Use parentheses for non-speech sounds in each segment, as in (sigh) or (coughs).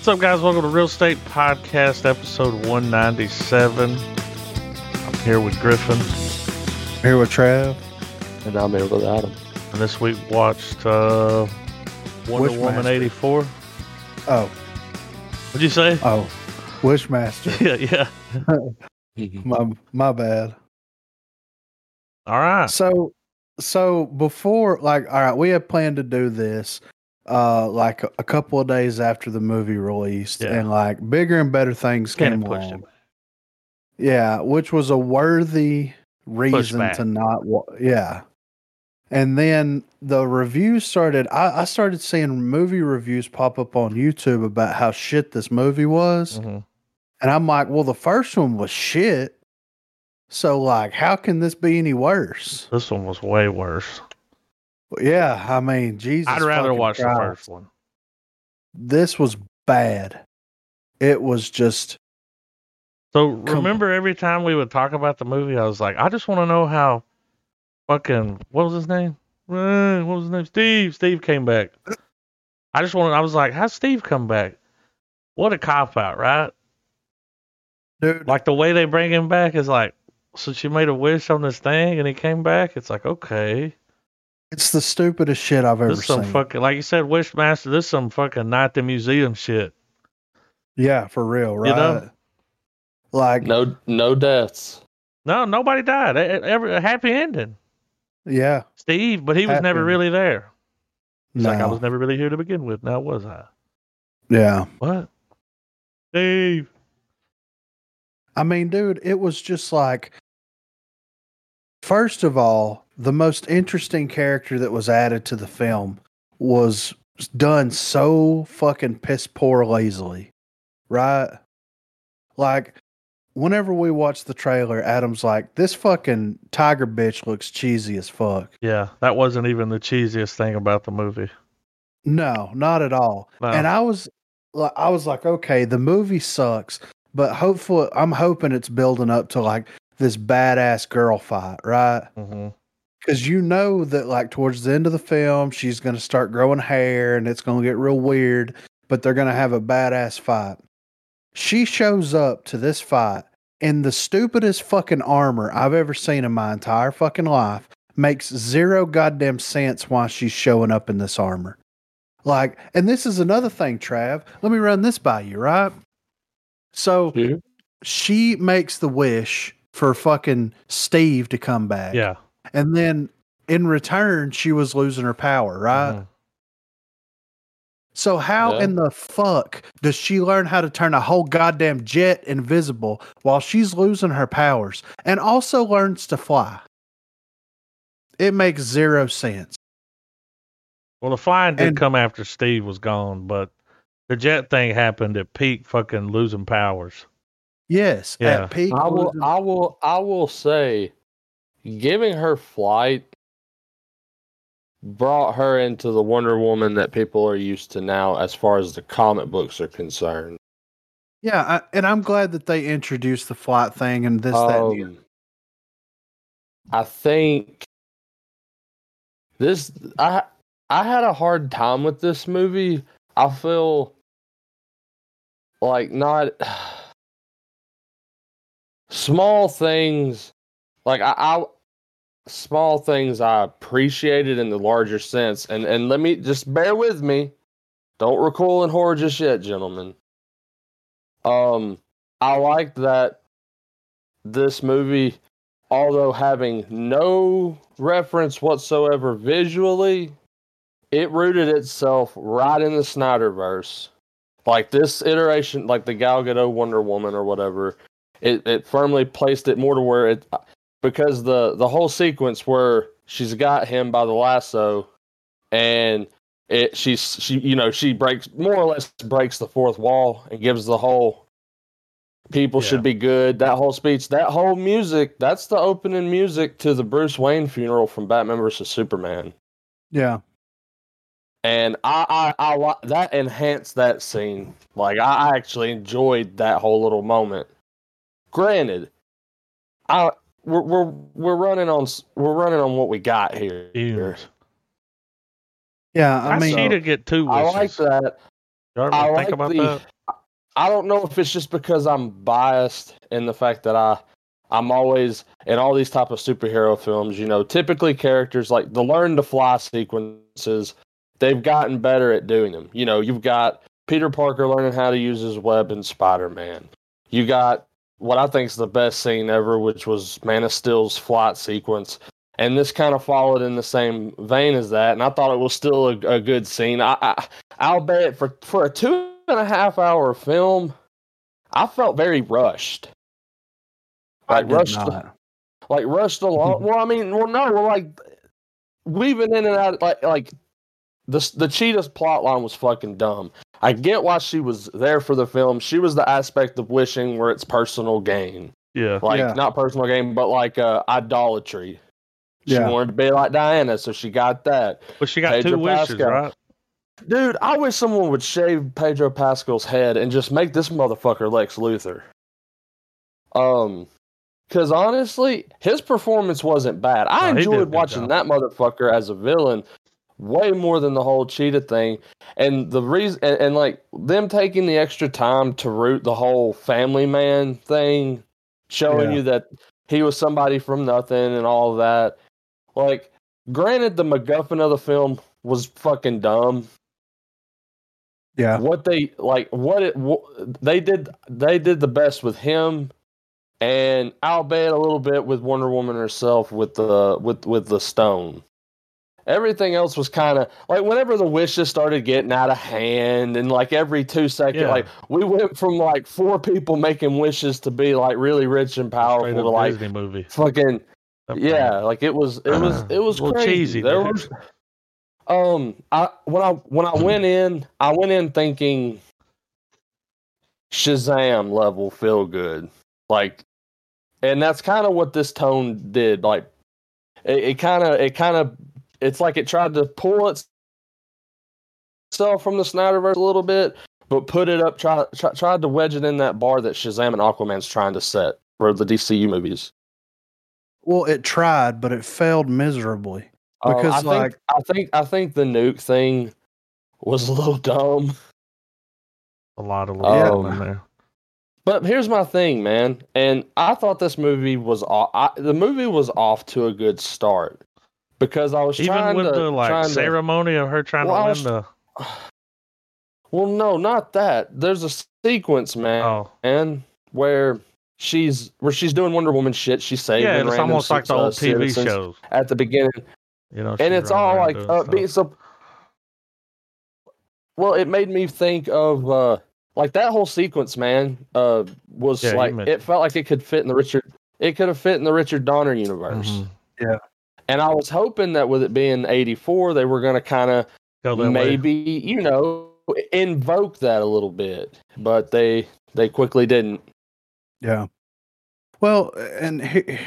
What's up, guys? Welcome to Real Estate Podcast, episode 197. I'm here with Griffin, Here with Trav. And I'm here with Adam. and this week watched uh, Wonder Woman Wishmaster. 84. Oh, What'd you say? oh, Wishmaster. (laughs) yeah, yeah. my my bad. All right. So, so before, like, all right, we had planned to do this, uh, like a, a couple of days after the movie released, Yeah. and like bigger and better things Kind came along. it. Yeah, which was a worthy reason to not. Wa- yeah, and then the reviews started. I, I started seeing movie reviews pop up on YouTube about how shit this movie was. Mhm. And I'm like, well, the first one was shit. So, like, how can this be any worse? This one was way worse. Yeah, I mean, Jesus. I'd rather watch the first one. This was bad. It was just, So remember, every time we would talk about the movie, I was like, I just want to know how fucking what was his name? What was his name? Steve. Steve came back. I just wanted. I was like, how's Steve come back? What a cop out, right? dude. Like the way they bring him back is like, so she made a wish on this thing and he came back. It's like, okay, It's the stupidest shit I've ever this is some seen. fucking like you said, Wishmaster. This is some fucking night at the museum shit. yeah, for real, right? You know? Like, no, no deaths. No, nobody died. Every a happy ending. yeah, Steve, but he was Happy never really there. It's no, like I was never really here to begin with. Now was I? yeah. What? Steve. I mean, dude, it was just like, first of all, the most interesting character that was added to the film was done so fucking piss poor lazily, right? Like, whenever we watch the trailer, Adam's like, this fucking tiger bitch looks cheesy as fuck. Yeah, that wasn't even the cheesiest thing about the movie. No, not at all. No. And I was, like, I was like, okay, the movie sucks, but hopefully, I'm hoping it's building up to like this badass girl fight, right? hmm Because you know that like towards the end of the film, she's gonna start growing hair and it's gonna get real weird, but they're gonna have a badass fight. She shows up to this fight in the stupidest fucking armor I've ever seen in my entire fucking life. Makes zero goddamn sense why she's showing up in this armor. Like, and this is another thing, Trav. Let me run this by you, right? So Dude. she makes the wish for fucking Steve to come back. Yeah. And then in return, she was losing her power, right? Mhm. So how Yeah. in the fuck does she learn how to turn a whole goddamn jet invisible while she's losing her powers and also learns to fly? It makes zero sense. Well, the flying did And- come after Steve was gone, but the jet thing happened at peak fucking losing powers. Yes, Yeah. at peak. I will, losing- I will, I will say, giving her flight brought her into the Wonder Woman that people are used to now, as far as the comic books are concerned. yeah, I, and I'm glad that they introduced the flight thing and this, that, and the other. Um, I think this I I had a hard time with this movie. I feel like not (sighs) small things like I, I small things I appreciated in the larger sense and and let me just bear with me. Don't recoil in horror just yet, gentlemen. Um I liked that this movie although having no reference whatsoever visually, it rooted itself right in the Snyderverse. Like this iteration, like the Gal Gadot Wonder Woman or whatever, it, it firmly placed it more to where it because the the whole sequence where she's got him by the lasso and it she's she you know she breaks more or less breaks the fourth wall and gives the whole people Yeah. should be good that whole speech that whole music that's the opening music to the Bruce Wayne funeral from Batman versus Superman Yeah. and I I, I that enhanced that scene. Like I I actually enjoyed that whole little moment. Granted, I we're we're we're running on we're running on what we got here. Fumes. Yeah. I, I mean, see to get two I like that. You ever I think like about the that? I don't know if it's just because I'm biased in the fact that I I'm always in all these type of superhero films, you know, typically characters like the learn to fly sequences, they've gotten better at doing them. You know, you've got Peter Parker learning how to use his web in Spider-Man. You got what I think is the best scene ever, which was Man of Steel's flight sequence. And this kind of followed in the same vein as that, and I thought it was still a, a good scene. I, I, I'll bet for for a two and a half hour film, I felt very rushed. Like rushed, not. like rushed along. well, I mean, well, no, well, like weaving in and out, like like the the cheetah's plot line was fucking dumb. I get why she was there for the film. She was the aspect of wishing where it's personal gain, Yeah. like Yeah. not personal gain, but like uh, idolatry. She Yeah. wanted to be like Diana, so she got that. But she got Pedro two wishes, Pascal. right? Dude, I wish someone would shave Pedro Pascal's head and just make this motherfucker Lex Luthor. Um, because honestly, his performance wasn't bad. I No, he did a enjoyed watching that motherfucker as a villain way more than the whole cheetah thing. And the reason, and, and like them taking the extra time to root the whole family man thing, showing Yeah. you that he was somebody from nothing and all that. Like, granted, the MacGuffin of the film was fucking dumb Yeah. what they like what it wh- they did they did the best with him and I'll bet a little bit with Wonder Woman herself with the with with the stone. Everything else was kind of like whenever the wishes started getting out of hand, and like every two seconds, Yeah. like we went from like four people making wishes to be like really rich and powerful to like Disney movie. fucking yeah, like it was it was it was crazy. cheesy, There dude. was um I when I when I went in, I went in thinking Shazam level feel good. Like and that's kind of what this tone did. Like it kind of it kind of it's like it tried to pull itself from the Snyderverse a little bit, but put it up try, try tried to wedge it in that bar that Shazam and Aquaman's trying to set for the DCU movies. Well, it tried, but it failed miserably. Uh, Because, I think, like- I think I think the nuke thing was a little dumb. A lot of little Yeah. stuff in there. But here's my thing, man, and I thought this movie was off. I, the movie was off to a good start because I was Even trying with to the like trying to- ceremony of her trying Well, I to was- win the (sighs) well, no, not that. There's a sequence, man, oh and where she's where she's doing Wonder Woman shit. She's saving yeah, it's almost like the uh, old TV citizens shows. at the beginning. You know, and it's all like doing upbeat. stuff. So, well, it made me think of uh like that whole sequence, man. Uh, was Yeah, like it felt like it could fit in the Richard. It could have fit in the Richard Donner universe. Mhm. And I was hoping that with it being '84, they were going to kind of Go that way. maybe you know invoke that a little bit, but they they quickly didn't. Yeah. Well, and he,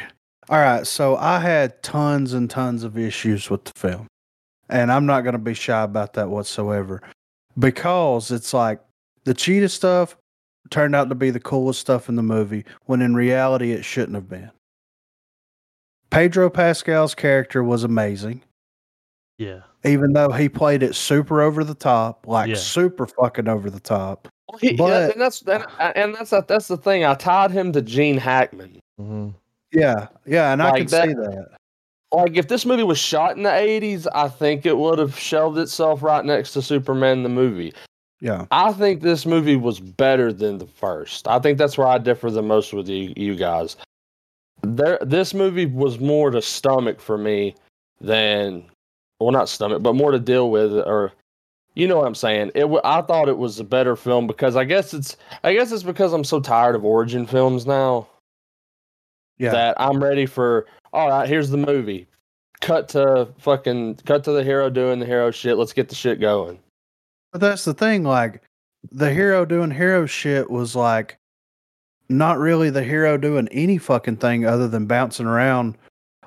all right, so I had tons and tons of issues with the film. And I'm not going to be shy about that whatsoever because it's like the cheetah stuff turned out to be the coolest stuff in the movie when in reality it shouldn't have been. Pedro Pascal's character was amazing, Yeah. even though he played it super over the top, like Yeah. super fucking over the top. Well, he- But- and that's and, and that's that's the thing. I tied him to Gene Hackman. hmm Yeah, yeah, and I Like can that- see that. like if this movie was shot in the 80s i think it would have shelved itself right next to superman the movie Yeah. i think this movie was better than the first i think that's where i differ the most with you, you guys there this movie was more to stomach for me than well not stomach but more to deal with or you know what i'm saying it i thought it was a better film because i guess it's i guess it's because i'm so tired of origin films now Yeah. that I'm ready for. All right, here's the movie. Cut to fucking cut to the hero doing the hero shit. Let's get the shit going. But that's the thing, like the hero doing hero shit was like not really the hero doing any fucking thing other than bouncing around.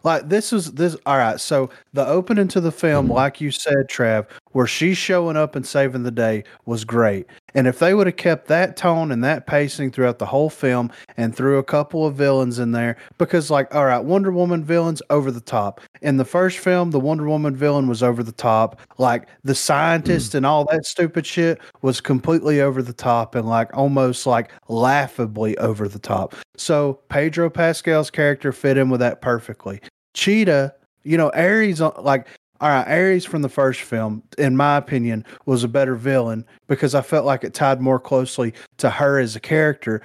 Like this is this all right, so the opening to the film, mm-hmm. like you said, Trav, where she's showing up and saving the day was great. And if they would have kept that tone and that pacing throughout the whole film and threw a couple of villains in there, because, like, all right, Wonder Woman villains over the top. In the first film, the Wonder Woman villain was over the top. Like, the scientist and all that stupid shit was completely over the top and, like, almost like laughably over the top. So, Pedro Pascal's character fit in with that perfectly. Cheetah, you know, Ares, uh, like, all right, Ares from the first film, in my opinion, was a better villain because I felt like it tied more closely to her as a character.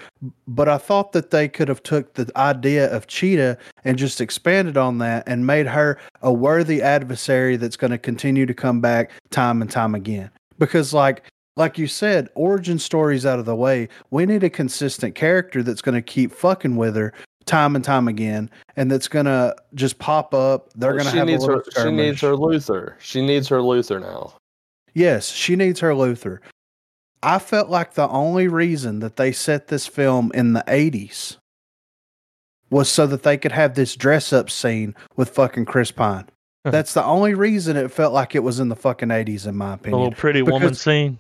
But I thought that they could have took the idea of Cheetah and just expanded on that and made her a worthy adversary that's going to continue to come back time and time again. Because like like you said, origin stories out of the way. We need a consistent character that's going to keep fucking with her time and time again, and that's gonna just pop up. They're gonna she have needs a little her. She needs her Luthor. She needs her Luthor now. Yes, she needs her Luthor. I felt like the only reason that they set this film in the 80s was so that they could have this dress up scene with fucking Chris Pine. (laughs) That's the only reason it felt like it was in the fucking 80s, in my The opinion. little pretty woman scene.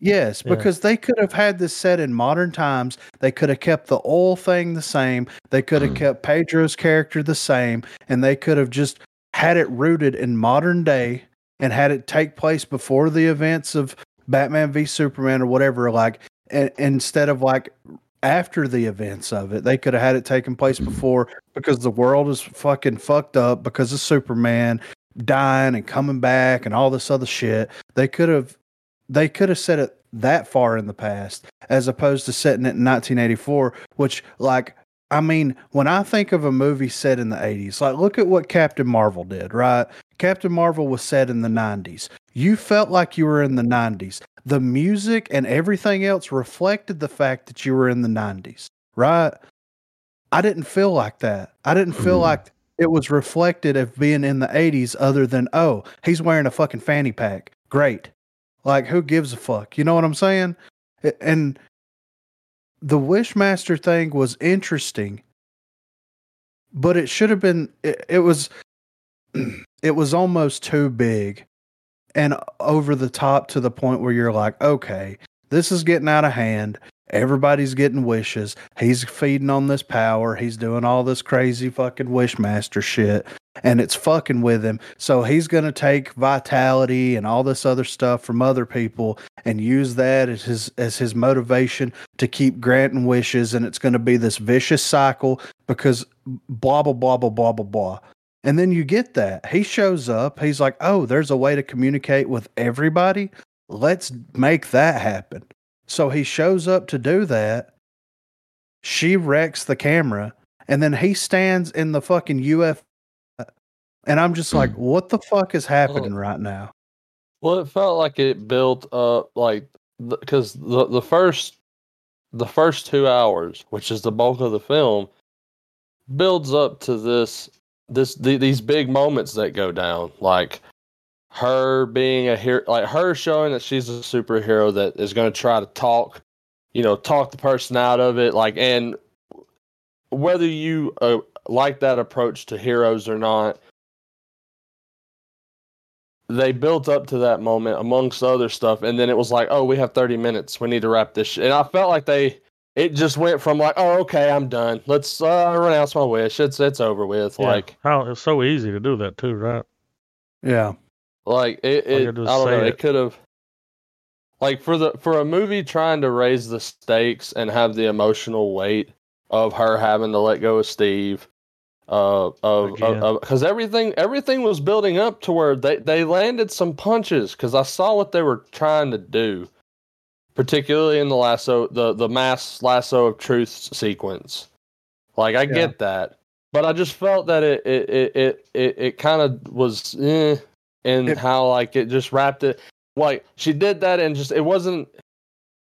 Yes, Yeah. because they could have had this set in modern times. They could have kept the oil thing the same. They could have mm. kept Pedro's character the same, and they could have just had it rooted in modern day and had it take place before the events of Batman v Superman or whatever. Like, and, instead of like after the events of it, they could have had it taking place mm. before because the world is fucking fucked up because of Superman dying and coming back and all this other shit. They could have they could have set it that far in the past as opposed to setting it in 1984 which like i mean when i think of a movie set in the 80s like look at what captain marvel did right? Captain marvel was set in the 90s you felt like you were in the 90s the music and everything else reflected the fact that you were in the 90s right? I didn't feel like that. I didn't feel Mhm. like it was reflected of being in the 80s other than oh he's wearing a fucking fanny pack. Great like, who gives a fuck? You know what I'm saying? And the Wishmaster thing was interesting, but it should have been. It, it was. (clears throat) It was almost too big, and over the top to the point where you're like, okay, this is getting out of hand. Everybody's getting wishes. He's feeding on this power. He's doing all this crazy fucking Wishmaster shit and it's fucking with him. So he's going to take vitality and all this other stuff from other people and use that as his as his motivation to keep granting wishes and it's going to be this vicious cycle because blah blah blah blah blah blah blah. And then you get that. He shows up. He's like, "Oh, there's a way to communicate with everybody. Let's make that happen." So he shows up to do that. She wrecks the camera and then he stands in the fucking UFO. and I'm just like, hmm. what the fuck is happening right now? Well, it felt like it built up like because the the first the first two hours, which is the bulk of the film, builds up to this this the, these big moments that go down, like her being a hero, like her showing that she's a superhero that is going to try to talk, you know, talk the person out of it, like and whether you uh, like that approach to heroes or not they built up to that moment amongst other stuff and then it was like oh we have 30 minutes we need to wrap this shit. and i felt like they it just went from like oh okay i'm done let's uh renounce my wish it's it's over with Yeah. like how it's so easy to do that too, right? Yeah. Like it, it i don't know it, it. could have like for the for a movie trying to raise the stakes and have the emotional weight of her having to let go of steve uh of because everything everything was building up to where they they landed some punches because i saw what they were trying to do particularly in the lasso the the mass lasso of truth sequence like i Yeah. get that but i just felt that it it it it, it, it kind of was eh, It- how like it just wrapped it like she did that and just it wasn't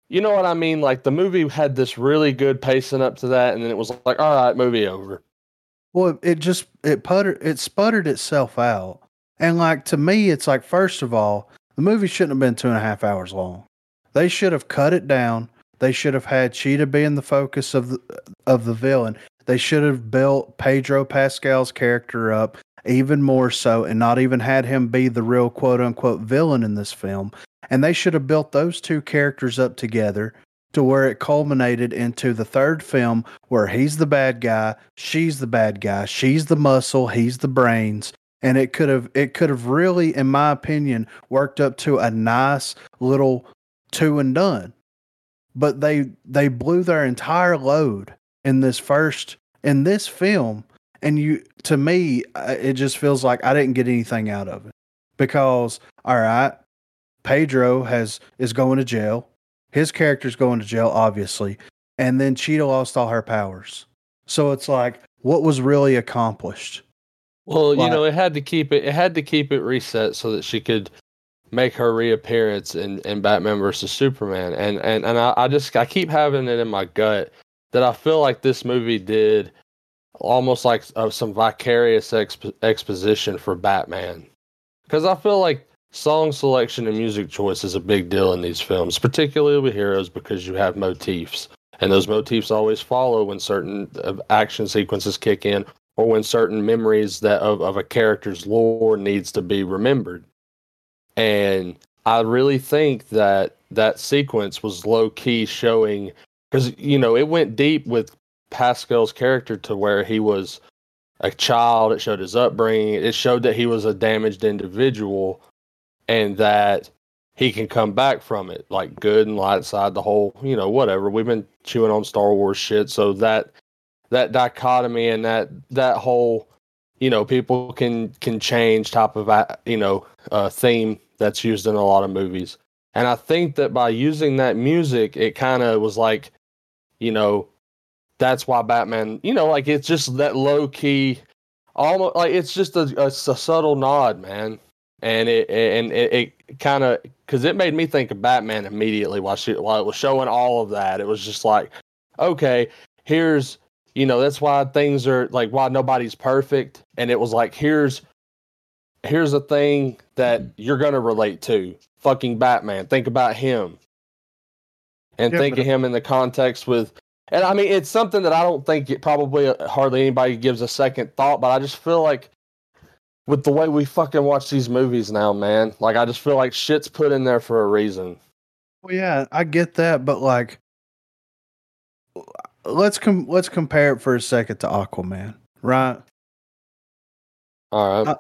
you know what i mean like the movie had this really good pacing up to that and then it was like all right movie over Well, it just it puttered it sputtered itself out. And like to me, it's like first of all, the movie shouldn't have been two and a half hours long. They should have cut it down. They should have had Cheetah being the focus of the of the villain. They should have built Pedro Pascal's character up even more so and not even had him be the real quote unquote villain in this film. And they should have built those two characters up together to where it culminated into the third film where he's the bad guy, she's the bad guy, she's the muscle, he's the brains. And it could have it could have really, in my opinion, worked up to a nice little two and done. But they they blew their entire load in this first in this film and you to me uh, it just feels like i didn't get anything out of it. Because all right pedro has is going to jail. His character's going to jail obviously. And then cheetah lost all her powers. So it's like what was really accomplished? Well you know it had to keep it it had to keep it reset so that she could make her reappearance in, in batman versus superman. And and, and I, I just i keep having it in my gut that i feel like this movie did almost like uh, some vicarious exp- exposition for Batman. Because I feel like song selection and music choice is a big deal in these films, particularly with heroes, because you have motifs. And those motifs always follow when certain uh, action sequences kick in or when certain memories that of, of a character's lore needs to be remembered. And I really think that that sequence was low key showing because you know it went deep with Pascal's character to where he was a child. It showed his upbringing. It showed that he was a damaged individual and that he can come back from it, like good and light side, the whole, you know, whatever. We've been chewing on Star Wars shit. So that that dichotomy and that that whole, you know, people can can change type of you know uh, theme that's used in a lot of movies. And I think that by using that music, it kind of was like, you know, that's why Batman, you know, like it's just that low key, almost like it's just a, a, a subtle nod, man. And it and it, it kind of because it made me think of Batman immediately while she while it was showing all of that. It was just like, okay, here's you know that's why things are like why nobody's perfect, and it was like here's here's a thing that you're gonna relate to. Fucking Batman. Think about him, and yeah, think of him in the context with and I mean, it's something that I don't think it probably uh, hardly anybody gives a second thought, but I just feel like with the way we fucking watch these movies now, man, like I just feel like shit's put in there for a reason. Well, yeah, I get that, but like, let's com- let's compare it for a second to Aquaman, right? All right. Uh,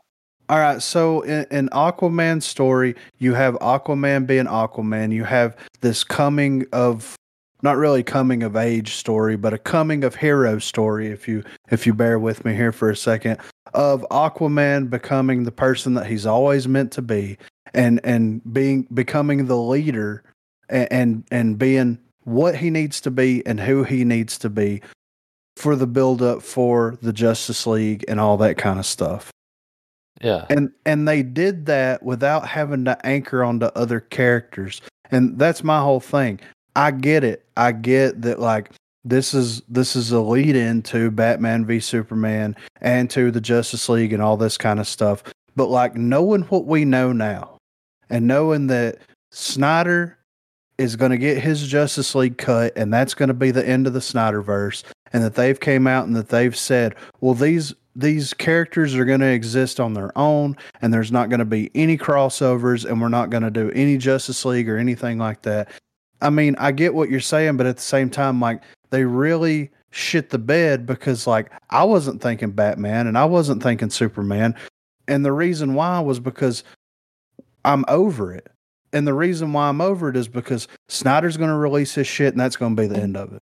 all right, so in, in Aquaman's story, you have Aquaman being Aquaman. You have this coming of not really coming of age story, but a coming of hero story. If you if you bear with me here for a second, of Aquaman becoming the person that he's always meant to be, and and being becoming the leader, and and, and being what he needs to be and who he needs to be for the build up for the Justice League and all that kind of stuff. Yeah. And and they did that without having to anchor onto other characters. And that's my whole thing. I get it. I get that like this is this is a lead into Batman v Superman and to the Justice League and all this kind of stuff. But like knowing what we know now and knowing that Snyder is going to get his Justice League cut and that's going to be the end of the Snyderverse and that they've came out and that they've said, well these these characters are going to exist on their own and there's not going to be any crossovers and we're not going to do any Justice League or anything like that. I mean, I get what you're saying, but at the same time, like they really shit the bed because like I wasn't thinking Batman and I wasn't thinking Superman. And the reason why was because I'm over it. And the reason why I'm over it is because Snyder's going to release his shit and that's going to be the end of it.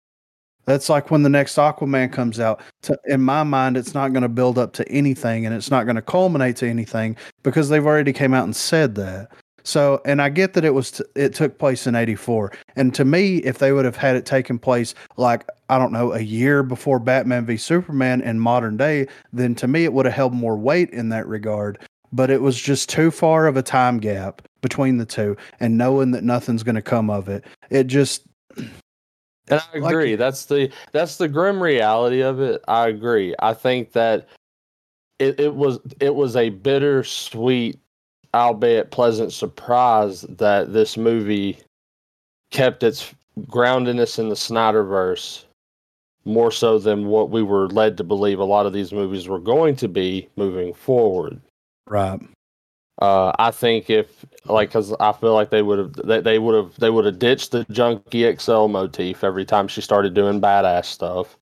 That's like when the next Aquaman comes out. To, in my mind, it's not going to build up to anything and it's not going to culminate to anything because they've already came out and said that. So, and I get that it was t- it took place in 84. And to me, if they would have had it taken place like I don't know, a year before Batman v Superman in modern day, then to me it would have held more weight in that regard. But it was just too far of a time gap between the two and knowing that nothing's going to come of it. It just (clears throat) and I agree. Like, that's the that's the grim reality of it. I agree. I think that it, it was it was a bittersweet albeit pleasant surprise that this movie kept its groundedness in the Snyderverse more so than what we were led to believe a lot of these movies were going to be moving forward. Right. Uh, I think if like because I feel like they would have they, they would have they would have ditched the junkie XL motif every time she started doing badass stuff,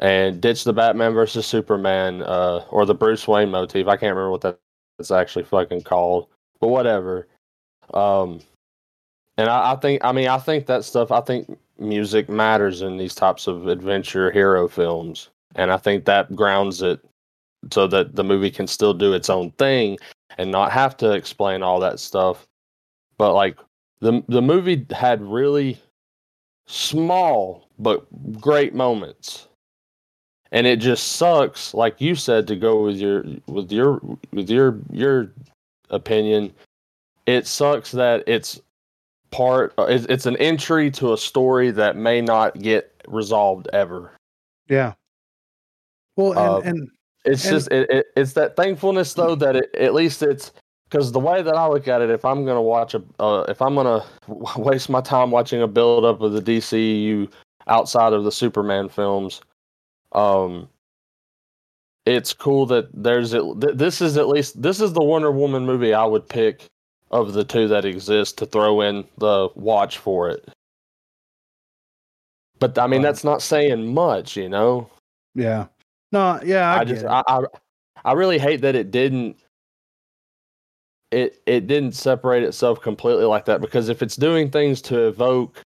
and ditched the Batman versus Superman uh, or the Bruce Wayne motif. I can't remember what that's actually fucking called, but whatever. Um, and I, I think I mean I think that stuff. I think music matters in these types of adventure hero films, and I think that grounds it so that the movie can still do its own thing and not have to explain all that stuff. But like the the movie had really small but great moments. And it just sucks, like you said, to go with your with your with your your opinion. It sucks that it's part uh, it's, it's an entry to a story that may not get resolved ever. Yeah. Well, and, Uh, and It's And- just it, it, it's that thankfulness though that it, at least it's because the way that I look at it, if I'm gonna watch a uh, if I'm gonna (laughs) waste my time watching a build up of the DCU outside of the Superman films, um, it's cool that there's at, th- this is at least this is the Wonder Woman movie I would pick of the two that exist to throw in the watch for it. But I mean, that's not saying much, you know. yeah. No, yeah, I, I, just. I, I I really hate that it didn't it it didn't separate itself completely like that because if it's doing things to evoke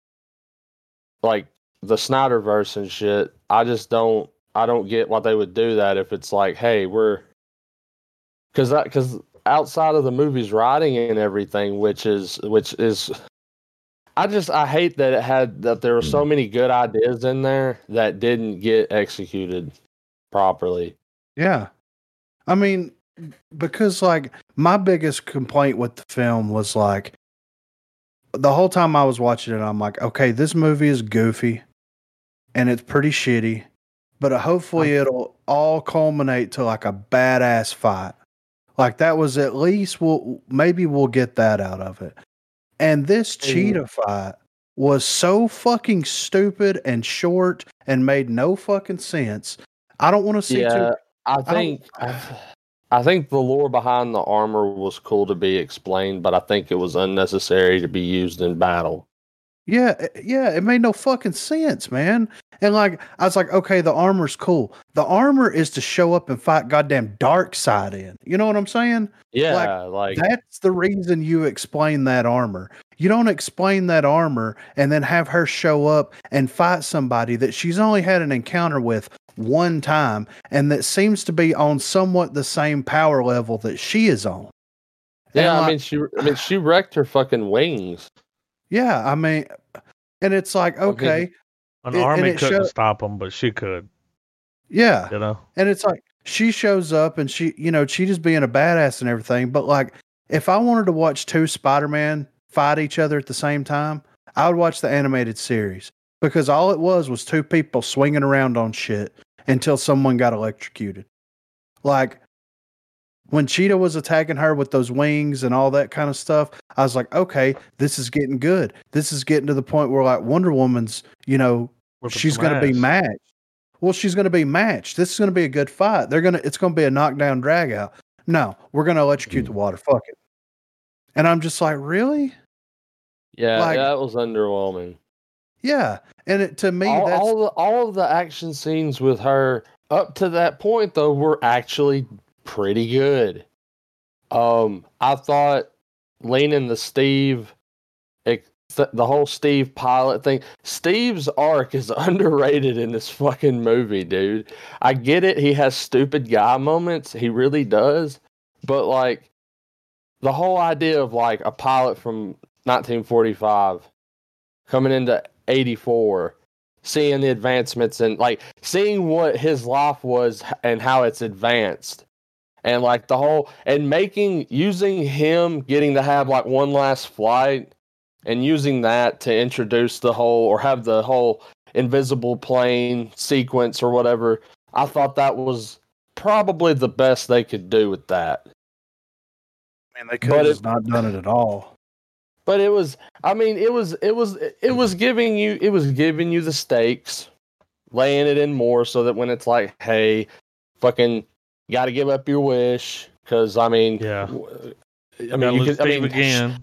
like the Snyderverse and shit, I just don't I don't get why they would do that if it's like, hey, we're because that because outside of the movie's writing and everything, which is which is I just I hate that it had that there were so many good ideas in there that didn't get executed properly. Yeah. I mean, because like my biggest complaint with the film was like the whole time I was watching it, I'm like, okay, this movie is goofy and it's pretty shitty, but uh, hopefully it'll all culminate to like a badass fight. Like that was at least we'll maybe we'll get that out of it. And this cheetah fight was so fucking stupid and short and made no fucking sense. I don't want to see yeah, too I think I think the lore behind the armor was cool to be explained, but I think it was unnecessary to be used in battle. Yeah, eh, yeah, it made no fucking sense, man. And like, I was like, okay, the armor's cool. The armor is to show up and fight goddamn Darkseid in. You know what I'm saying? Yeah, like, That's the reason you explain that armor. You don't explain that armor and then have her show up and fight somebody that she's only had an encounter with one time and that seems to be on somewhat the same power level that she is on. Yeah. I like- mean, she I mean she wrecked her fucking wings. Yeah, I mean, and it's like, okay, An It- army couldn't show- stop them, but she could. yeah. You know. And it's like she shows up and she, you know, she just being a badass and everything. But like, if I wanted to watch two Spider Man fight each other at the same time, I would watch the animated series because all it was was two people swinging around on shit until someone got electrocuted. Like when Cheetah was attacking her with those wings and all that kind of stuff, I was like, okay, this is getting good. This is getting to the point where like Wonder Woman's, you know, whipping she's going to be matched. Well, she's going to be matched. This is going to be a good fight. They're going to. It's going to be a knockdown drag out. No, we're going to electrocute the mm. water. Fuck it. And I'm just like, really? Yeah, Like- that was underwhelming. Yeah. And it, to me, all, that's all the all of the action scenes with her up to that point though were actually pretty good. Um, I thought leaning the Steve, the whole Steve pilot thing. Steve's arc is (laughs) underrated in this fucking movie, dude. I get it; he has stupid guy moments. He really does, but like the whole idea of like a pilot from 1945 coming into 84 seeing the advancements and like seeing what his life was and how it's advanced and like the whole and making using him getting to have like one last flight and using that to introduce the whole or have the whole invisible plane sequence or whatever i thought that was probably the best they could do with that and they could but have it- not done it at all. but it was i mean it was it was it was giving you it was giving you the stakes laying it in more so that when it's like, hey, fucking, got to give up your wish because I mean, Yeah. I I mean, you could, I mean, again.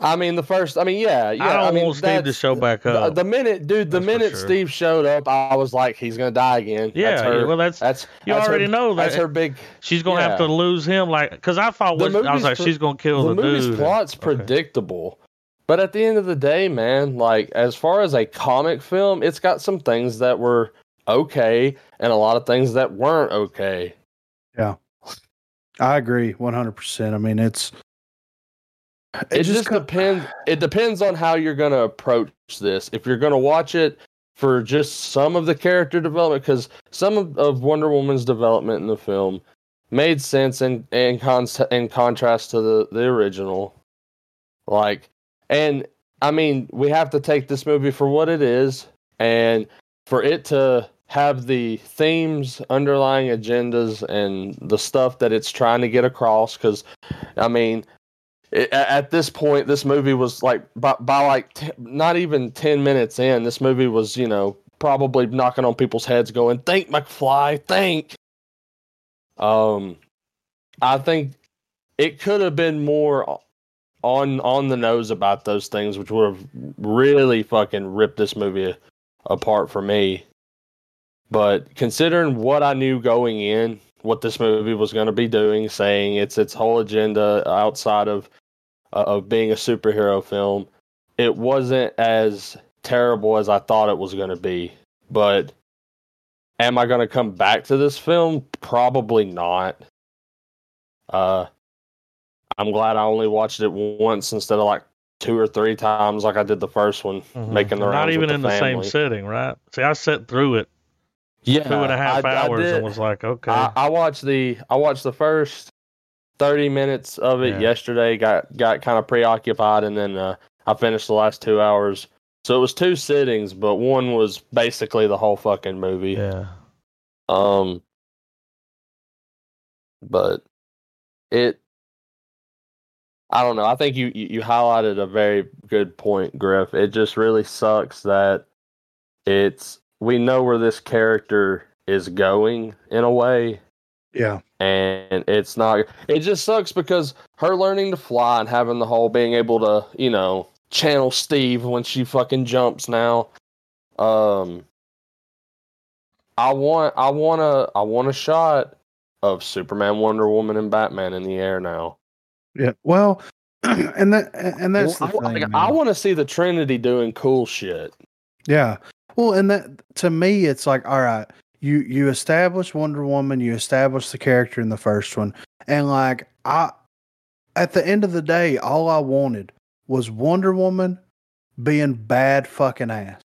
I mean, the first, I mean, yeah, yeah. I don't mean, want Steve to show back the, up. the minute, dude, the That's minute sure. Steve showed up, I was like, he's gonna die again. yeah, that's her. well, that's that's you that's already her, know that That's her big. she's gonna have to lose him. Like, because I thought The was, I was like, she's gonna kill the the, movie's dude. plot's Okay. predictable, but at the end of the day, man, like as far as a comic film, it's got some things that were okay and a lot of things that weren't okay. I agree 100%. I mean, it's It, just, co- depends. It depends on how you're going to approach this. If you're going to watch it for just some of the character development, because some of, of Wonder Woman's development in the film made sense in in, con- in contrast to the the original. Like, and I mean, we have to take this movie for what it is, and for it to have the themes, underlying agendas, and the stuff that it's trying to get across. Because, I mean, it, at this point, this movie was like by, by like t- not even ten minutes in, this movie was you know probably knocking on people's heads, going, "Think, McFly, think." Um, I think it could have been more on on the nose about those things, which would have really fucking ripped this movie apart for me. But considering what I knew going in, what this movie was going to be doing, saying it's its whole agenda outside of uh, of being a superhero film, it wasn't as terrible as I thought it was going to be. But am I going to come back to this film? Probably not. Uh, I'm glad I only watched it once instead of like two or three times like I did the first one, Mhm. making the not even with in the the same family. setting, right? See, I sat through it Yeah, two and a half I- I hours did- and was like, okay, I, I watched the I watched the first thirty minutes of it Yeah. yesterday. Got got kind of preoccupied, and then uh, I finished the last two hours. So it was two sittings, but one was basically the whole fucking movie. yeah, Um, but it, I don't know. I think you you highlighted a very good point, Griff. It just really sucks that it's we know where this character is going in a way, yeah. and it's not. It just sucks because her learning to fly and having the whole being able to, you know, channel Steve when she fucking jumps now. Um, I want, I want a, I want a shot of Superman, Wonder Woman, and Batman in the air now. Yeah. Well, (clears throat) and that and that's I, thing. I, man. want to see the Trinity doing cool shit. Yeah. Well, and that to me, it's like, all right, you you establish Wonder Woman, you establish the character in the first one, and like I, at the end of the day, all I wanted was Wonder Woman being bad fucking ass,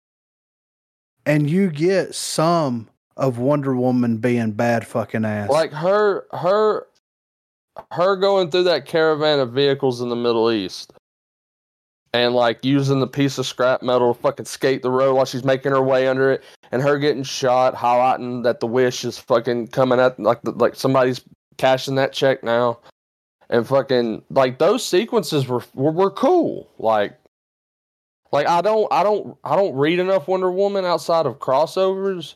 and you get some of Wonder Woman being bad fucking ass. Like her, her, her going through that caravan of vehicles in the Middle East, and like using the piece of scrap metal to fucking skate the road while she's making her way under it, and her getting shot, highlighting that the wish is fucking coming at like the, like somebody's cashing that check now, and fucking like those sequences were were, were cool. Like, like I don't I don't I don't read enough Wonder Woman outside of crossovers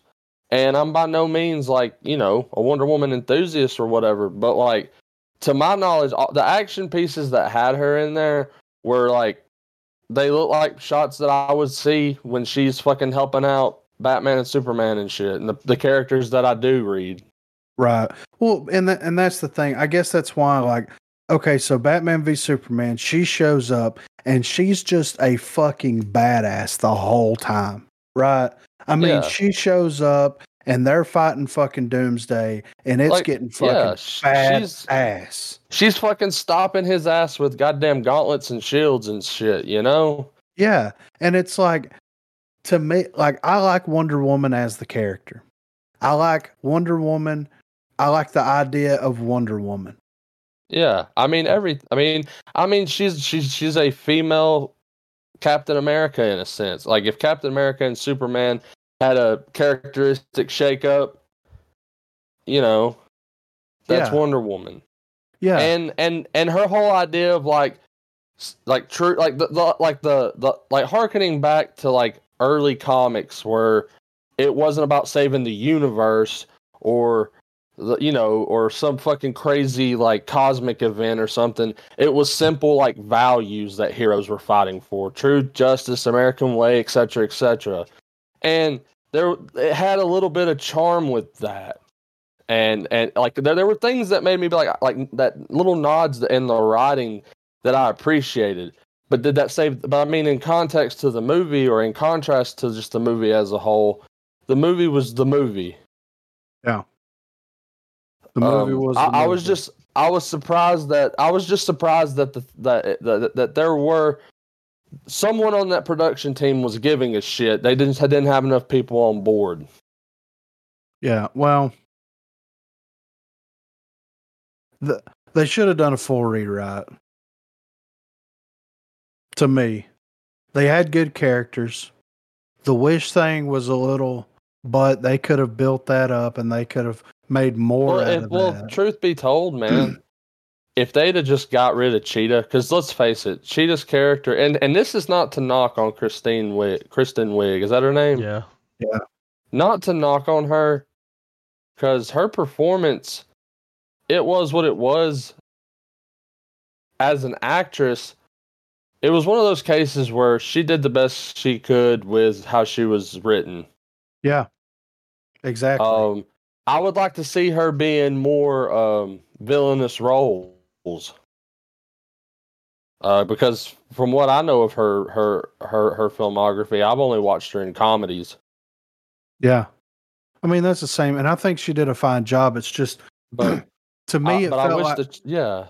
and I'm by no means like you know a Wonder Woman enthusiast or whatever, but like to my knowledge, the action pieces that had her in there were like they look like shots that I would see when she's fucking helping out Batman and Superman and shit, and the, the characters that I do read. Right. Well, and that, and that's the thing. I guess that's why like okay, so Batman v Superman, she shows up and she's just a fucking badass the whole time. Right? I mean, Yeah. she shows up and they're fighting fucking Doomsday and it's Like, getting fucking yeah, bad she's- ass. She's fucking stopping his ass with goddamn gauntlets and shields and shit, you know? Yeah. And it's like to me like I like Wonder Woman as the character. I like Wonder Woman. I like the idea of Wonder Woman. Yeah, I mean every. I mean, I mean she's she's she's a female Captain America in a sense. Like if Captain America and Superman had a characteristic shakeup, you know, that's Yeah. Wonder Woman. Yeah. And and and her whole idea of like like true like the, the like the the like harkening back to like early comics where it wasn't about saving the universe or the- you know or some fucking crazy like cosmic event or something it was simple like values that heroes were fighting for truth justice american way etc etc and there it had a little bit of charm with that. And and like there, there were things that made me be like like that little nods in the writing that i appreciated. But did that save but i mean in context to the movie or in contrast to just the movie as a whole the movie was the movie. Yeah. The movie um, was. I, the I was just I was surprised that I was just surprised that the that that, that there were someone on that production team was giving a shit. They didn't didn't have enough people on board. Yeah, well, the, they should have done a full rewrite. To me, they had good characters. The wish thing was a little, but they could have built that up and they could have made more Well, out if, of well, truth be told, man, (clears throat) if they'd have just got rid of Cheetah, because let's face it, Cheetah's character, and and this is not to knock on Christine Wig, Kristen Wiig, is that her name? Yeah. yeah. not to knock on her because her performance it was what it was as an actress it was one of those cases where she did the best she could with how she was written yeah, exactly. um i would like to see her be in more um villainous roles uh because from what i know of her her her her filmography i've only watched her in comedies yeah, I mean that's the same, and I think she did a fine job. It's just (clears throat) but to me, I, it but I felt wish like that yeah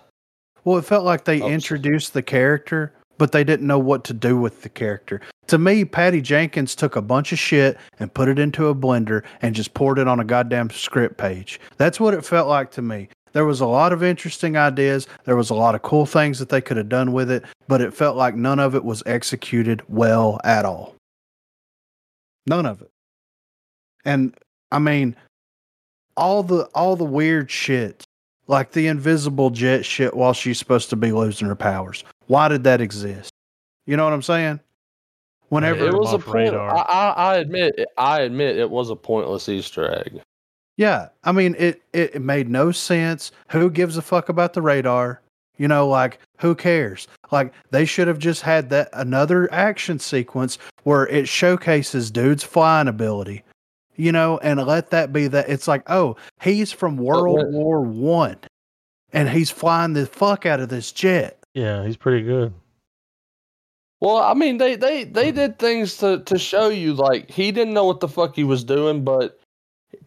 Well, it felt like they Oh, so- introduced the character, but they didn't know what to do with the character. To me, Patty Jenkins took a bunch of shit and put it into a blender and just poured it on a goddamn script page. That's what it felt like to me. There was a lot of interesting ideas. There was a lot of cool things that they could have done with it, but it felt like none of it was executed well at all. None of it. And I mean, all the all the weird shit like the invisible jet shit while she's supposed to be losing her powers. Why did that exist? You know what I'm saying? Whenever, it was a off point. radar. I, I, I admit, I admit, it was a pointless Easter egg. Yeah, I mean, it, it it made no sense. Who gives a fuck about the radar? You know, like who cares? Like they should have just had that another action sequence where it showcases dude's flying ability. You know, and let that be that. It's like, oh, he's from oh, World what- War One, and he's flying the fuck out of this jet. Yeah, he's pretty good. Well, I mean, they they they hmm. did things to to show you like he didn't know what the fuck he was doing, but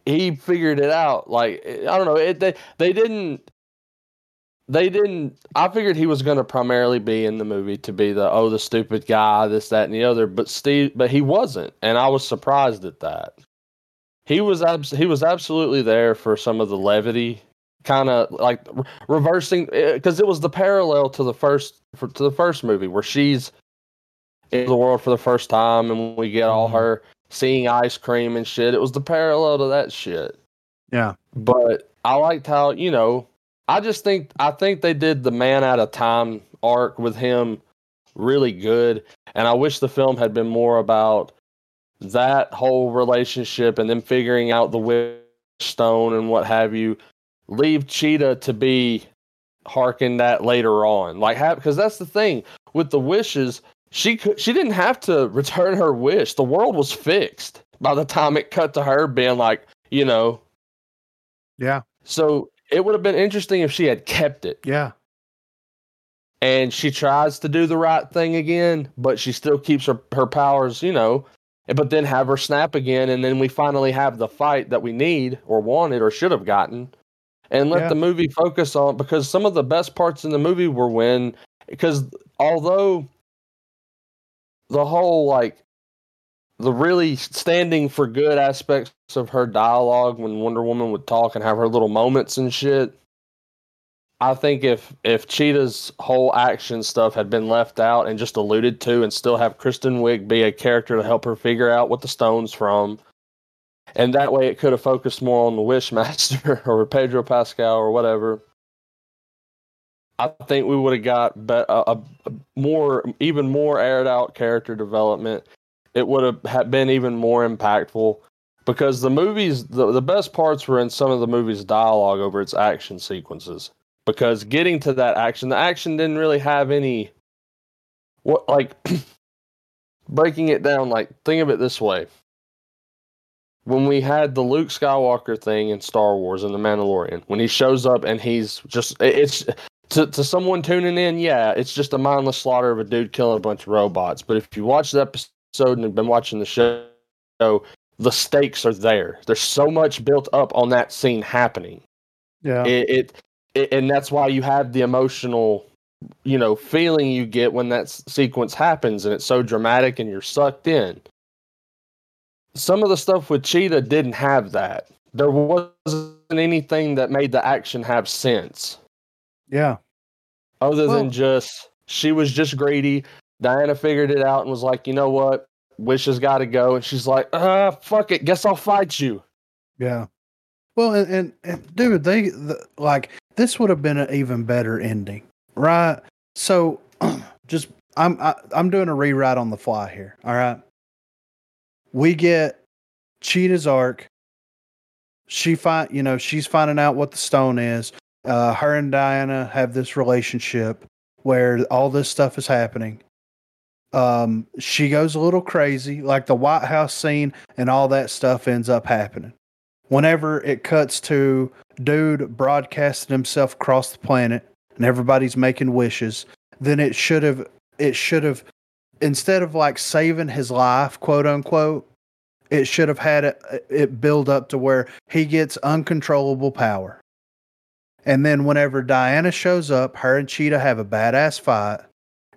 he figured it out. Like I don't know, it they they didn't. They didn't. I figured he was going to primarily be in the movie to be the oh the stupid guy, this that and the other. But Steve, but he wasn't, and I was surprised at that. He was abs- he was absolutely there for some of the levity, kind of like re- reversing because it was the parallel to the first for, to the first movie where she's in the world for the first time and we get all Mhm. her seeing ice cream and shit. It was the parallel to that shit. Yeah. But I liked how, you know, I just think I think they did the man out of time arc with him really good. And I wish the film had been more about that whole relationship and then figuring out the wish stone and what have you. Leave Cheetah to be harken that later on. Like have because that's the thing with the wishes, she could she didn't have to return her wish. The world was fixed by the time it cut to her being like, you know, Yeah. so it would have been interesting if she had kept it Yeah. and she tries to do the right thing again, but she still keeps her, her powers, you know, but then have her snap again. And then we finally have the fight that we need or wanted or should have gotten. And let Yeah. the movie focus on because some of the best parts in the movie were when, because although the whole like the really standing for good aspects of her dialogue when Wonder Woman would talk and have her little moments and shit. I think if if Cheetah's whole action stuff had been left out and just alluded to, and still have Kristen Wiig be a character to help her figure out what the stone's from, and that way it could have focused more on the Wishmaster (laughs) or Pedro Pascal or whatever. I think we would have got be- a, a, more, even more aired out character development. It would have been even more impactful. because the movies the, the best parts were in some of the movie's dialogue over its action sequences because getting to that action the action didn't really have any what like (clears throat) breaking it down like think of it this way when we had the Luke Skywalker thing in Star Wars and the Mandalorian when he shows up and he's just it's to, to someone tuning in yeah it's just a mindless slaughter of a dude killing a bunch of robots but if you watch the episode and have been watching the show the stakes are there. There's so much built up on that scene happening. Yeah. It, it, it and that's why you have the emotional, you know, feeling you get when that s- sequence happens, and it's so dramatic, and you're sucked in. Some of the stuff with Cheetah didn't have that. There wasn't anything that made the action have sense, yeah. Other Well- than just she was just greedy. Diana figured it out and was like, you know what, Wish has got to go, and she's like, ah, fuck it, guess I'll fight you. Yeah. Well, and, and, and dude, they the, like this would have been an even better ending, right? So, (clears throat) just I'm I, I'm doing a rewrite on the fly here. All right. We get Cheetah's arc. She find you know she's finding out what the stone is. Uh, her and Diana have this relationship where all this stuff is happening. Um, she goes a little crazy, like the White House scene and all that stuff ends up happening whenever it cuts to dude broadcasting himself across the planet and everybody's making wishes then it should have it should have instead of like saving his life quote unquote it should have had it, it build up to where he gets uncontrollable power and then whenever diana shows up her and cheetah have a badass fight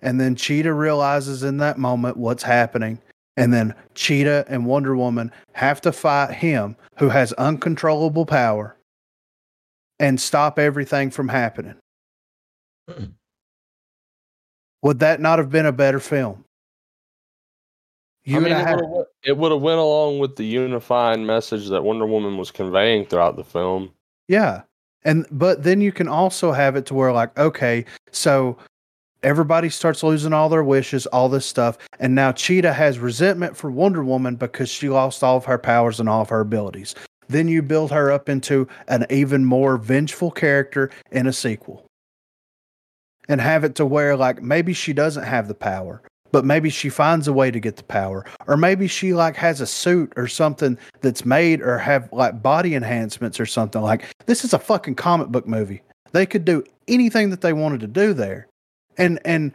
and then cheetah realizes in that moment what's happening and then Cheetah and Wonder Woman have to fight him who has uncontrollable power and stop everything from happening. (clears throat) Would that not have been a better film? You I mean, have it would have went along with the unifying message that Wonder Woman was conveying throughout the film. Yeah. And but then you can also have it to where like, okay, so everybody starts losing all their wishes, all this stuff, and now Cheetah has resentment for Wonder Woman because she lost all of her powers and all of her abilities. Then you build her up into an even more vengeful character in a sequel. And have it to where like maybe she doesn't have the power, but maybe she finds a way to get the power. Or maybe she like has a suit or something that's made or have like body enhancements or something like this is a fucking comic book movie. They could do anything that they wanted to do there. And and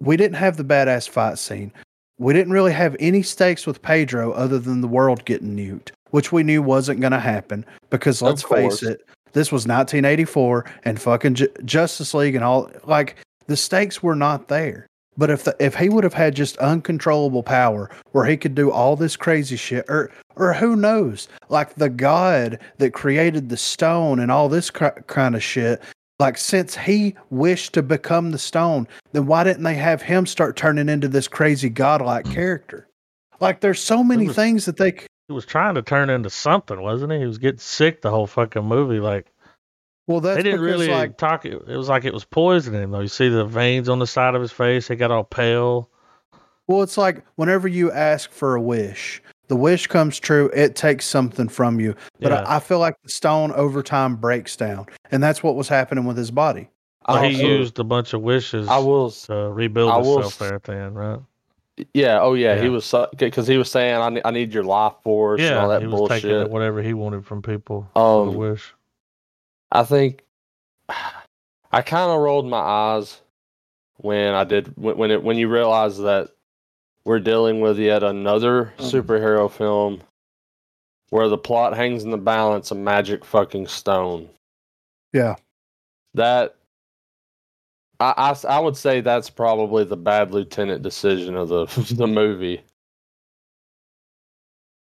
we didn't have the badass fight scene. We didn't really have any stakes with pedro other than the world getting nuked which we knew wasn't going to happen because let's face it this was 1984 and fucking Ju- justice league and all like the stakes were not there but if the, if he would have had just uncontrollable power where he could do all this crazy shit or or who knows like the god that created the stone and all this cr- kind of shit like since he wished to become the stone then why didn't they have him start turning into this crazy godlike hmm. character like there's so many was- things that they c- He was trying to turn into something, wasn't he? He was getting sick the whole fucking movie. Like well that's they didn't because, really like talk. It it was like it was poisoning him though. You see the veins on the side of his face. He got all pale. Well, it's like whenever you ask for a wish, the wish comes true, it takes something from you. But Yeah. I, I feel like the stone over time breaks down. And that's what was happening with his body. So I he also- used a bunch of wishes I will, to rebuild I will himself s- there at the end, right? yeah, oh yeah, he was because he was saying, "I need, I need your life force and all Yeah, that he was taking whatever he wanted from people. for the Um, wish. I think (sighs) I kind of rolled my eyes when I did when when, it, when you realize that we're dealing with yet another Mm. superhero film where the plot hangs in the balance of magic fucking stone. Yeah. That I I would say that's probably the bad lieutenant decision of the (laughs) the movie.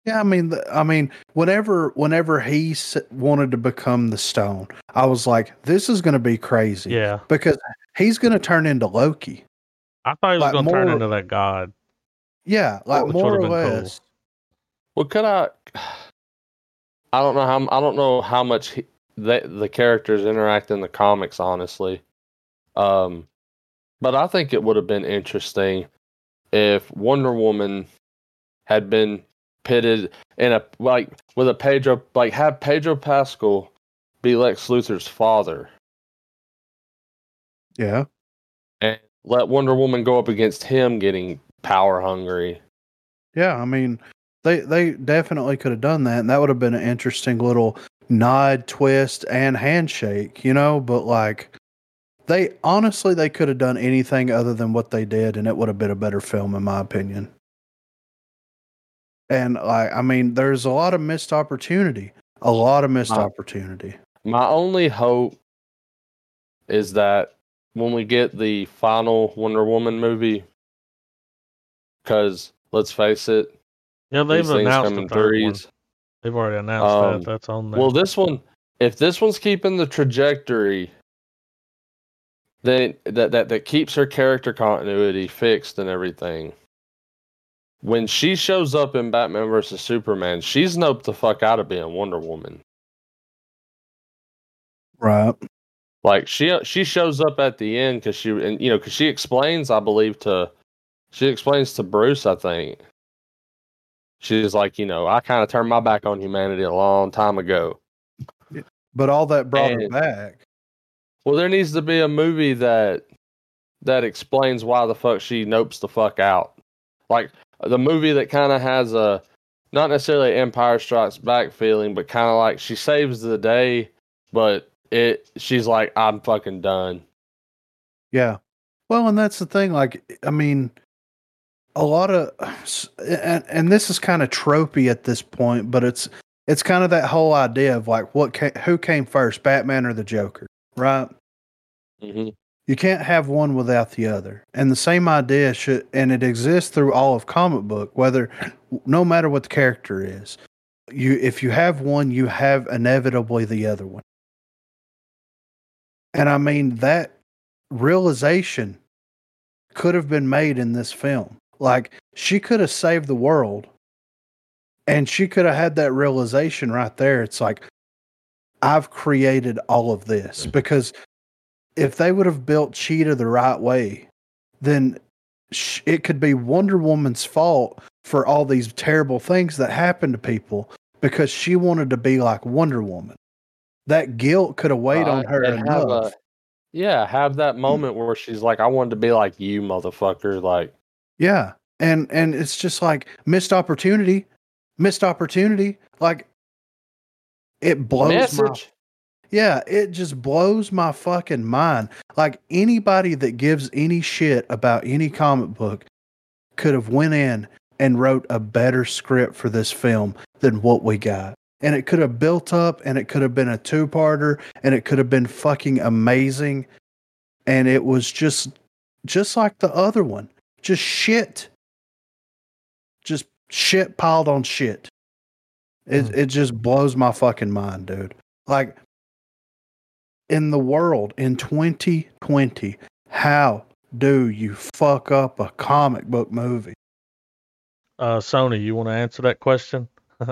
Yeah, I mean, I mean, whenever whenever he wanted to become the stone, I was like, this is going to be crazy. Yeah, Because he's going to turn into Loki. I thought he was like going to turn into that god. Yeah, like Which more or would've cool. less. Well, could I? (sighs) I don't know how I don't know how much he, the the characters interact in the comics, honestly. Um, but I think it would have been interesting if Wonder Woman had been pitted in a like with a Pedro like have Pedro Pascal be Lex Luthor's father Yeah. and let Wonder Woman go up against him getting power hungry. Yeah, I mean, they they definitely could have done that, and that would have been an interesting little nod, twist, and handshake, you know. But like, they honestly they could have done anything other than what they did, and it would have been a better film, in my opinion. And like, I mean, there's a lot of missed opportunity, a lot of missed Wow. opportunity. My only hope is that when we get the final Wonder Woman movie, because let's face it, Yeah, they've these announced come the in third one. They've already announced Um, that. That's on there. Well, this one, if this one's keeping the trajectory, then that that that keeps her character continuity fixed and everything. When she shows up in Batman versus Superman, she's noped the fuck out of being Wonder Woman. Right. Like she she shows up at the end because she and you know because she explains, I believe to she explains to Bruce, I think. She's like, you know, I kind of turned my back on humanity a long time ago. But all that brought her back. Well, there needs to be a movie that that explains why the fuck she nopes the fuck out. Like the movie that kind of has a not necessarily Empire Strikes Back feeling, but kind of like she saves the day, but it she's like I'm fucking done. Yeah. Well, and that's the thing. Like, I mean, a lot of, and, and this is kind of tropey at this point, but it's it's kind of that whole idea of like, what ca- who came first, Batman or the Joker, right? hmm You can't have one without the other. And the same idea should, and it exists through all of comic book, whether, no matter what the character is, you if you have one, you have inevitably the other one. And I mean that realization could have been made in this film. Like she could have saved the world, and she could have had that realization right there. It's like I've created all of this mm. because if they would have built Cheetah the right way, then sh- it could be Wonder Woman's fault for all these terrible things that happen to people because she wanted to be like Wonder Woman. That guilt could have weighed uh, on her enough. a- yeah, have that hmm. moment where she's like, I wanted to be like you, motherfucker. Like, Yeah. And and it's just like missed opportunity. Missed opportunity. Like it blows my message. Yeah, it just blows my fucking mind. Like anybody that gives any shit about any comic book could have went in and wrote a better script for this film than what we got. And it could have built up and it could have been a two-parter and it could have been fucking amazing and it was just just like the other one. Just shit. Just shit piled on shit. It Hmm. it just blows my fucking mind, dude. Like in the world in 2020, how do you fuck up a comic book movie? uh, Sony, you want to answer that question? (laughs)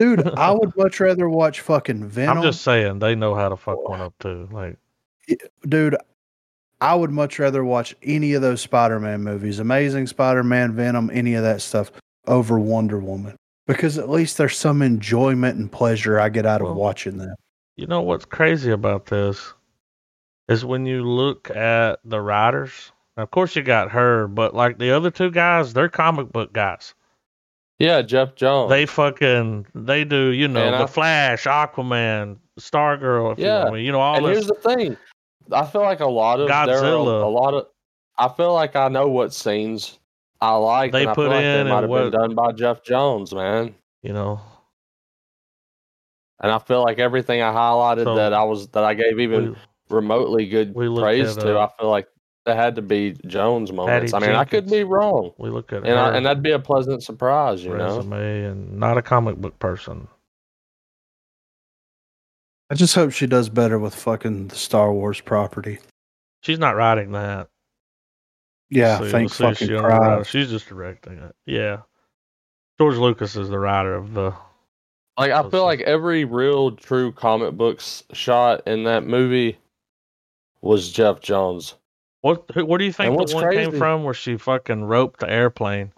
Dude, I would much rather watch fucking Venom. I'm just saying they know how to fuck one up too. Like, Dude, I would much rather watch any of those Spider-Man movies, Amazing Spider-Man, Venom, any of that stuff over Wonder Woman. Because at least there's some enjoyment and pleasure I get out of Well, watching that. You know what's crazy about this is when you look at the writers. Of course, you got her, but like the other two guys, they're comic book guys. Yeah, Geoff Johns. They fucking they do, you know, And the I- Flash, Aquaman, Stargirl, if Yeah, you, want, you know, all and this. here's the thing. I feel like a lot of are a, Godzilla. a lot of. I feel like I know what scenes I like. They and I put like in they and might have been done by Geoff Johns, man. you know, And I feel like everything I highlighted So, that I was that I gave even we, remotely good we praise at, to, uh, I feel like that had to be Johns moments. I Patty mean, I could be wrong, we look at and her I, and that'd be a pleasant surprise, you know. resume and not a comic book person. I just hope she does better with fucking the Star Wars property. She's not writing that. Yeah, So thank we'll see if fucking she Christ. She's just directing it. Yeah. George Lucas is the writer of the. Like I feel like every real true comic books shot in that movie was Geoff Johns. What? Who, where do you think And the what's one came from where she fucking roped the airplane?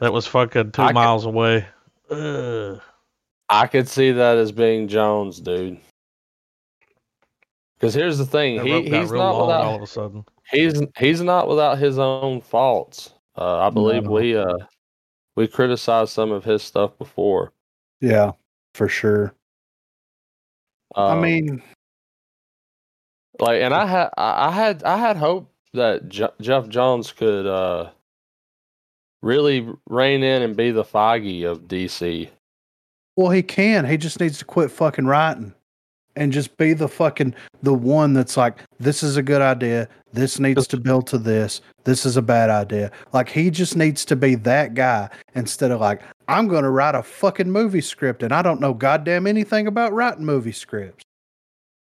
that was fucking two (laughs) I could- miles away. Ugh. I could see that as being Johns, dude. Because here's the thing, That he, he's not without all of a sudden. he's he's not without his own faults. Uh, I believe No. we uh we criticized some of his stuff before. Yeah, for sure. I Um, mean, like, and I had I I had I had hope that Je- Geoff Johns could uh really rein in and be the Feige of DC. well, he can. He just needs to quit fucking writing and just be the fucking the one that's like, this is a good idea. This needs to build to this. This is a bad idea. Like he just needs to be that guy instead of like, I'm going to write a fucking movie script and I don't know goddamn anything about writing movie scripts.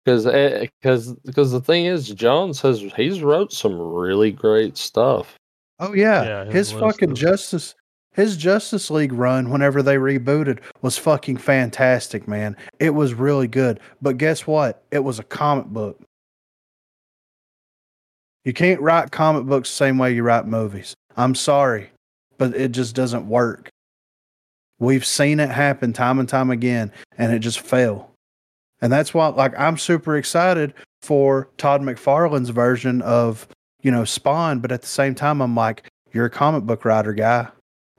Because because eh, because the thing is, Johns has he's wrote some really great stuff. Oh yeah, Yeah, his, his fucking is- Justice his Justice League run whenever they rebooted was fucking fantastic, man. It was really good. But guess what? It was a comic book. You can't write comic books the same way you write movies. I'm sorry, but it just doesn't work. We've seen it happen time and time again, and it just fell. And that's why, like, I'm super excited for Todd McFarlane's version of, you know, Spawn. But at the same time, I'm like, you're a comic book writer, guy.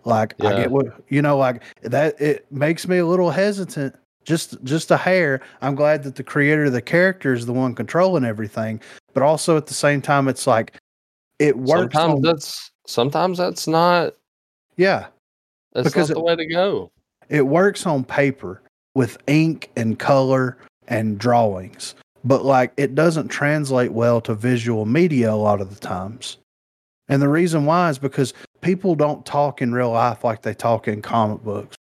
Like, I get what you know. Like that, it makes me a little hesitant, just just a hair. I'm glad that the creator of the character is the one controlling everything, but also at the same time, it's like it works. Sometimes on- that's sometimes that's not yeah, that's Because not the way to go. it works on paper with ink and color and drawings, but like it doesn't translate well to visual media a lot of the times. And the reason why is because people don't talk in real life like they talk in comic books.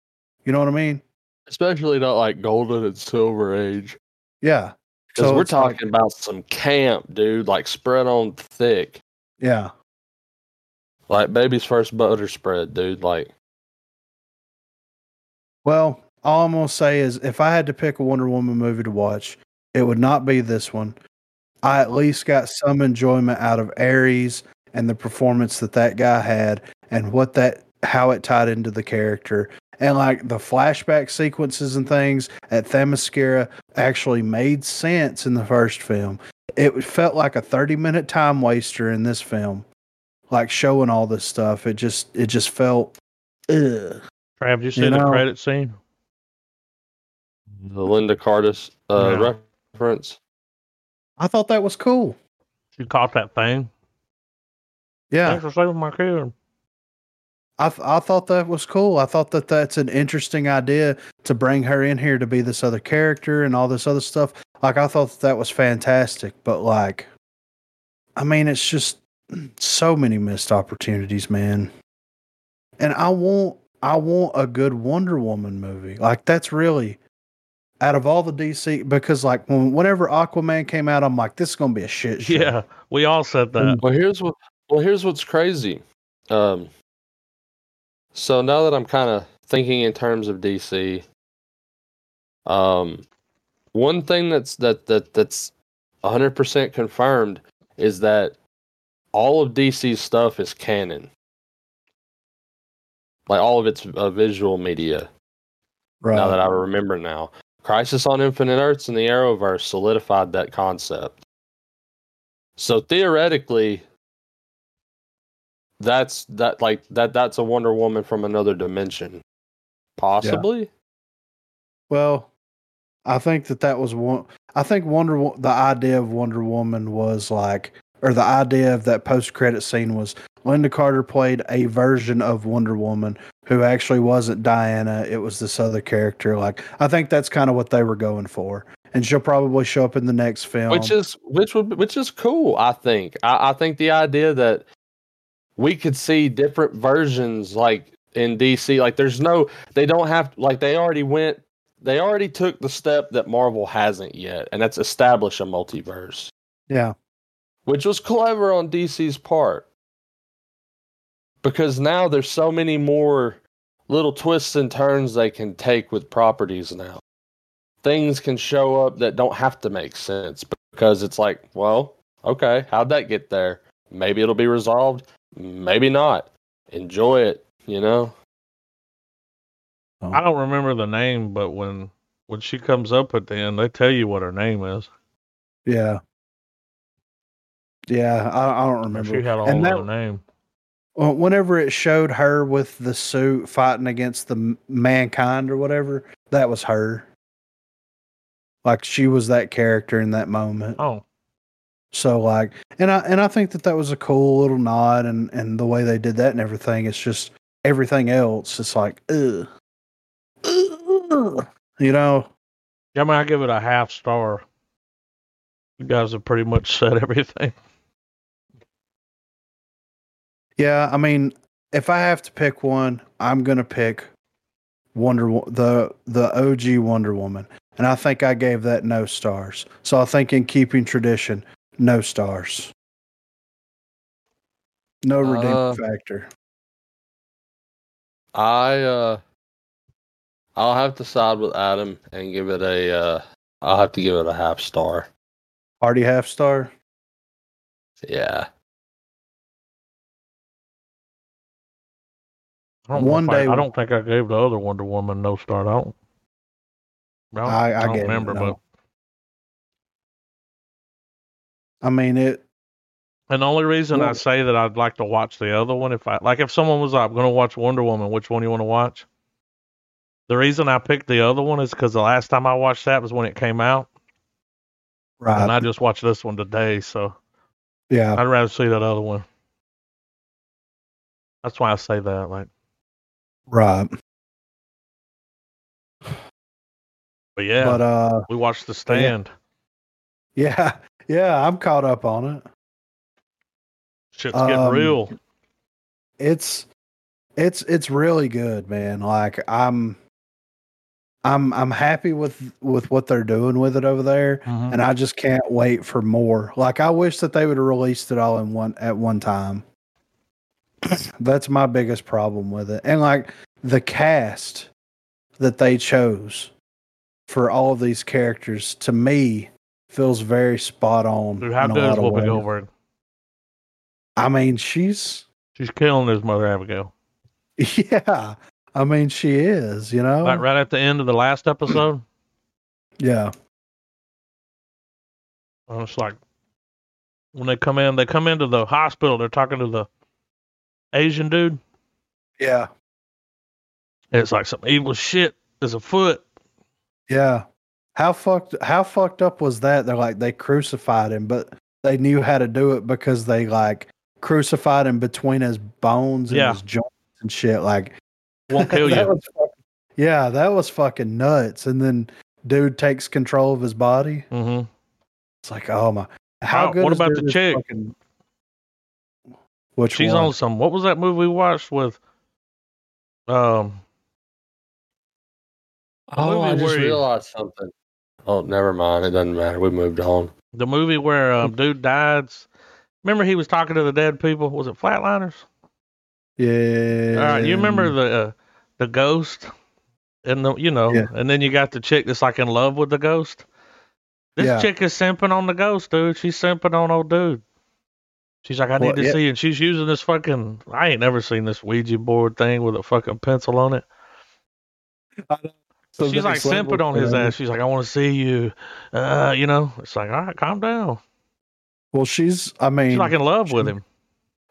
You know what I mean? Especially not like golden and silver age. Yeah. Because So we're it's like- talking about some camp, dude, like spread on thick. Yeah. Like baby's first butter spread, dude. Like Well, all I'm gonna say is if I had to pick a Wonder Woman movie to watch, it would not be this one. I at least got some enjoyment out of Ares and the performance that that guy had, and what that how it tied into the character, and like the flashback sequences and things at Themyscira actually made sense in the first film. It felt like a 30 minute time waster in this film, like showing all this stuff. It just it just felt. Ugh. Trav, did you see You the credit scene? the Lynda Carter's uh, Yeah. reference. I thought that was cool. You caught that thing? Yeah, Thanks for saving my kid. I th- I thought that was cool. I thought that that's an interesting idea to bring her in here to be this other character and all this other stuff. Like I thought that, that was fantastic, but like, I mean, it's just so many missed opportunities, man. And I want I want a good Wonder Woman movie. Like that's really out of all the DC because like when, whenever Aquaman came out, I'm like, this is gonna be a shit show. Yeah, we all said that. Well, here's what. Well, here's what's crazy. Um. So now that I'm kind of thinking in terms of DC, um, one thing that's that that that's 100% confirmed is that all of DC's stuff is canon. Like all of its uh, visual media. right. Now that I remember now, Crisis on Infinite Earths and the Arrowverse solidified that concept. So theoretically, that's that like that that's a Wonder Woman from another dimension, possibly. Well, I think that that was one. I think Wonder the idea of Wonder Woman was like, or the idea of that post credit scene was Lynda Carter played a version of Wonder Woman who actually wasn't Diana. It was this other character. Like, I think that's kind of what they were going for, and she'll probably show up in the next film. Which is which would which is cool. I think. I, I think the idea that we could see different versions like in DC. Like there's no they don't have like they already went they already took the step that Marvel hasn't yet, and that's establish a multiverse. yeah, which was clever on DC's part. Because now there's so many more little twists and turns they can take with properties now. Things can show up that don't have to make sense because it's like, well, okay, how'd that get there? Maybe it'll be resolved, maybe not. Enjoy it. you know. I don't remember the name, but when when she comes up at the end, they tell you what her name is. Yeah. Yeah, I, I don't remember. She had a whole And that- other name. Well, whenever it showed her with the suit fighting against the mankind or whatever, that was her. Like she was that character in that moment. Oh, So like, and I and I think that that was a cool little nod, and and the way they did that and everything. It's just everything else. It's like, ugh, Ugh. you know. yeah, I mean, I give it a half star. You guys have pretty much said (laughs) everything. Yeah, I mean, if I have to pick one, I'm gonna pick Wonder Wo- the the OG Wonder Woman, and I think I gave that no stars. So I think in keeping tradition, no stars, no redeeming Uh, factor. I uh I'll have to side with Adam and give it a uh I'll have to give it a half star. Hardy half star. Yeah. I don't One if I- day- I, don't think I gave the other Wonder Woman no star. I don't. I don't, I- I don't gave it remember, no. I mean it. and the only reason I say that I'd like to watch the other one, if I like, if someone was like, "I'm going to watch Wonder Woman," which one you want to watch? The reason I picked the other one is because the last time I watched that was when it came out, Right. and I just watched this one today, so yeah. I'd rather see that other one. That's why I say that. Like, Right. but yeah, But uh, we watched The Stand. yeah, yeah, I'm caught up on it. Shit's getting Um, real. it's it's it's really good man like i'm i'm i'm happy with with what they're doing with it over there Mhm. and i just can't wait for more like i wish that they would have released it all in one at one time (clears throat) that's my biggest problem with it and like the cast that they chose for all of these characters to me feels very spot on Dude, how in a good is lot of Whoopi. Goldberg? i mean she's She's killing his mother Abigail. (laughs) Yeah. I mean, she is, you know? Like right at the end of the last episode, (clears throat) yeah. Oh, I was like, when they come in, they come into the hospital. They're talking to the Asian dude. Yeah. And it's like some evil shit is afoot. Yeah. How fucked how fucked up was that? They're like they crucified him, but they knew how to do it because they like crucified him between his bones and Yeah. his joints and shit. Like Won't kill (laughs) you. was yeah, that was fucking nuts. And then dude takes control of his body. hmm It's like, oh my how Oh, good what is about the chick? fucking- which She's one? on some. What was that movie we watched with? Um, Oh, I movie just where realized something. Oh, never mind. It doesn't matter. We moved on. the movie where um, dude died. Remember he was talking to the dead people. Was it Flatliners? Yeah. All right, you remember the uh, the ghost, and the you know, Yeah. and then you got the chick that's like in love with the ghost. This Yeah. chick is simping on the ghost, dude. She's simping on old dude. She's like, I need Well, to yeah. see, and she's using this fucking. I ain't never seen this Ouija board thing with a fucking pencil on it. So she's like next simping on his ass. She's like, I want to see you. Uh, you know, it's like, all right, calm down. Well, she's. I mean, She's like in love with him.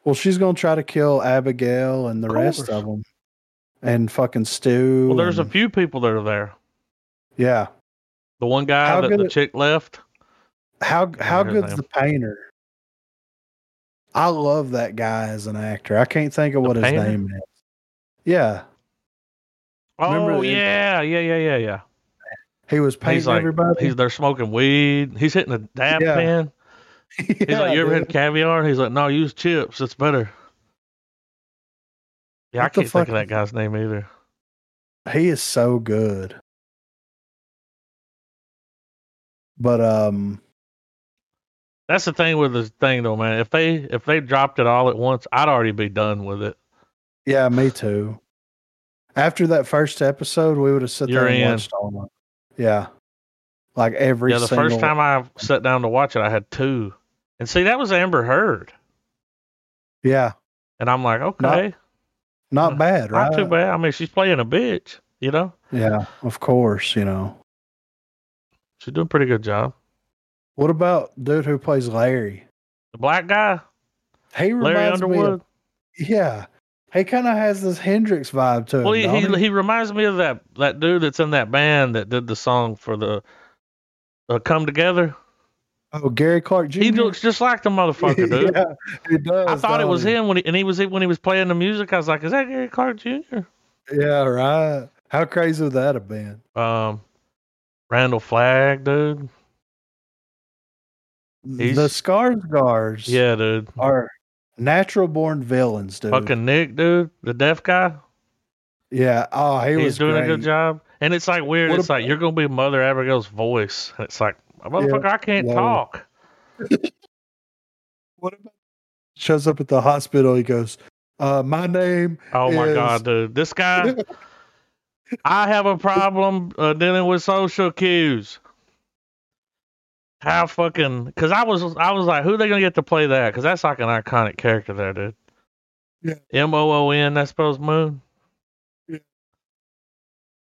well, she's gonna try to kill Abigail and the Of rest of them, and fucking Stu. Well, there's a few people that are there. yeah. The one guy How that good the it- chick left. How how good's name. the painter? I love that guy as an actor. I can't think of The what his name is. Yeah, Remember Oh yeah, yeah, yeah, yeah, yeah. he was painting He's like, everybody. he's they're smoking weed. He's hitting a dab Yeah. pen. (laughs) He's like, you ever had caviar? He's like, no, use chips. It's better. Yeah, What I can't think of that guy's name either. He is so good. But um, That's the thing with this thing though, man. If they if they dropped it all at once, I'd already be done with it. yeah, me too. After that first episode, we would have sat there You're and in. watched all of them. Yeah, like every yeah, the single. first time I sat down to watch it, I had two, and see that was Amber Heard, Yeah, and I'm like, okay, Not Uh, bad, right? Not too bad. I mean, she's playing a bitch. You know, Yeah, of course. You know. she's doing a pretty good job. What about dude who plays Larry? The black guy, He Larry. Underwood. Of, yeah, he kind of has this Hendrix vibe to him. Well, he, he he reminds me of that that dude that's in that band that did the song for the uh, "Come Together." Oh, Gary Clark Jr. He looks just like the motherfucker, dude. (laughs) yeah, he does. I thought it was he? him when he and he was when he was playing the music. I was like, "Is that Gary Clark Jr.?" Yeah, right. How crazy would that have been? Um, Randall Flagg, dude. He's- the Skarsgårds Yeah, dude. are natural born villains, dude. Fucking Nick, dude, the deaf guy. yeah. Oh, he He's was doing a good job. And it's like weird. What it's like you're gonna be Mother Abigail's voice. And it's like, motherfucker, I can't Whoa. talk. (coughs) What about shows up at the hospital? He goes, uh, "My name." Oh my god, dude, this guy. (laughs) I have a problem uh, dealing with social cues. How fucking? Because I was, I was like, who are they gonna get to play that? Because that's like an iconic character there, dude. Yeah. M O O N. That spells moon. Yeah.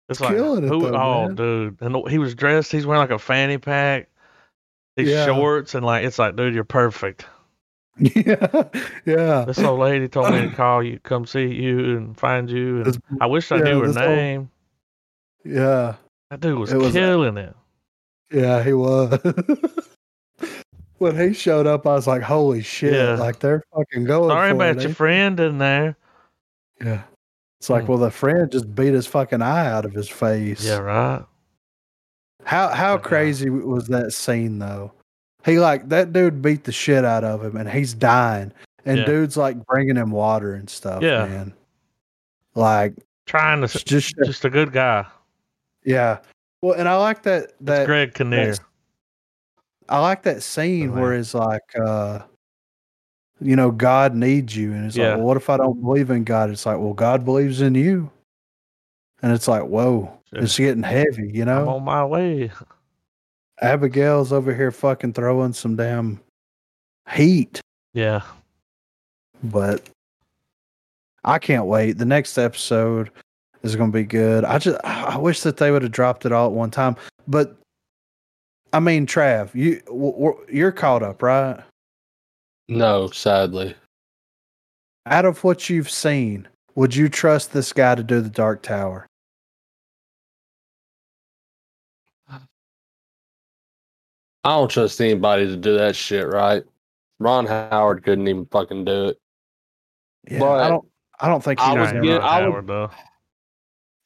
It's He's killing it, who? though, oh, man. dude, and he was dressed. He's wearing like a fanny pack, these Yeah. shorts, and like it's like, dude, you're perfect. (laughs) yeah, yeah. This old lady told me to (laughs) call you, come see you, and find you. And This- I wish I yeah, knew her this old- name. Yeah, That dude was, It was- killing it. Yeah, he was. (laughs) when he showed up, I was like, "Holy shit!" Yeah. Like they're fucking going. Sorry about it, your ain't friend in there. Yeah. It's like, Hmm. well, the friend just beat his fucking eye out of his face. Yeah, right. How how Yeah. crazy was that scene though? He like that dude beat the shit out of him, and he's dying, and Yeah. dude's like bringing him water and stuff. Yeah. man. Like Trying to, just just a good guy. yeah. Well, and I like that That's that Greg Kinnear. I like that scene Oh, where it's like, uh, you know, God needs you, and it's Yeah. like, well, what if I don't believe in God? It's like, well, God believes in you, and it's like, whoa, it's getting heavy, you I'm know. on my way. Abigail's over here fucking throwing some damn heat, Yeah. but I can't wait. The next episode is going to be good. I just, I wish that they would have dropped it all at one time, but. I mean, Trav, you w- w- you're caught up, right? No, sadly. out of what you've seen, would you trust this guy to do the Dark Tower? I don't trust anybody to do that shit, right? Ron Howard couldn't even fucking do it. Yeah, But I don't. I don't think he I was Nah, ever- get- Ron I would- Howard, though.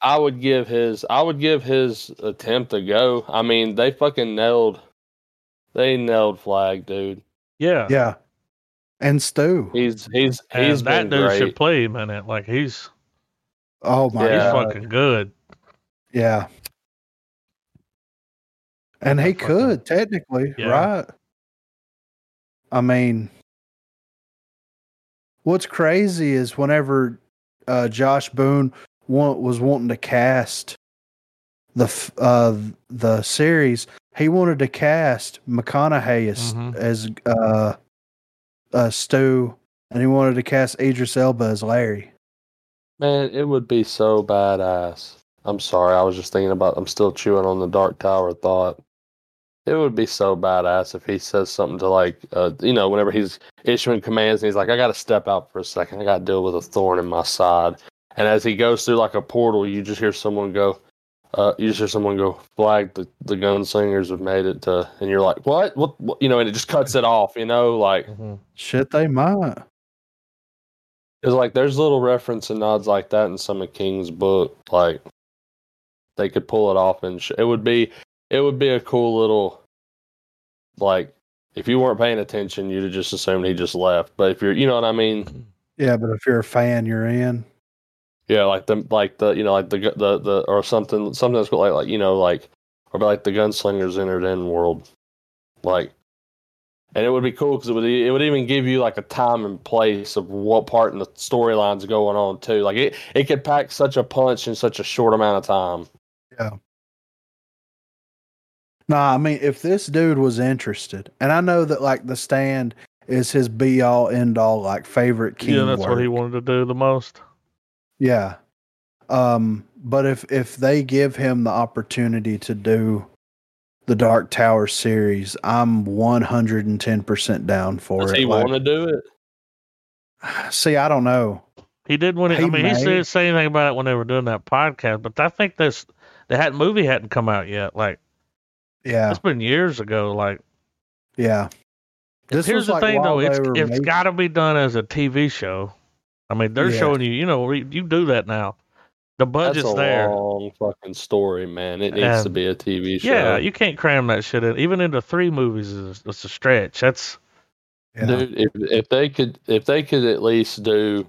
I would give his I would give his attempt a go. I mean, they fucking nailed they nailed Flagg, dude. Yeah. Yeah, and Stu. He's he's And he's that dude great. should play him in it. Like he's Oh my Yeah. he's fucking good. Yeah, and he fucking- could technically, Yeah. right? I mean, what's crazy is whenever uh, Josh Boone want, was wanting to cast the uh, the series, he wanted to cast McConaughey as Mhm. as uh, uh, Stu, and he wanted to cast Idris Elba as Larry. Man, it would be so badass. I'm sorry, I was just thinking about I'm still chewing on the Dark Tower thought. It would be so badass if he says something to like uh you know, whenever he's issuing commands and he's like, I gotta step out for a second, I gotta deal with a thorn in my side. And as he goes through like a portal, you just hear someone go uh, you just hear someone go, "Flagg! The the gunslingers have made it to," and you're like, "What? What? what? You know?" And it just cuts it off. You know, like Mhm. Shit, they might. It's like there's little reference and nods like that in some of King's book. Like they could pull it off, and sh- it would be it would be a cool little like if you weren't paying attention, you'd have just assumed he just left. But if you're, you know what I mean? Yeah, but if you're a fan, you're in. Yeah, like the like the you know like the the the or something something that's like like you know like or like the gunslingers entered in world, like. And it would be cool because it would it would even give you like a time and place of what part in the storyline's going on too. Like it it could pack such a punch in such a short amount of time. Yeah. Nah, I mean, if this dude was interested, and I know that like the stand is his be all end all like favorite king. Yeah, that's what he wanted to do the most. Yeah. Um, but if if they give him the opportunity to do the Dark Tower series, I'm 110% down for it. Does it. he Like, want to do it? (sighs) see, I don't know. He did when he, I He mean, he may. didn't say anything about it when they were doing that podcast, but I think this the had movie hadn't come out yet. Like Yeah. it's been years ago. Like Yeah. This here's was the like thing though, it's they were it's making- got to be done as a TV show. I mean, they're Yeah. showing you, you know, re- you do that now. The That's budget's a there. long fucking story, man. It needs to be a TV show. Yeah, you can't cram that shit in. Even into three movies is it's a stretch. That's Yeah. Dude, if if they could if they could at least do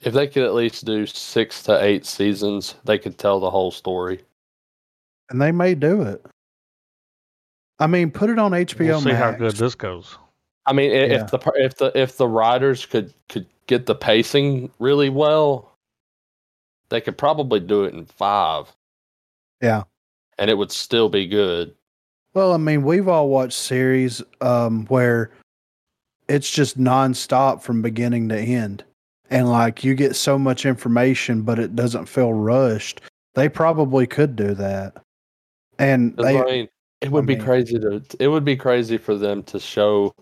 if they could at least do six to eight seasons, they could tell the whole story. And they may do it. I mean, put it on HBO we'll see Max. how good this goes. I mean, i- Yeah. if the if the if the writers could could get the pacing really well, they could probably do it in five. Yeah. and it would still be good. Well, I mean, we've all watched series um, where it's just nonstop from beginning to end. And like you get so much information, but it doesn't feel rushed. They probably could do that. and they, I mean, it would be mean- crazy to it would be crazy for them to show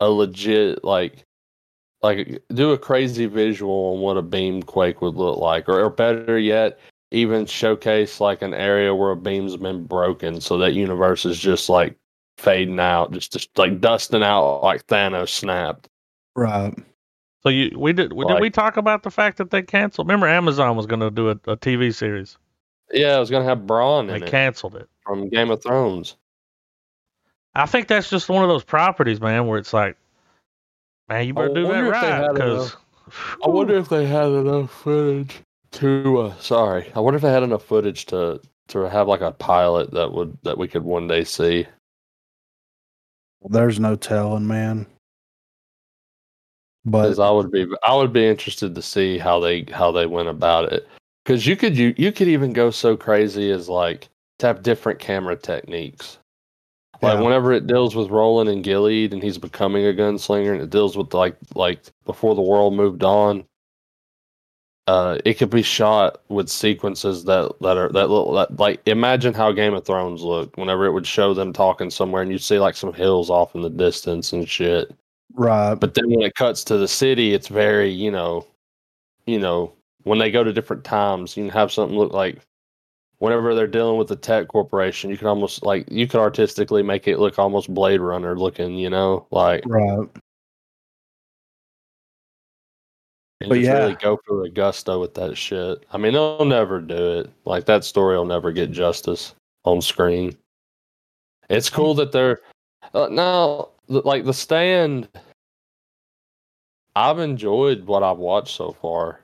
a legit like like do a crazy visual on what a beam quake would look like, or, or better yet, even showcase like an area where a beam's been broken, so that universe is just like fading out, just just like dusting out like Thanos snapped. right. So you we did we, did we talk about the fact that they canceled? Remember, Amazon was going to do a, a TV series. Yeah, it was gonna have Bronn They it canceled it. from Game of Thrones. I think that's just one of those properties, man, where it's like, man, you better I do that wonder if they right because. I wonder if they had enough footage to. Uh, sorry, I wonder if they had enough footage to to have like a pilot that would that we could one day see. There's no telling, man. But Because I would be I would be interested to see how they how they went about it. Because you could you you could even go so crazy as like to have different camera techniques. Like Yeah. whenever it deals with Roland and Gilead and he's becoming a gunslinger and it deals with like like before the world moved on. Uh, it could be shot with sequences that that are that look that, like imagine how Game of Thrones looked whenever it would show them talking somewhere and you'd see like some hills off in the distance and shit. right. But then when it cuts to the city, it's very, you know, you know, when they go to different times, you can have something look like whenever they're dealing with the tech corporation, you can almost like you could artistically make it look almost Blade Runner looking, you know, like Right. and But just yeah. really go for the gusto with that shit. I mean, they'll never do it. Like that story will never get justice on screen. It's cool that they're uh, now like the stand. I've enjoyed what I've watched so far.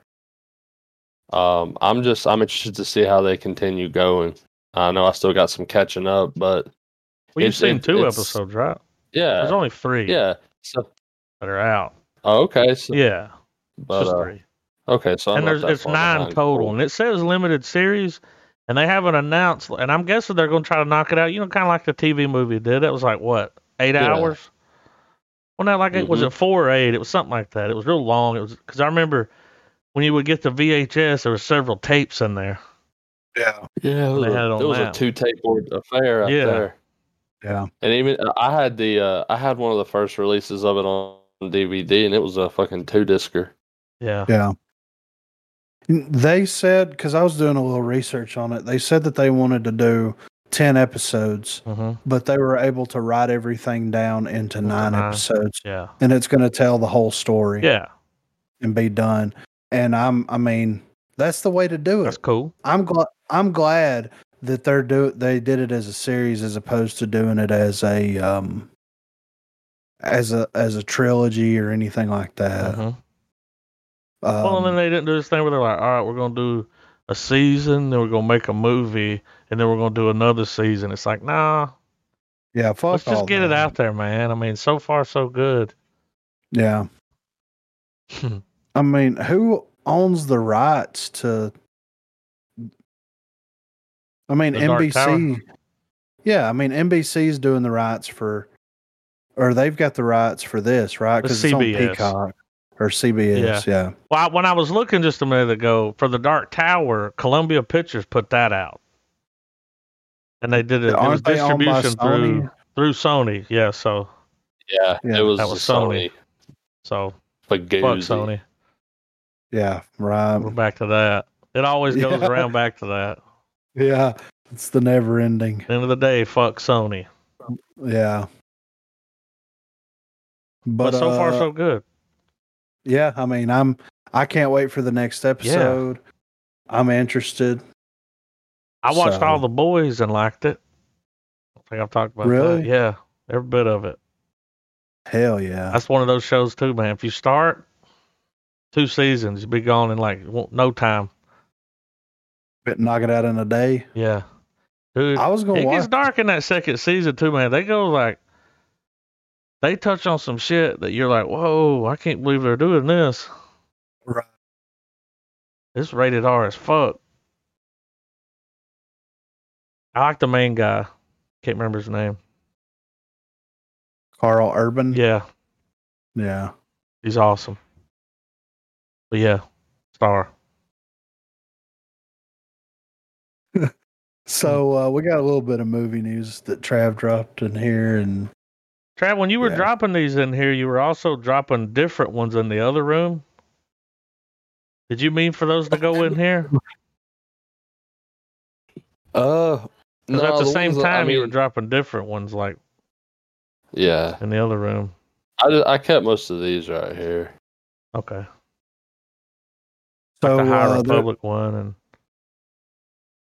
Um, I'm just I'm interested to see how they continue going. I know I still got some catching up, but Well, you've seen it- two episodes, right? yeah, There's only three yeah. So that are out. oh, okay, so, Yeah, but just uh, three. okay, so I'm and there's it's nine total, Cool. and it says limited series, and they haven't announced. And I'm guessing they're going to try to knock it out. You know, kind of like the TV movie did. It was like what eight Yeah. hours. Well, not like it was Mhm. it four or eight. It was something like that. It was real long. It was because I remember when you would get the VHS, there were several tapes in there. Yeah. Yeah, it was, it a, on it was a two tape affair out Yeah. there. Yeah. And even uh, I had the uh, I had one of the first releases of it on DVD, and it was a fucking two discer. Yeah, Yeah. They said because I was doing a little research on it. They said that they wanted to do ten episodes, hmm but they were able to write everything down into Into nine nine. episodes, yeah, and it's going to tell the whole story yeah. and be done. And I'm, I mean, that's the way to do it. That's cool. I'm glad. I'm glad that they're do they did it as a series as opposed to doing it as a um as a as a trilogy or anything like that. Mhm. Um, well, and then they didn't do this thing where they're like, all right, we're going to do a season, then we're going to make a movie, and then we're going to do another season. It's like, nah, yeah, fuck let's just get it out there, man. I mean, so far so good. Yeah. (laughs) I mean, who owns the rights to? I mean, The NBC. Yeah, I mean, NBC's doing the rights for, or they've got the rights for this, right? Because it's on Peacock. or CBS. Yeah. Well, I, when I was looking just a minute ago for the Dark Tower, Columbia Pictures put that out, and they did it. It was Aren't they owned distribution through Sony? through Sony. Yeah, so Yeah, Yeah, it was, that was Sony. Sony. so But fuck Sony. Yeah. Right. We're back to that. It always goes Yeah. around back to that. Yeah. It's the never ending. End of the day, fuck Sony. Yeah. But, But, so far uh, so good. yeah, I mean, I'm I can't wait for the next episode. I'm interested. I watched so- all the boys and liked it. I think I've talked about Really? that. Yeah, every bit of it. Hell yeah. That's one of those shows too, man. If you start two seasons, be gone in like no time. But knock it out in a day. Yeah, dude. I was gonna it gets dark in that second season too, man. They go like they touch on some shit that you're like, whoa, I can't believe they're doing this. Right. It's rated R as fuck. I like the main guy. Can't remember his name. Karl Urban. Yeah, Yeah. he's awesome. But yeah, star. (laughs) So uh, we got a little bit of movie news that Trav dropped in here, and Trav, when you were Yeah. dropping these in here, you were also dropping different ones in the other room. Did you mean for those to go in here? (laughs) Uh, no, at the, the same ones that- I time, you were dropping different ones, like Yeah, in the other room. I, ju- I kept most of these right here. Okay, so like the High uh, there- one, and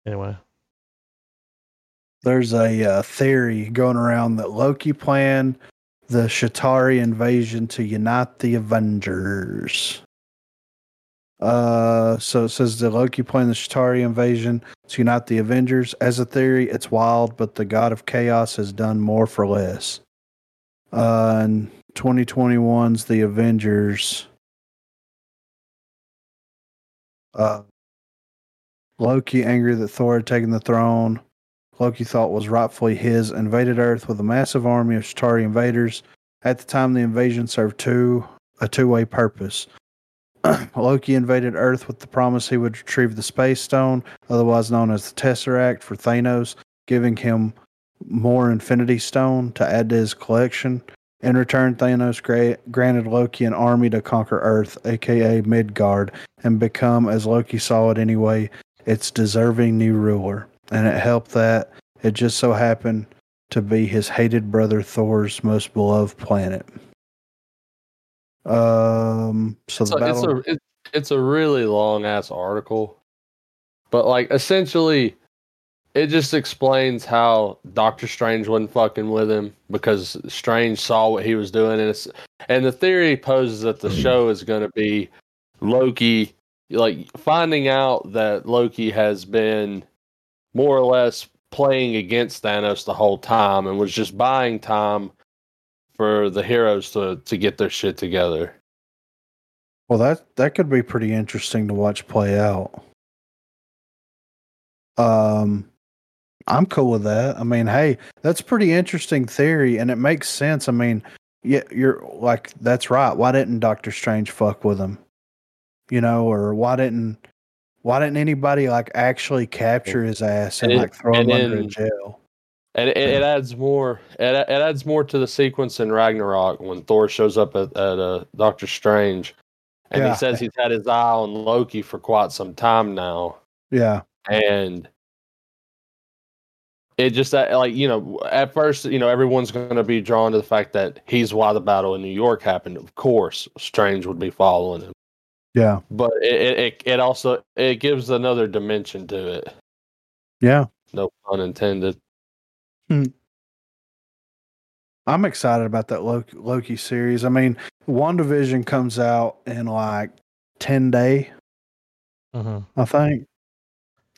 anyway, there's a uh, theory going around that Loki planned the Chitauri invasion to unite the Avengers. Uh, so it says the Loki planned the Chitauri invasion to unite the Avengers. As a theory, it's wild, but the God of Chaos has done more for less. Uh, in 2021's The Avengers, uh, Loki, angry that Thor had taken the throne, Loki thought was rightfully his, invaded Earth with a massive army of Chitauri invaders. At the time, the invasion served two a two way purpose. (clears throat) Loki invaded Earth with the promise he would retrieve the Space Stone, otherwise known as the Tesseract, for Thanos, giving him more Infinity Stone to add to his collection. In return, Thanos gra- granted Loki an army to conquer Earth, aka Midgard, and become, as Loki saw it anyway, its deserving new ruler. And it helped that it just so happened to be his hated brother Thor's most beloved planet. Um, so It's the a, it's a it's a really long ass article, but like essentially, it just explains how Doctor Strange wasn't fucking with him because Strange saw what he was doing, and it's and the theory poses that the show is going to be Loki, like finding out that Loki has been more or less playing against Thanos the whole time and was just buying time for the heroes to to get their shit together. Well, that that could be pretty interesting to watch play out. Um, I'm cool with that. I mean, hey, that's a pretty interesting theory, and it makes sense. I mean, yeah, you're like that's right. Why didn't Doctor Strange fuck with him? You know, or why didn't why didn't anybody like actually capture his ass and, And it- like throw him and under a jail? And it, it adds more. It, it adds more to the sequence in Ragnarok when Thor shows up at, at uh, Doctor Strange, and Yeah. he says he's had his eye on Loki for quite some time now, Yeah, and it just that like you know at first you know everyone's going to be drawn to the fact that he's why the battle in New York happened. Of course, Strange would be following him, yeah, but it it, it, it also it gives another dimension to it. yeah. No pun intended. I'm excited about that Loki, Loki series. I mean, WandaVision comes out in like ten day, hmm I think.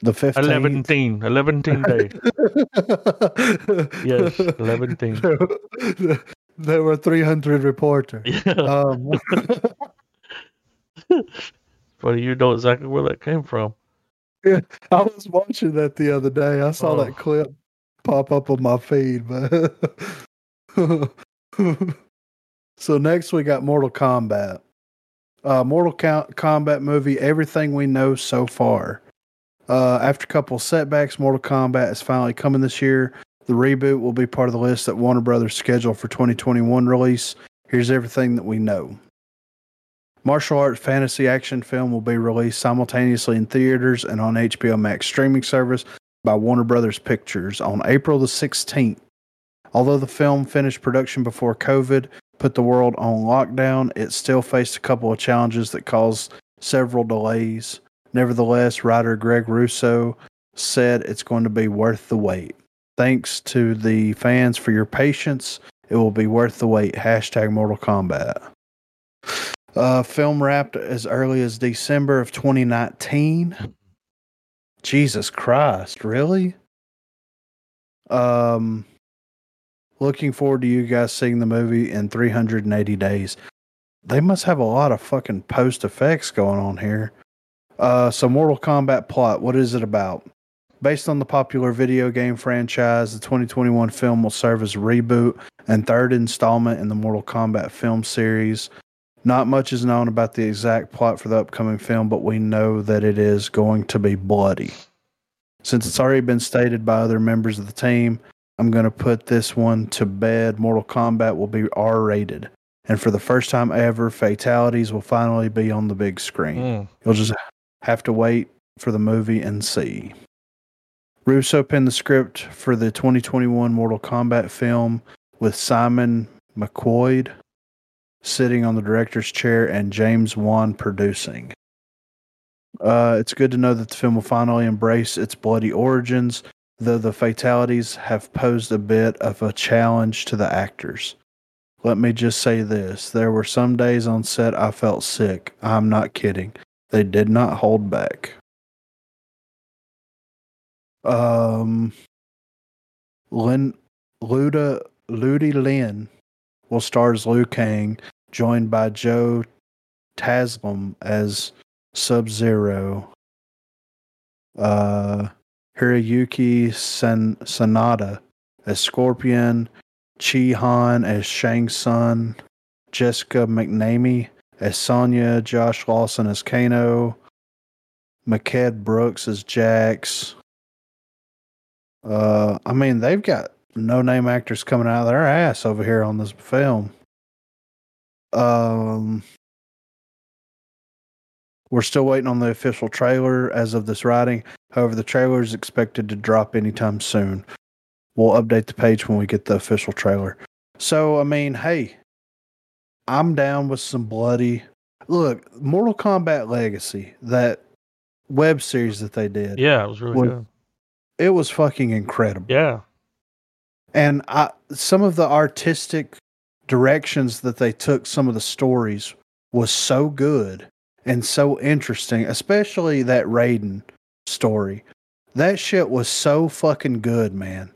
The 15th. 11 11 day. (laughs) Yes, 11 there, there were 300 reporters. Yeah. Um, (laughs) Funny, you know exactly where that came from. Yeah, I was watching that the other day. I saw Oh. that clip pop up on my feed, but (laughs) so next we got Mortal Kombat. Uh, Mortal Kombat movie, everything we know so far. Uh, after a couple setbacks, Mortal Kombat is finally coming this year. The reboot will be part of the list that Warner Brothers scheduled for 2021 release. Here's everything that we know. Martial arts fantasy action film will be released simultaneously in theaters and on HBO Max streaming service by Warner Brothers Pictures on April the 16th. Although the film finished production before COVID put the world on lockdown, it still faced a couple of challenges that caused several delays. Nevertheless, writer Greg Russo said it's going to be worth the wait. Thanks to the fans for your patience. It will be worth the wait. Hashtag Mortal Kombat. Uh, film wrapped as early as December of 2019. Jesus Christ, really? Um, looking forward to you guys seeing the movie in 380 days. They must have a lot of fucking post effects going on here. Uh, so Mortal Kombat plot, what is it about? Based on the popular video game franchise, the 2021 film will serve as a reboot and third installment in the Mortal Kombat film series. Not much is known about the exact plot for the upcoming film, but we know that it is going to be bloody. Since it's already been stated by other members of the team, I'm going to put this one to bed. Mortal Kombat will be R rated. And for the first time ever, fatalities will finally be on the big screen. Mm. You'll just have to wait for the movie and see. Russo penned the script for the 2021 Mortal Kombat film with Simon McQuoid sitting on the director's chair and James Wan producing. Uh, it's good to know that the film will finally embrace its bloody origins, though the fatalities have posed a bit of a challenge to the actors. Let me just say this there were some days on set I felt sick. I'm not kidding. They did not hold back. Um, Lin, Luda, Ludi Lin will star as Liu Kang, joined by Joe Taslim as Sub Zero. Uh, Hiroyuki San- Sanada as Scorpion, Chin Han as Shang Tsung, Jessica McNamee as Sonya, Josh Lawson as Kano, Mehcad Brooks as Jax. Uh, I mean, they've got no name actors coming out of their ass over here on this film. Um, we're still waiting on the official trailer as of this writing. However, the trailer is expected to drop anytime soon. We'll update the page when we get the official trailer. So, I mean, hey, I'm down with some bloody. Look, Mortal Kombat Legacy, that web series that they did, Yeah, it was really Well, good. it was fucking incredible. Yeah. And I, some of the artistic directions that they took some of the stories was so good and so interesting, especially that Raiden story. That shit was so fucking good, man.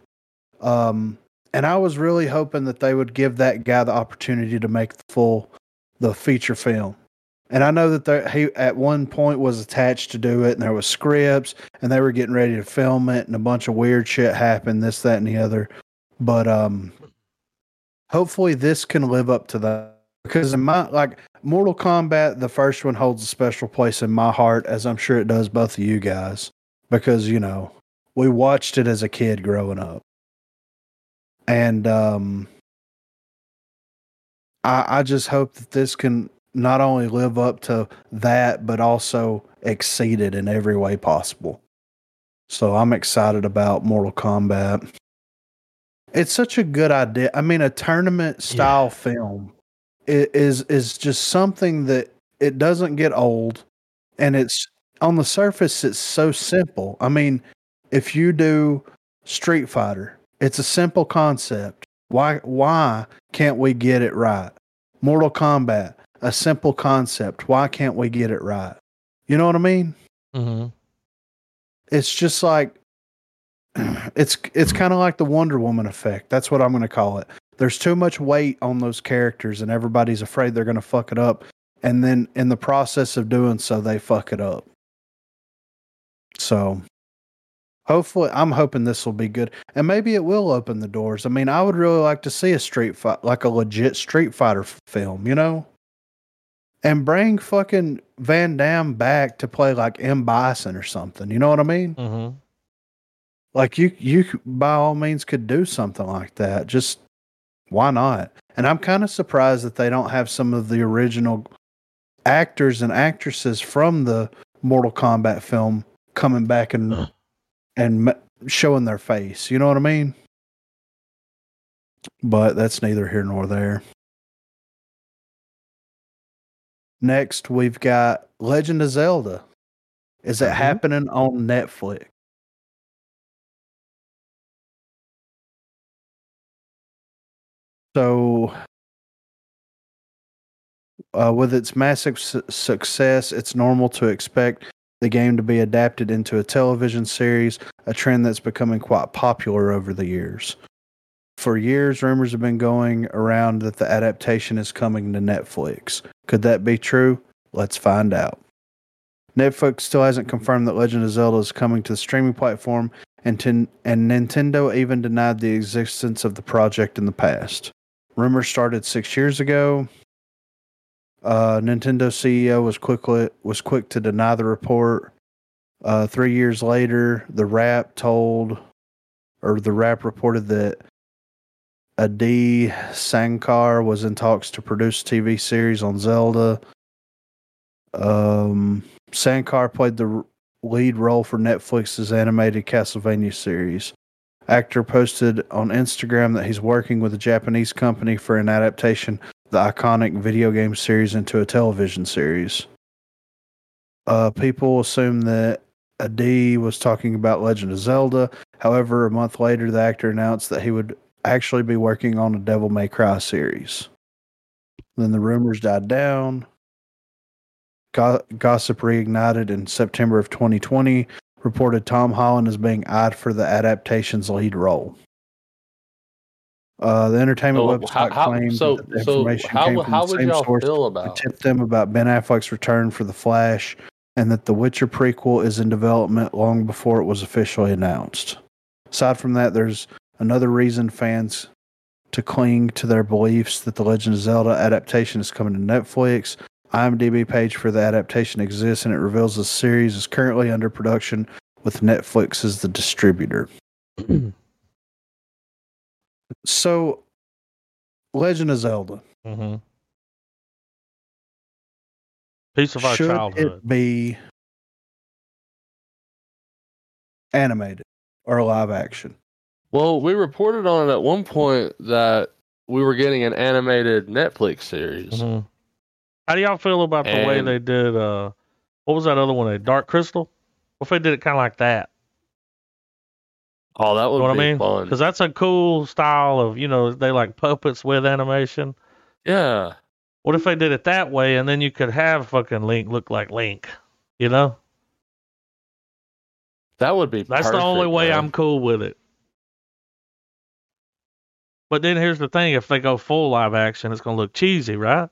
Um, and I was really hoping that they would give that guy the opportunity to make the full, the feature film. And I know that he at one point was attached to do it, and there was scripts, and they were getting ready to film it, and a bunch of weird shit happened, this, that, and the other. But um, hopefully this can live up to that because in my like Mortal Kombat, the first one holds a special place in my heart, as I'm sure it does both of you guys, because you know we watched it as a kid growing up, and um, I, I just hope that this can not only live up to that, but also exceed it in every way possible. So I'm excited about Mortal Kombat. It's such a good idea. I mean, a tournament style film is is just something that it doesn't get old, and it's on the surface. It's so simple. I mean, if you do Street Fighter, it's a simple concept. Why why can't we get it right? Mortal Kombat, a simple concept. Why can't we get it right? You know what I mean? hmm it's just like (clears throat) it's it's kind of like the Wonder Woman effect. That's what I'm going to call it. There's too much weight on those characters, and everybody's afraid they're going to fuck it up. And then in the process of doing so, they fuck it up. So hopefully, I'm hoping this will be good, and maybe it will open the doors. I mean, I would really like to see a street fight, like a legit Street Fighter film, you know. and bring fucking Van Damme back to play like M Bison or something. You know what I mean? Mm-hmm. Like you, you by all means could do something like that. Just why not? And I'm kind of surprised that they don't have some of the original actors and actresses from the Mortal Kombat film coming back and and m- showing their face. You know what I mean? But that's neither here nor there. Next, we've got Legend of Zelda. Is it Mhm. happening on Netflix? So, uh, with its massive su- success, it's normal to expect the game to be adapted into a television series, a trend that's becoming quite popular over the years. For years, rumors have been going around that the adaptation is coming to Netflix. Could that be true? Let's find out. Netflix still hasn't confirmed that Legend of Zelda is coming to the streaming platform, and, tin- and Nintendo even denied the existence of the project in the past. Rumors started six years ago. Uh, Nintendo CEO was quickly was quick to deny the report. Uh, three years later, the Wrap told, or the Wrap reported that Adi Shankar was in talks to produce TV series on Zelda. Um, Shankar played the lead role for Netflix's animated Castlevania series. Actor posted on Instagram that he's working with a Japanese company for an adaptation the iconic video game series into a television series. Uh, people assume that Adi was talking about Legend of Zelda. However, a month later, the actor announced that he would actually be working on a Devil May Cry series. Then the rumors died down. Go- gossip reignited in September of 2020, reported Tom Holland as being eyed for the adaptation's lead role. Uh, the entertainment So, website how, how, claimed so, that the so information how, came from how the would same y'all source feel who about tipped them about Ben Affleck's return for The Flash and that The Witcher prequel is in development long before it was officially announced. Aside from that, there's another reason fans to cling to their beliefs that the Legend of Zelda adaptation is coming to Netflix. IMDb page for the adaptation exists and it reveals the series is currently under production with Netflix as the distributor. (clears throat) So, Legend of Zelda. mm-hmm. Piece of our should childhood. it be animated or live action? Well, we reported on it at one point that we were getting an animated Netflix series. Mhm. How do y'all feel about the way they did? uh What was that other one? A Dark Crystal. What if they did it kind of like that? Oh, that would You know what be I mean? fun. Because that's a cool style of you know they like puppets with animation. Yeah. What if they did it that way, and then you could have fucking Link look like Link? You know, That would be that's the only way man. I'm cool with it. But then here's the thing: if they go full live action, it's gonna look cheesy, right?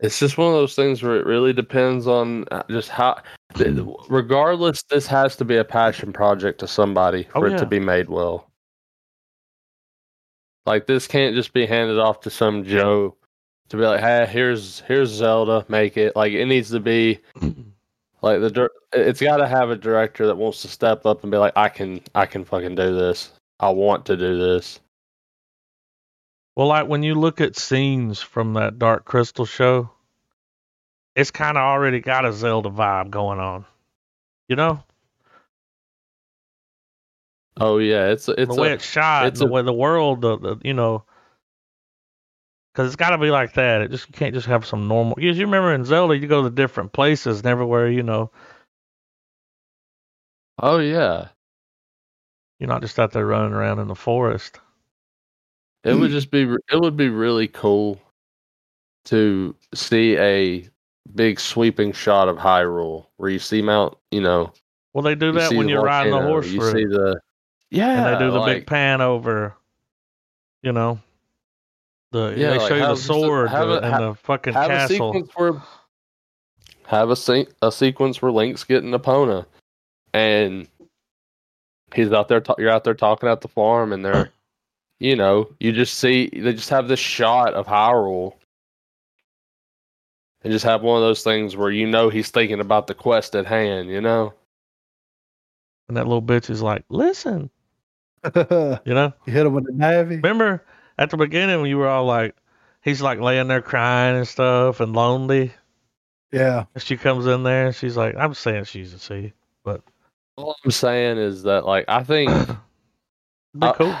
It's just one of those things where it really depends on uh, just how. Regardless, this has to be a passion project to somebody Oh, for it to be made well. Like this can't just be handed off to some Joe to be like, "Hey, here's here's Zelda, make it." Like it needs to be like the it's got to have a director that wants to step up and be like, "I can I can fucking do this. I want to do this." Well, like when you look at scenes from that Dark Crystal show, it's kind of already got a Zelda vibe going on. You know, Oh yeah, it's it's the way a, it's shot, it's the a- way the world, the, the you know, because it's got to be like that. It just you can't just have some normal. Because you remember in Zelda, you go to different places and everywhere. You know, oh yeah. you're not just out there running around in the forest. It would mm. just be it would be really cool to see a big sweeping shot of Hyrule where you see Mount, you know, Well, they do that when you're riding the horse You through, see the yeah, and they do the like, big pan over. You know, the Yeah, they like show you the just a- sword have a- and ha- the fucking have castle. where have a se- a sequence where Link's getting Epona, and he's out there. Ta- you're out there talking at the farm, and they're you know, you just see they just have this shot of Hyrule. And just have one of those things where you know he's thinking about the quest at hand, you know? And that little bitch is like, listen, (laughs) you know. you hit him with the Navi. Remember at the beginning when you were all like, he's like laying there crying and stuff and lonely. Yeah. And she comes in there and she's like, I'm saying she's a a C. But All I'm saying is that like I think (coughs) Be cool.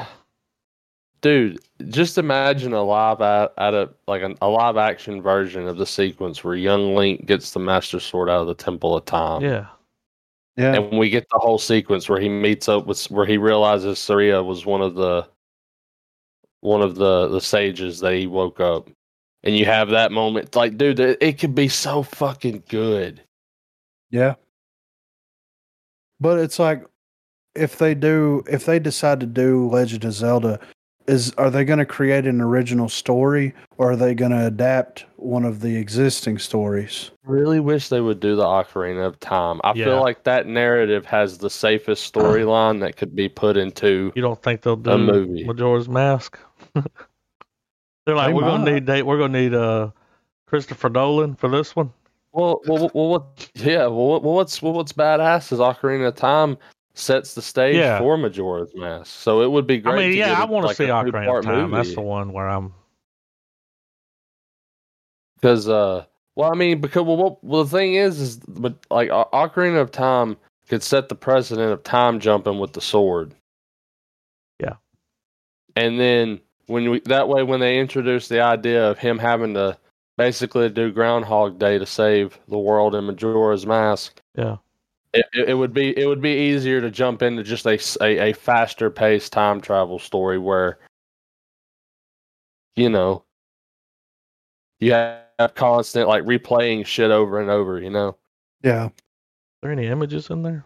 Dude, just imagine a live at, at a like an, a live action version of the sequence where young Link gets the Master Sword out of the Temple of Time. Yeah. Yeah. And we get the whole sequence where he meets up with where he realizes Saria was one of the one of the the sages that he woke up. And you have that moment like dude, it, it could be so fucking good. Yeah. But it's like if they do if they decide to do Legend of Zelda, is are they gonna create an original story or are they gonna adapt one of the existing stories? Really wish they would do the Ocarina of Time. I Yeah. feel like that narrative has the safest storyline that could be put into You don't think they'll do A movie. Majora's Mask? (laughs) They're like, They we're gonna need date. We're gonna need uh Christopher Nolan for this one. Well, well, well, what? Yeah, well, well, what's well, what's badass is Ocarina of Time sets the stage Yeah. for Majora's Mask, so it would be great. I mean, yeah, I want to like see Ocarina of Time. That's the one where I'm. Because, uh, well, I mean, because well, what, well, the thing is, is but like O- Ocarina of Time could set the precedent of time jumping with the sword. Yeah. And then when we that way, when they introduce the idea of him having to basically do Groundhog Day to save the world in Majora's Mask, Yeah. It, it it would be it would be easier to jump into just a a faster paced time travel story where you know you have constant like replaying shit over and over you know Yeah. Are there any images in there?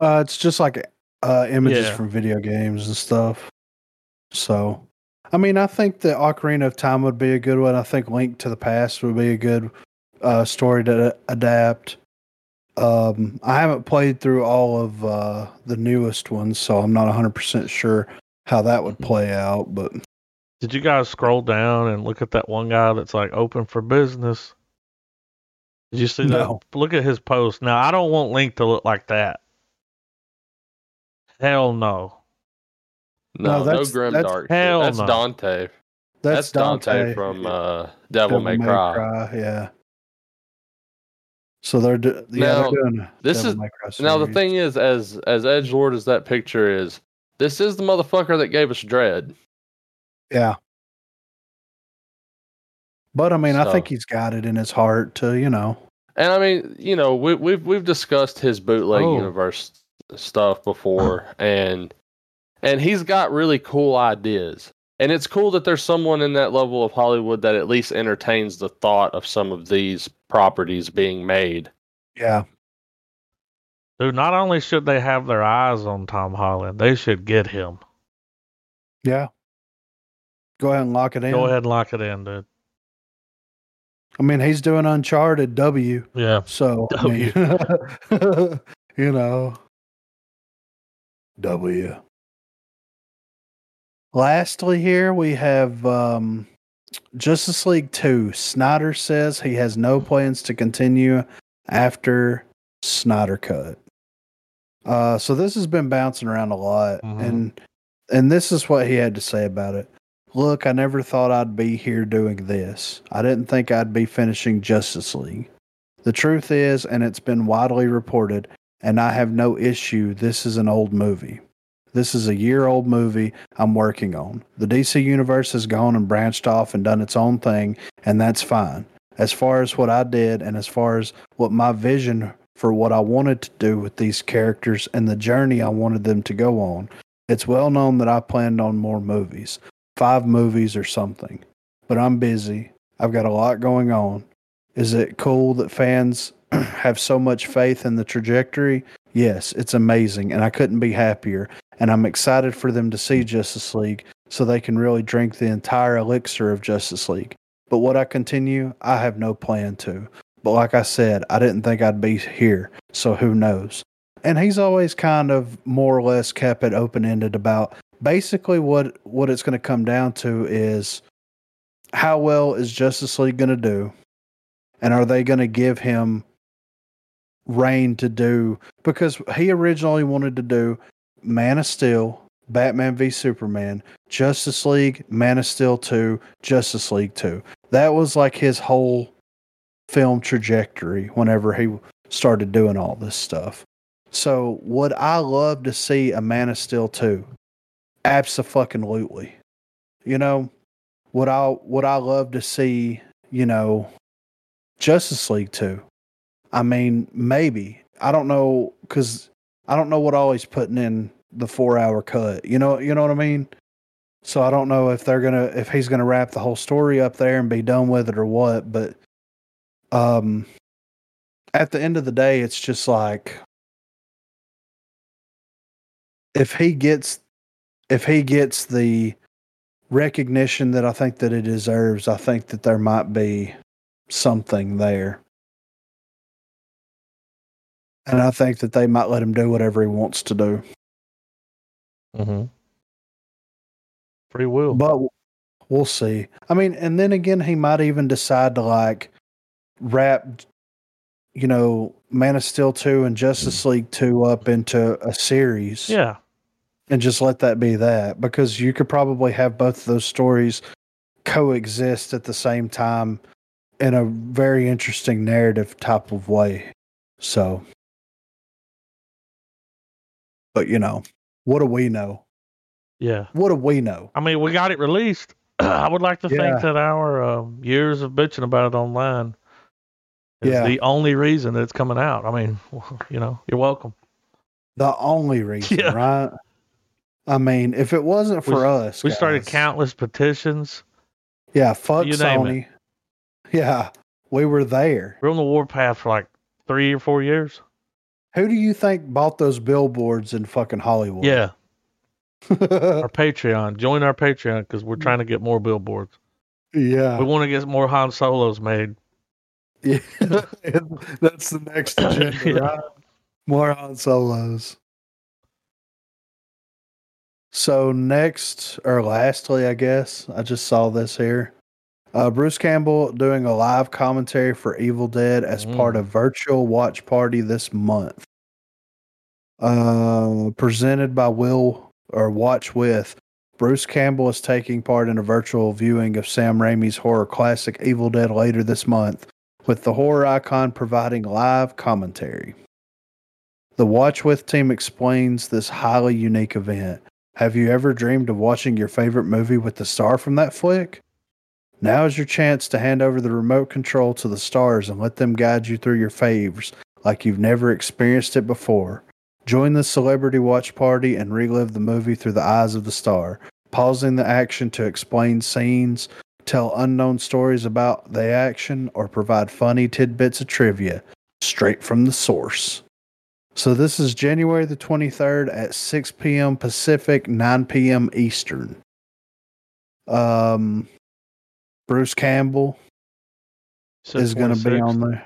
Uh it's just like uh images Yeah. from video games and stuff. So I mean I think the Ocarina of Time would be a good one. I think Link to the Past would be a good uh story to adapt. Um I haven't played through all of uh the newest ones, so I'm not 100% sure how that would play out, but Did you guys scroll down and look at that one guy that's like open for business? Did you see No. that? Look at his post. Now I don't want Link to look like that. Hell no. no No, no, that's- grim that's- dark hell that's no. dante that's, that's, dante, from uh devil, may, cry. yeah. So they're do- yeah, Now, they're doing this Devil is- May Cry now the thing is as as edge lord as that picture is this is the motherfucker that gave us Dredd Yeah. But I mean, I think he's got it in his heart to, you know. And I mean, you know, we, we've we've discussed his bootleg Oh. universe stuff before, (clears throat) and and he's got really cool ideas. And it's cool that there's someone in that level of Hollywood that at least entertains the thought of some of these properties being made. Yeah. Dude, not only should they have their eyes on Tom Holland, they should get him. Yeah. Go ahead and lock it in. Go ahead and lock it in, dude. I mean, he's doing Uncharted W. Yeah. So, I (laughs) mean, (laughs) you know. W. Lastly, here we have um, Justice League 2. Snyder says he has no plans to continue after Snyder Cut. Uh, so this has been bouncing around a lot, Mhm. and and this is what he had to say about it. Look, I never thought I'd be here doing this. I didn't think I'd be finishing Justice League. The truth is, and it's been widely reported, and I have no issue, this is an old movie. This is a year old movie I'm working on. The DC Universe has gone and branched off and done its own thing, and that's fine. As far as what I did, and as far as what my vision for what I wanted to do with these characters and the journey I wanted them to go on, it's well known that I planned on more movies, five movies or something. But I'm busy. I've got a lot going on. Is it cool that fans (clears throat) have so much faith in the trajectory? Yes, it's amazing, and I couldn't be happier. And I'm excited for them to see Justice League so they can really drink the entire elixir of Justice League. But what I continue? I have no plan to. But like I said, I didn't think I'd be here, so who knows? And he's always kind of more or less kept it open ended about basically what what it's going to come down to is how well is Justice League going to do, and are they going to give him reign to do because he originally wanted to do Man of Steel, Batman v Superman, Justice League, Man of Steel 2, Justice League 2. That was like his whole film trajectory whenever he started doing all this stuff. So, would I love to see a Man of Steel 2? Absolutely. You know, would I would I love to see, you know, Justice League 2? I mean, maybe. I don't know cuz I don't know what all he's putting in the 4-hour cut. You know, you know what I mean? So I don't know if they're to if he's to wrap the whole story up there and be done with it or what, but um at the end of the day it's just like if he gets if he gets the recognition that I think that it deserves, I think that there might be something there. And I think that they might let him do whatever he wants to do. Mm-hmm. Free will. But we'll see. I mean, and then again, he might even decide to like wrap, you know, Man of Steel 2 and Justice League 2 up into a series. yeah. and just let that be that because you could probably have both of those stories coexist at the same time in a very interesting narrative type of way. So, but you know, what do we know? Yeah. What do we know? I mean, we got it released. (clears throat) I would like to Yeah. think that our um, years of bitching about it online is Yeah. the only reason that it's coming out. I mean, (laughs) you know, you're welcome. The only reason, (laughs) Yeah. right? I mean, if it wasn't for We- us, We started countless petitions. Yeah, fuck You Sony. Yeah, we were there. We're on the warpath for like three or four years. Who do you think bought those billboards in fucking Hollywood? Yeah. (laughs) Our Patreon. Join our Patreon because we're trying to get more billboards. yeah. We want to get more Han Solos made. Yeah, (laughs) that's the next (coughs) agenda, Yeah. right? More Han Solos. So next or lastly, I guess I just saw this here. Uh, Bruce Campbell doing a live commentary for Evil Dead as part Mm. of virtual watch party this month. Uh, presented by Will or Watch with. Bruce Campbell is taking part in a virtual viewing of Sam Raimi's horror classic Evil Dead later this month with the horror icon providing live commentary. The Watch With team explains this highly unique event. Have you ever dreamed of watching your favorite movie with the star from that flick? Now is your chance to hand over the remote control to the stars and let them guide you through your faves like you've never experienced it before. Join the celebrity watch party and relive the movie through the eyes of the star, pausing the action to explain scenes, tell unknown stories about the action, or provide funny tidbits of trivia straight from the source. So this is January the 23rd at 6 p.m. Pacific, 9 p.m. Eastern. Um, Bruce Campbell Said is going to be on there.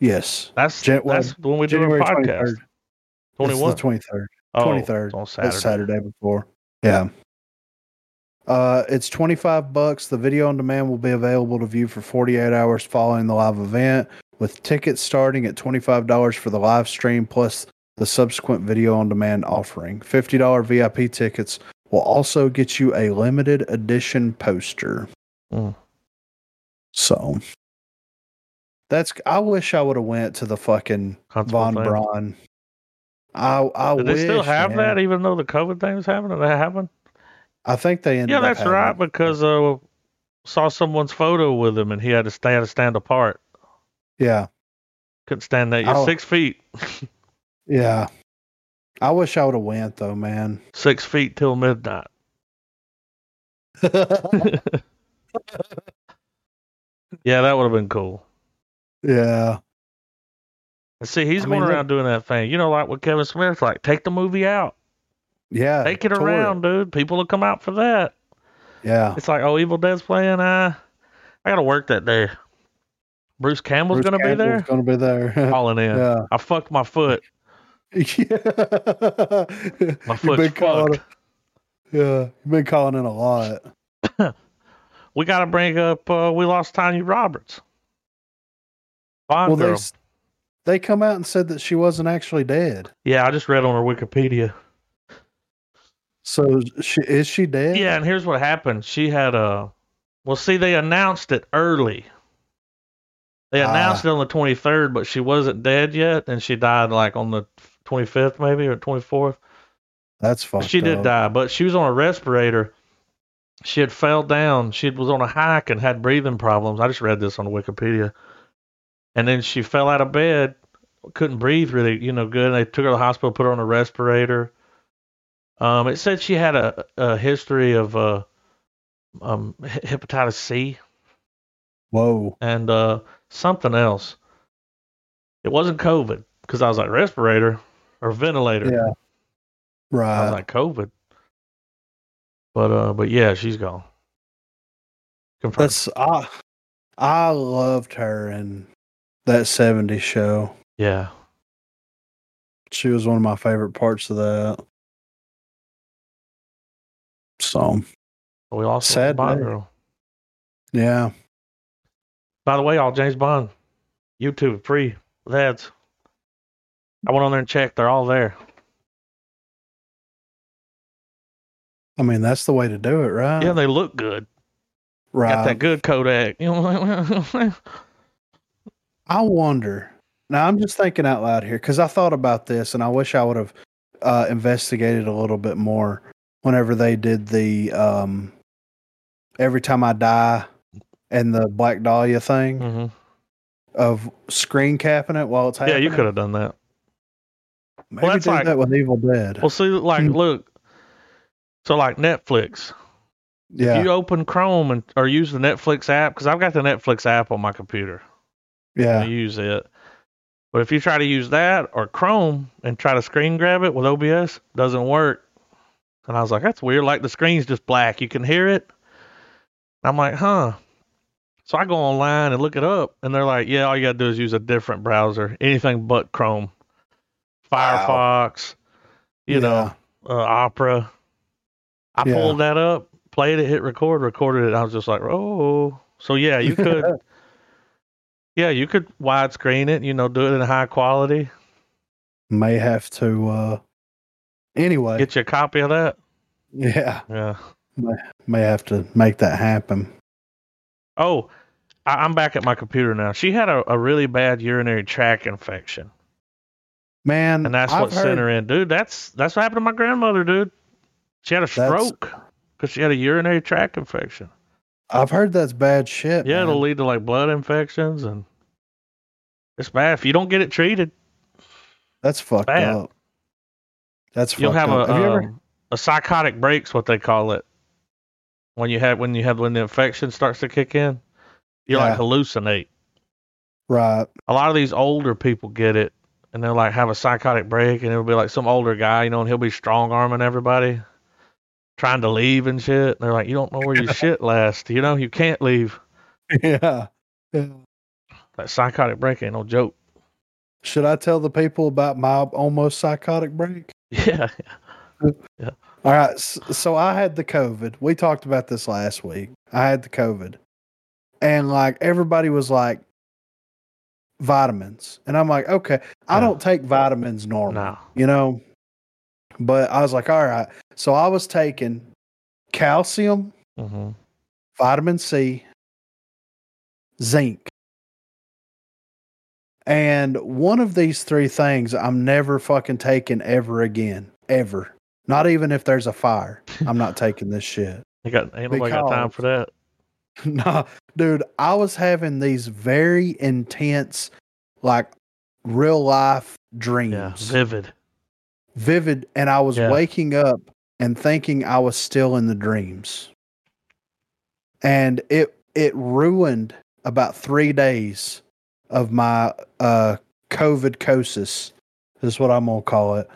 Yes. That's that's when we do our podcast. 23rd. Twenty one. It's the 23rd. Oh, 23rd. it's That's Saturday. Saturday before. Yeah. Uh, it's 25 bucks. The video on demand will be available to view for 48 hours following the live event, with tickets starting at $25 for the live stream plus the subsequent video on demand offering. $50 VIP tickets will also get you a limited edition poster. Mm. So that's I wish I would have went to the fucking Huntsville Von thing. Braun. I I Did wish, they still have man. that even though the COVID thing was happening? That happened? I think they ended Yeah, that's having right. Because uh, saw someone's photo with him and he had to stay to stand apart. Yeah, Couldn't stand that. You're Oh. six feet. yeah. I wish I would have went though, man. Six feet till midnight. (laughs) (laughs) Yeah, that would have been cool. yeah, see, he's I going mean, around doing that thing. You know, like with Kevin Smith, like take the movie out, yeah. take it around, dude. People will come out for that. Yeah, It's like, oh, Evil Dead's playing. Uh, I got to work that day. Bruce Campbell's Bruce to be there. (laughs) Going to be there. Calling in. yeah. I fucked my foot. yeah. (laughs) My foot's fucked. Yeah, you've been calling in a lot. (laughs) We got to bring up. Uh, we lost Tanya Roberts. Well, they girl. s- they come out and said that she wasn't actually dead. Yeah, I just read on her Wikipedia. So she is she dead? Yeah, and here's what happened. She had a. Well, see, they announced it early. They Ah. announced it on the 23rd, but she wasn't dead yet, and she died like on the 25th, maybe or 24th. that's fucked. she did up. die, but she was on a respirator. She had fell down. She was on a hike and had breathing problems. I just read this on Wikipedia. And then she fell out of bed, couldn't breathe really, you know, good. And they took her to the hospital, put her on a respirator. Um, it said she had a, a history of uh, um, hepatitis C Whoa. and uh, something else. It wasn't COVID because I was like respirator or ventilator. Yeah. Right. I was like COVID. But uh, but yeah, she's gone. Confirmed. That's I. I loved her in that '70s show. yeah. She was one of my favorite parts of that. So We lost Sad Bond day. girl. yeah, By the way, all James Bond YouTube free with ads. I went on there and checked; they're all there. I mean that's the way to do it, right? Yeah, they look good. right. Got that good Kodak. You (laughs) know, I wonder. Now I'm just thinking out loud here because I thought about this and I wish I would have uh, investigated a little bit more whenever they did the um, every time I die and the Black Dahlia thing hmm of screen capping it while it's happening. yeah, you could have done that. Maybe that's did like- that with Evil Dead. Well, see, like, Hmm. look. So, like Netflix, yeah, if you open Chrome and or use the Netflix app, because I've got the Netflix app on my computer. I yeah, use it. But if you try to use that or Chrome and try to screen grab it with OBS, doesn't work. And I was like, that's weird. Like the screen's just black. You can hear it. I'm like, huh. So I go online and look it up, and they're like, yeah, all you gotta do is use a different browser, anything but Chrome, Wow. Firefox, you know, uh, Opera. I Yeah. pulled that up, played it, hit record, recorded it. I was just like, oh. So yeah, you could. (laughs) Yeah, you could widescreen it, you know, do it in high quality. may have to. uh Anyway, Get you a copy of that. yeah, Yeah. may may have to make that happen. Oh, I, I'm back at my computer now. She had a, a really bad urinary tract infection, Man, and that's I've what sent her in, dude. That's that's what happened to my grandmother, dude. She had a stroke because she had a urinary tract infection. I've heard that's bad shit. Yeah, man. it'll lead to like blood infections, and it's bad if you don't get it treated. That's fucked bad. up. That's You'll fucked have a up. have you ever? um, a psychotic break's what they call it. When you have when you have when the infection starts to kick in, you like hallucinate. Right. A lot of these older people get it, and they'll like have a psychotic break, and it'll be like some older guy, you know, and he'll be strong arming everybody, trying to leave and shit. And they're like, you don't know where your (laughs) shit lasts, you know, you can't leave. Yeah. yeah. That psychotic break ain't no joke. Should I tell the people about my almost psychotic break? (laughs) Yeah, yeah. All right. So I had the COVID. We talked about this last week. I had the COVID. And like everybody was like, vitamins. And I'm like, okay, I don't take vitamins normal, no, you know? But I was like, all right. So I was taking calcium, hmm vitamin C, zinc. And one of these three things I'm never fucking taking ever again. Ever. Not even if there's a fire. I'm not (laughs) taking this shit. you got ain't nobody got time for that. (laughs) no, dude, I was having these very intense, like real life dreams. Yeah, vivid. Vivid. And I was Yeah. waking up and thinking I was still in the dreams. And it it ruined about three days of my uh COVID cosis, is what I'm gonna call it.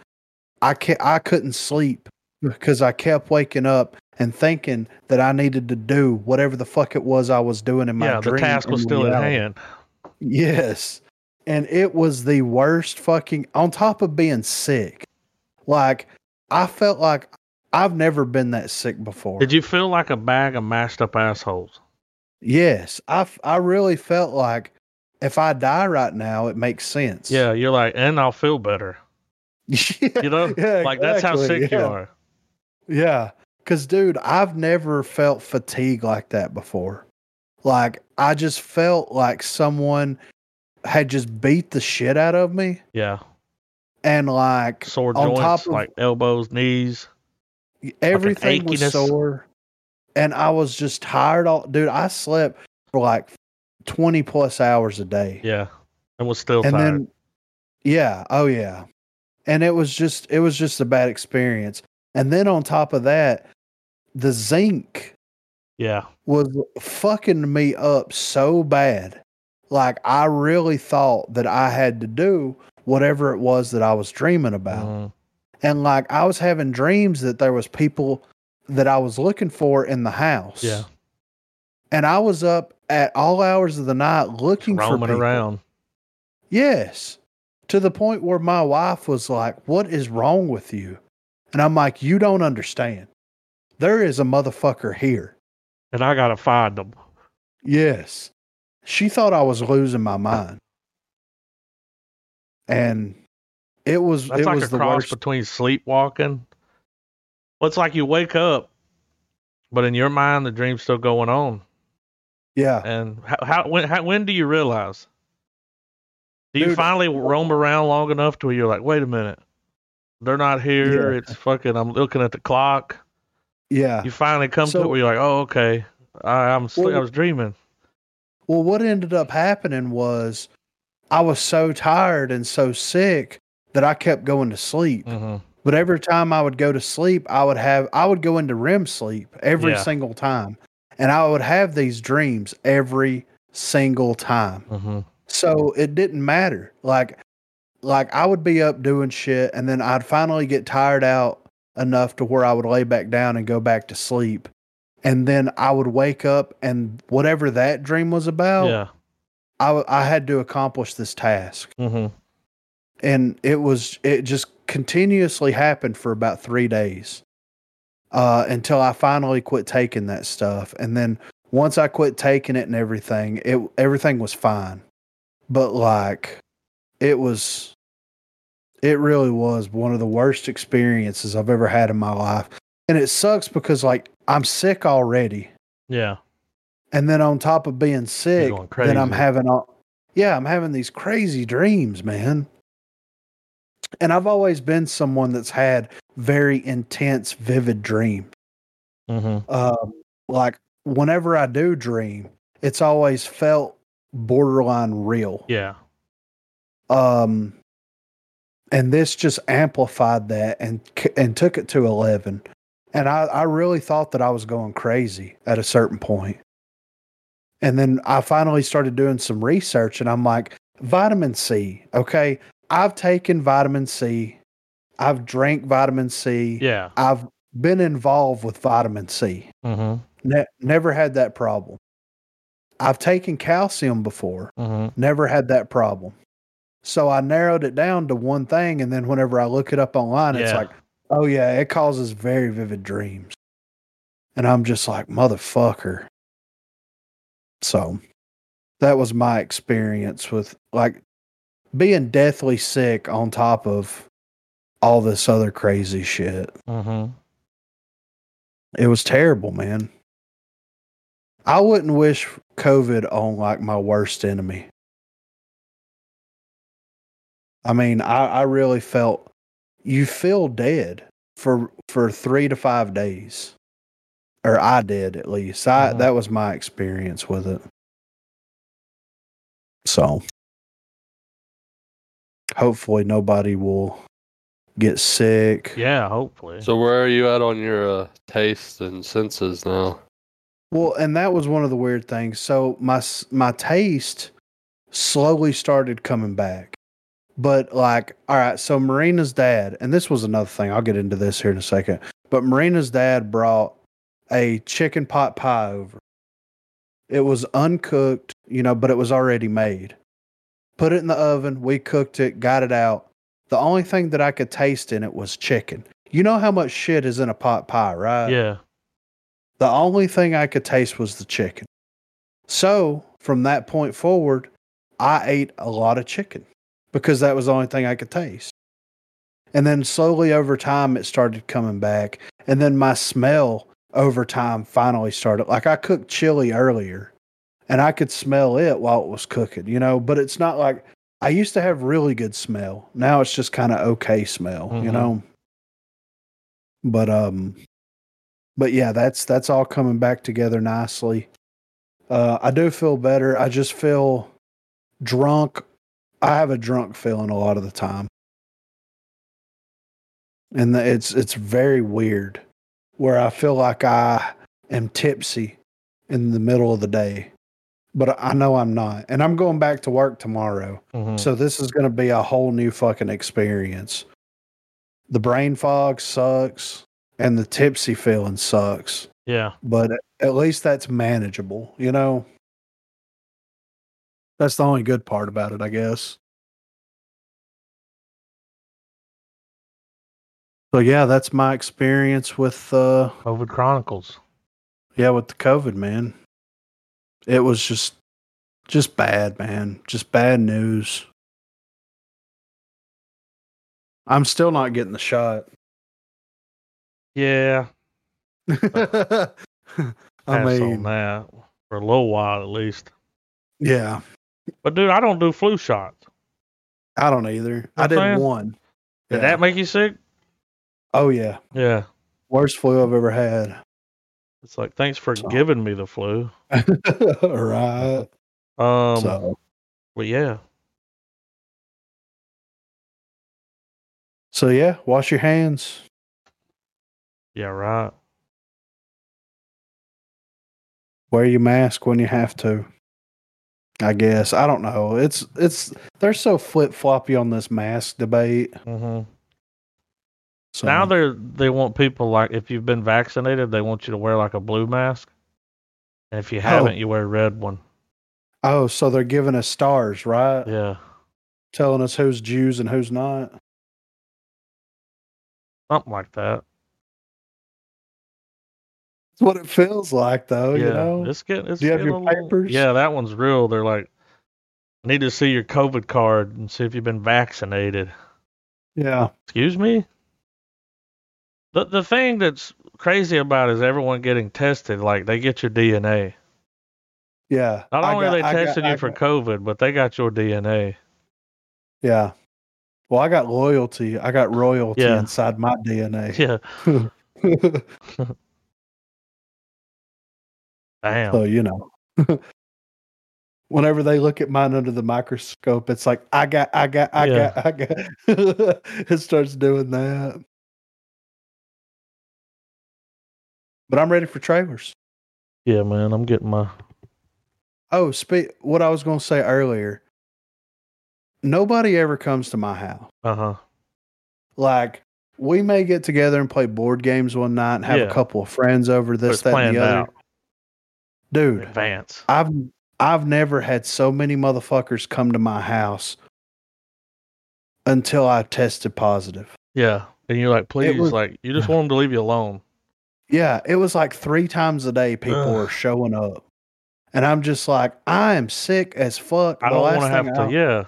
I ca- I couldn't sleep because I kept waking up and thinking that I needed to do whatever the fuck it was I was doing in my Yeah, the task was still reality. hand. Yes. And it was the worst fucking on top of being sick. Like I felt like I've never been that sick before. Did you feel like a bag of mashed up assholes? Yes, I f- I really felt like if I die right now, it makes sense. Yeah, you're like, and I'll feel better. (laughs) Yeah, You know, yeah, like that's how exactly, sick you are. Yeah. Cause dude, I've never felt fatigue like that before. Like I just felt like someone had just beat the shit out of me Yeah, and like sore On joints, top of- like elbows, knees. Everything was sore. And I was just tired all dude, I slept for like 20 plus hours a day. Yeah, and was still and tired. then yeah, oh yeah. And it was just it was just a bad experience. And then on top of that, the zinc yeah, was fucking me up so bad. Like I really thought that I had to do whatever it was that I was dreaming about. mhm, And like I was having dreams that there was people that I was looking for in the house. yeah, And I was up at all hours of the night looking for roaming people. around. Yes. To the point where my wife was like, What is wrong with you? And I'm like, You don't understand. There is a motherfucker here. And I gotta find them. Yes. She thought I was losing my mind. And it was That's it like was a the cross worst. between sleepwalking. Well, it's like you wake up, but in your mind, the dream's still going on. yeah. And how, how when how, when do you realize? Do you Dude, finally roam around long enough to where you're like, wait a minute, they're not here. Yeah. It's fucking. I'm looking at the clock. Yeah. You finally come to it where you're like, oh, okay, I, I'm sle- I was dreaming. Well, what ended up happening was I was so tired and so sick that I kept going to sleep. hmm But every time I would go to sleep, I would have I would go into REM sleep every Yeah. single time. And I would have these dreams every single time. hmm So it didn't matter. Like like I would be up doing shit and then I'd finally get tired out enough to where I would lay back down and go back to sleep. And then I would wake up and whatever that dream was about, Yeah. I w- I had to accomplish this task. hmm And it was it just continuously happened for about 3 days. Uh until I finally quit taking that stuff. And then once I quit taking it and everything, it everything was fine. But like it was it really was one of the worst experiences I've ever had in my life. And it sucks because like I'm sick already. Yeah. And then on top of being sick, then I'm having all yeah, I'm having these crazy dreams, man. And I've always been someone that's had very intense, vivid dreams. hmm Um, like whenever I do dream, it's always felt borderline real. Yeah. Um, and this just amplified that and and took it to eleven. And I, I really thought that I was going crazy at a certain point. And then I finally started doing some research, and I'm like, vitamin C. Okay, I've taken vitamin C. I've drank vitamin C. Yeah. I've been involved with vitamin C. hmm Ne- never had that problem. I've taken calcium before. hmm Never had that problem. So I narrowed it down to one thing. And then whenever I look it up online, it's Yeah. like, oh, yeah, it causes very vivid dreams. And I'm just like, motherfucker. So that was my experience with like being deathly sick on top of all this other crazy shit. hmm It was terrible, man. I wouldn't wish COVID on like my worst enemy. I mean, I, I really felt you feel dead for for three to five days. Or I did at least. I Mhm. that was my experience with it. So hopefully nobody will get sick. Yeah. Hopefully. So where are you at on your uh, taste and senses now? Well, and that was one of the weird things. So my my taste slowly started coming back. But like, all right, so Marina's dad, and this was another thing. I'll get into this here in a second. But Marina's dad brought a chicken pot pie over. It was uncooked, you know, but it was already made. Put it in the oven, we cooked it, got it out. The only thing that I could taste in it was chicken. You know how much shit is in a pot pie, right? yeah. The only thing I could taste was the chicken. So from that point forward, I ate a lot of chicken because that was the only thing I could taste. And then slowly over time, it started coming back. And then my smell over time finally started. Like I cooked chili earlier and I could smell it while it was cooking, you know, but it's not like I used to have really good smell. Now it's just kind of okay smell, you Mhm. know. But um but yeah, that's that's all coming back together nicely. Uh I do feel better. I just feel drunk. I have a drunk feeling a lot of the time. And the, it's it's very weird where I feel like I am tipsy in the middle of the day. But I know I'm not. And I'm going back to work tomorrow. Mhm. So this is going to be a whole new fucking experience. The brain fog sucks and the tipsy feeling sucks, yeah. but at least that's manageable, you know? That's the only good part about it, I guess. So yeah, that's my experience with uh COVID Chronicles. yeah, with the COVID, man. It was just just bad, man. Just bad news. I'm still not getting the shot. Yeah. (laughs) I mean, that for a little while at least. yeah, But dude, I don't do flu shots. I don't either. I did saying? one. Did Yeah. that make you sick? Oh yeah, Yeah. worst flu I've ever had. It's like thanks for So- giving me the flu. (laughs) right. Um so, but yeah. so yeah, wash your hands. Yeah, right. Wear your mask when you have to. I guess I don't know. It's it's they're so flip floppy on this mask debate. hmm So Now they're they want people like if you've been vaccinated, they want you to wear like a blue mask. And if you oh. haven't, you wear a red one. oh, so they're giving us stars, right? Yeah. Telling us who's Jews and who's not. Something like that. That's what it feels like, though. yeah. You know. It's getting it's Do you have your little- papers? Yeah, that one's real. They're like need to see your COVID card and see if you've been vaccinated. Yeah. Excuse me? The the thing that's crazy about is everyone getting tested, like they get your DNA. Yeah. Not I only got- are they I testing you for got- COVID, but they got your DNA. Yeah. Well, I got loyalty. I got royalty Yeah. inside my DNA. (laughs) Yeah. (laughs) Damn. so you know. (laughs) Whenever they look at mine under the microscope, it's like I got, I got, I Yeah. got, I got. it starts doing that. But I'm ready for trailers. yeah, man. I'm getting my Oh, speak. What I was going to say earlier. Nobody ever comes to my house. uh huh. Like we may get together and play board games one night and have Yeah. a couple of friends over this, that, and the other. out Dude, advance. I've I've never had so many motherfuckers come to my house until I tested positive. Yeah. And you're like, please, was- like, you just want them to leave you alone. Yeah, it was like three times a day people Ugh. were showing up. And I'm just like, I am sick as fuck. I The don't want to have to, yeah,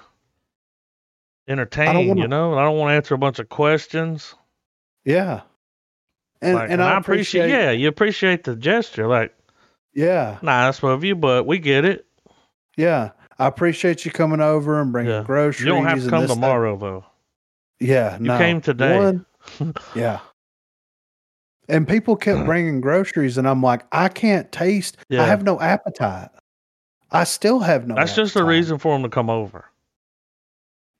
entertain, wanna- you know, and I don't want to answer a bunch of questions. Yeah. And like, and, I appreciate, yeah, you appreciate the gesture. Like, yeah, nice of you, but we get it. yeah. I appreciate you coming over and bringing Yeah. groceries. You don't have to and come tomorrow, though. Yeah, You no. came today. One, (laughs) yeah. And people kept bringing groceries, and I'm like, I can't taste. Yeah. I have no appetite. I still have no. That's just a reason for them to come over.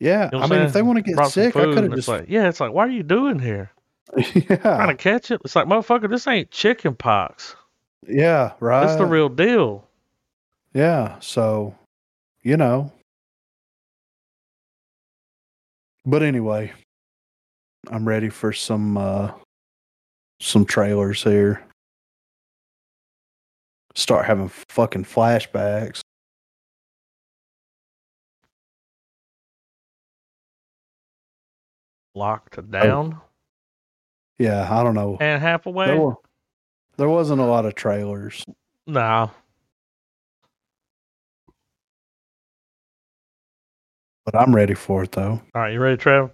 Yeah, You know I mean, if they want to get Brought sick, I could have just. Like, yeah, it's like, what are you doing here? (laughs) Yeah, trying to catch it? It's like, motherfucker, this ain't chicken pox. yeah, right. It's the real deal. Yeah, so you know. But anyway, I'm ready for some uh some trailers here. Start having fucking flashbacks. Locked oh. down. Yeah, I don't know. Anne Hathaway. There, were, there wasn't a lot of trailers. No. But I'm ready for it though. All right, you ready, Trev?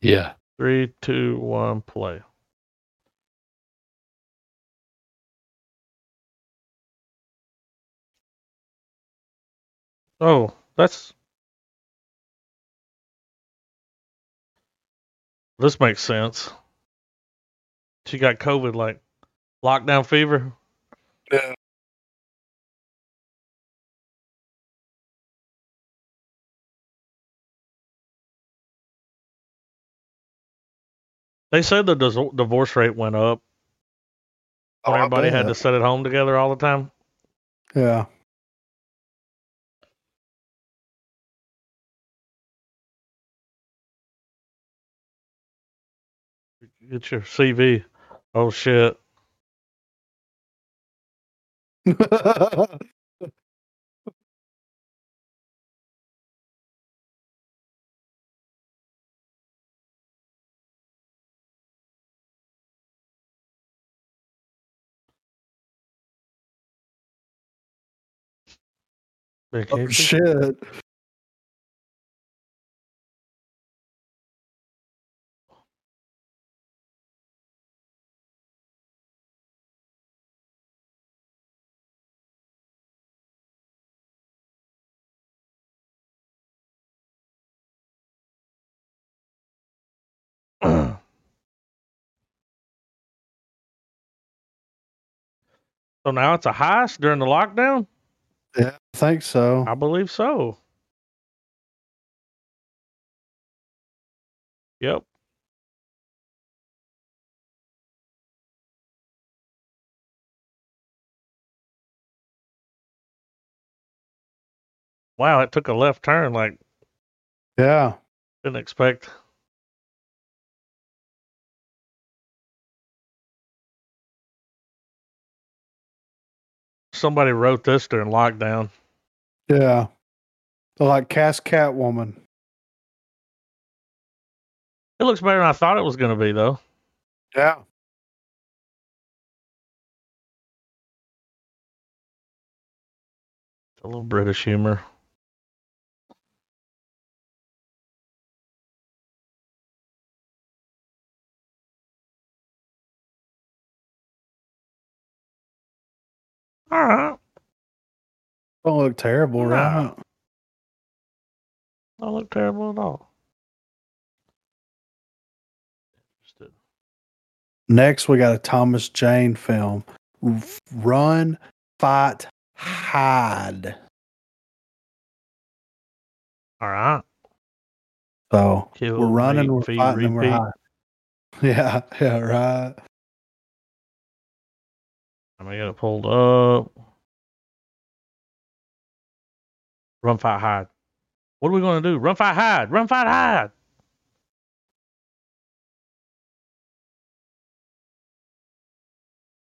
Yeah. Three, two, one, play. Oh, that's. This makes sense. She got COVID, like lockdown fever. Yeah. They said the dis- divorce rate went up Oh, when everybody had to sit at home together all the time. Yeah. Get your CV. Oh shit. (laughs) oh shit. So now it's a heist during the lockdown? Yeah, I think so. I believe so. Yep. Wow, it took a left turn like Yeah. didn't expect. Somebody wrote this during lockdown. Yeah. They're like Cast Catwoman. It looks better than I thought it was going to be, though. Yeah. It's a little British humor. All right. Don't look terrible, Nah. right? Don't look terrible at all. Interested. Next, we got a Thomas Jane film. Run, fight, hide. All right. So Kill, we're running, mate, we're feed, fighting, and we're hiding. (laughs) Yeah, yeah, right. I'm gonna get it pulled up. Run, fight, hide. What are we gonna do? Run, fight, hide. Run, fight, hide.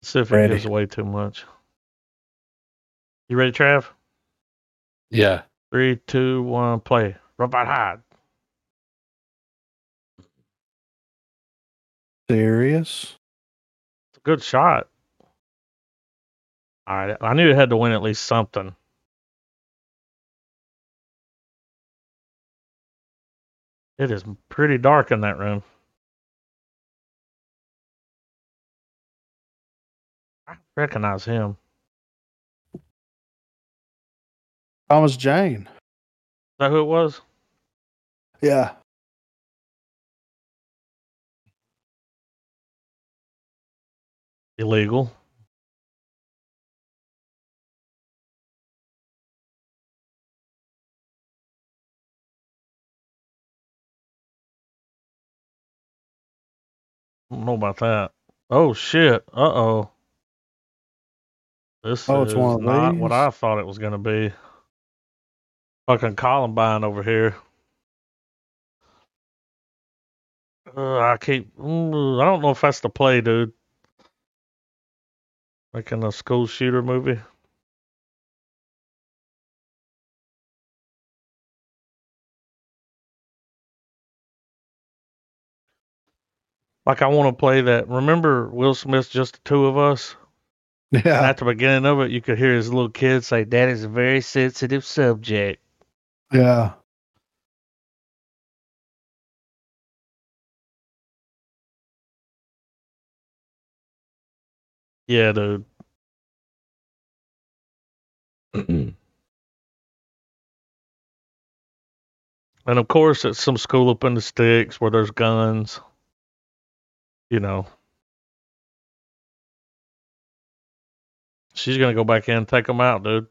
See if it Ready. gives away too much. You ready, Trav? Yeah. Three, two, one, play. Run, fight, hide. Serious? It's a good shot. All right, I knew it had to win at least something. It is pretty dark in that room. I recognize him. Thomas Jane. Is that who it was? Yeah. Illegal. Don't know about that. Oh shit. Uh oh. This Oh, is not what? I thought it was gonna be. Fucking Columbine over here. Uh, I keep. mm, I don't know if that's the play, dude. Making a school shooter movie. Like I want to play that. Remember Will Smith's Just the Two of Us? And Yeah. at the beginning of it, you could hear his little kid say, "That is a very sensitive subject." Yeah. Yeah, dude. (clears throat) And of course, it's some school up in the sticks where there's guns. You know. She's gonna go back in and take them out, dude.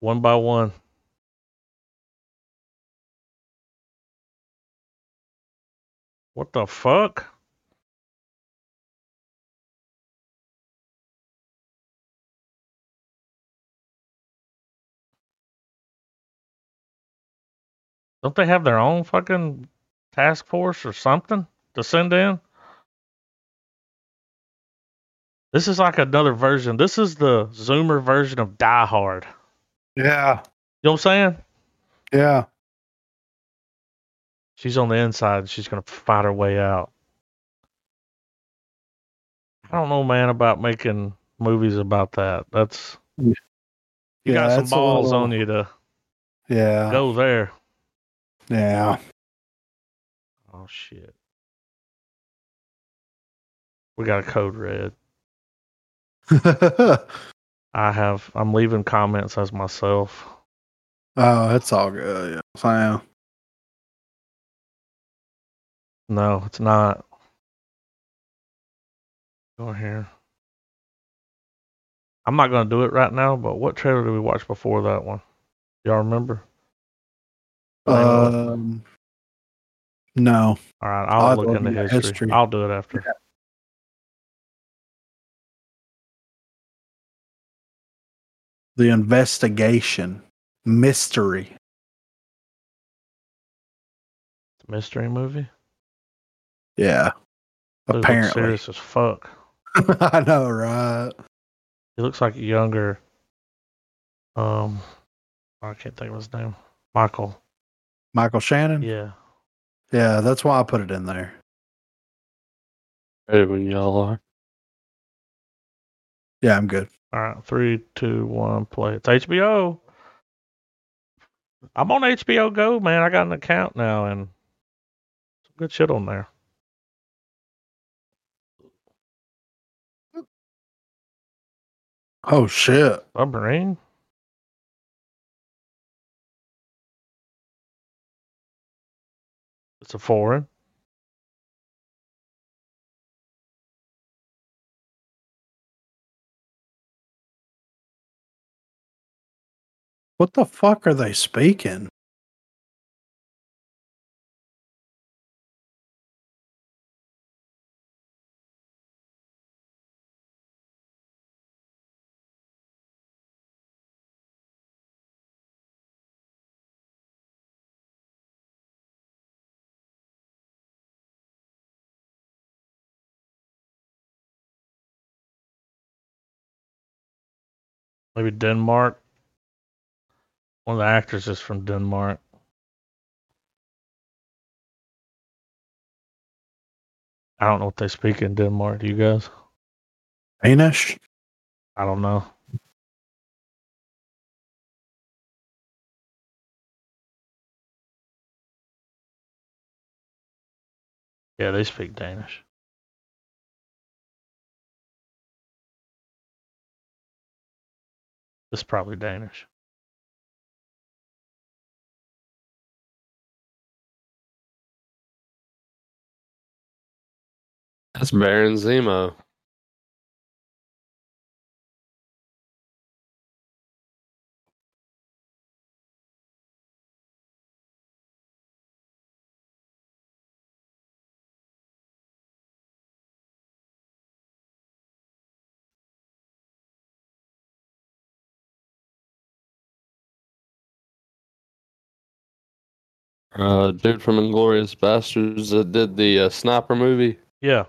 One by one. What the fuck? Don't they have their own fucking task force or something to send in? This is like another version. This is the Zoomer version of Die Hard. Yeah. You know what I'm saying? Yeah. She's on the inside she's gonna fight her way out. I don't know, man, about making movies about that. That's you yeah, got some balls little- on you to Yeah. go there. Yeah. Oh shit. We got a code red. oh, (laughs) I have I'm leaving comments as myself. it's all good. Yeah. Fine. No, it's not. Go here. I'm not gonna do it right now, but what trailer did we watch before that one? Y'all remember? Um, no. All right, I'll I'll look into history. history. I'll do it after. The investigation. Mystery. It's a mystery movie. Yeah. Dude looks Apparently. serious as fuck. (laughs) I know, right? He looks like a younger. Um, I can't think of his name. Michael. Michael Shannon? Yeah. Yeah, that's why I put it in there. Ready when y'all are. Yeah, I'm good. All right, three, two, one, play. It's HBO. I'm on HBO Go, man. I got an account now and some good shit on there. Oh shit. Submarine. It's a foreign. What the fuck are they speaking? Maybe Denmark. One of the actors is from Denmark. I don't know what they speak in Denmark. Do you guys? Danish? I don't know. Yeah, they speak Danish. It's probably Danish. That's Baron Zemo. Uh, dude from Inglourious Basterds that did the uh, sniper movie. Yeah.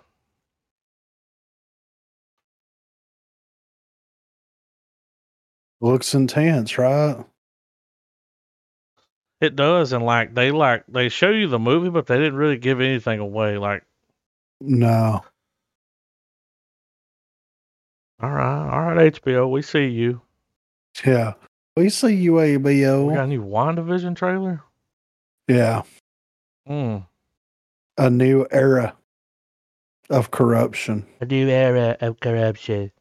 Looks intense, right? It does, and like they like they show you the movie, but they didn't really give anything away. Like, No. all right, all right, HBO, we see you. Yeah. We see you, We got ABO. a new WandaVision trailer. Yeah. Hmm. A new era of corruption. A new era of corruption.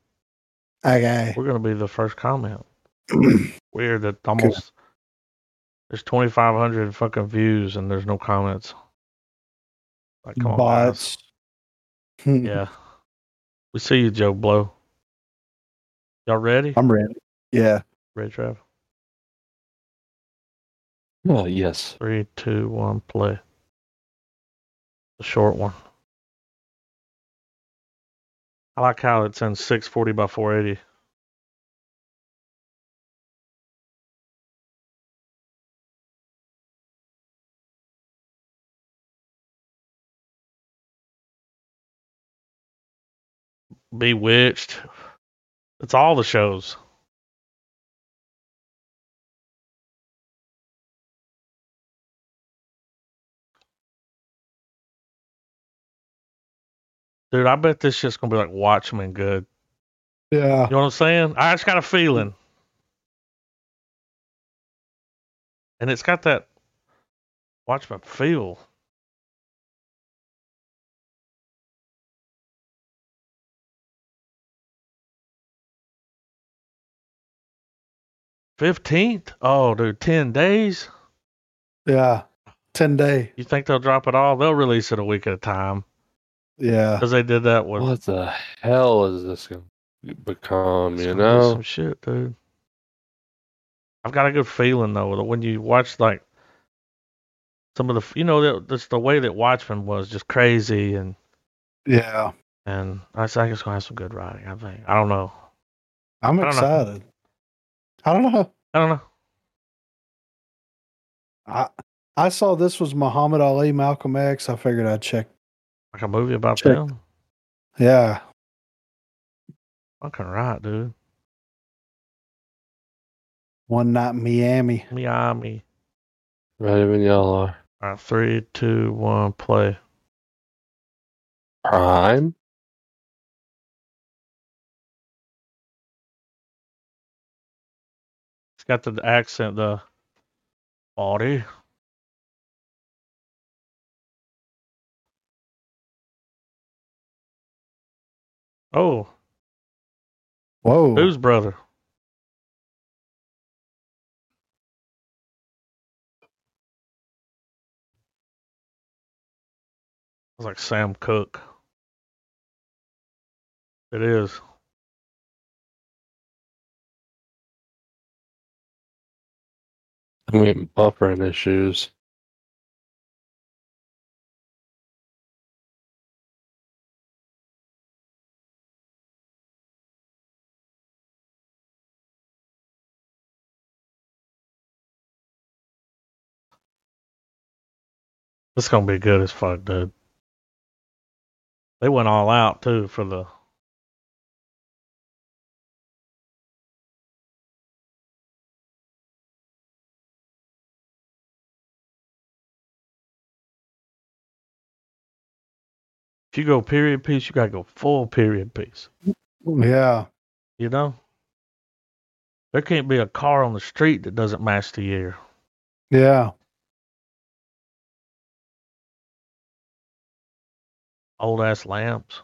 Okay. We're gonna be the first comment. (clears throat) Weird that almost there's 2,500 fucking views and there's no comments. Like, come on, guys. Bots. Hmm. (laughs) Yeah. We see you, Joe Blow. Y'all ready? I'm ready. Yeah. Ready, Trav? Oh, yes. Three, two, one, play. The short one. I like how it's in 640 by 480. Bewitched. It's all the shows. Dude, I bet this shit's gonna be like Watchmen good. Yeah. You know what I'm saying? I just got a feeling. And it's got that Watchmen feel. Fifteenth? Oh, dude, ten days? Yeah. 10 day. You think they'll drop it all? They'll release it a week at a time Yeah. because they did that with What the hell is this going to become, It's you gonna be know? some shit, dude. I've got a good feeling though that when you watch like some of the, you know, that that's the way that Watchmen was just crazy, and Yeah. and I think it's gonna have some good writing. I think. I don't know. I'm I don't know. excited. I don't know. I don't know. I I saw this was Muhammad Ali, Malcolm X. I figured I'd check. Like a movie about Check. them. Yeah. Fucking right, dude. One night Miami. Miami. Ready when y'all are. All right, three, two, one, play. Prime? It's got the accent, the body. Oh, Whoa. whose brother? It's like Sam Cooke. It is. I'm getting buffering issues. It's gonna be good as fuck, dude. They went all out too for the. If you go period piece, you gotta go full period piece. Yeah. You know, there can't be a car on the street that doesn't match the year. Yeah. Old ass lamps.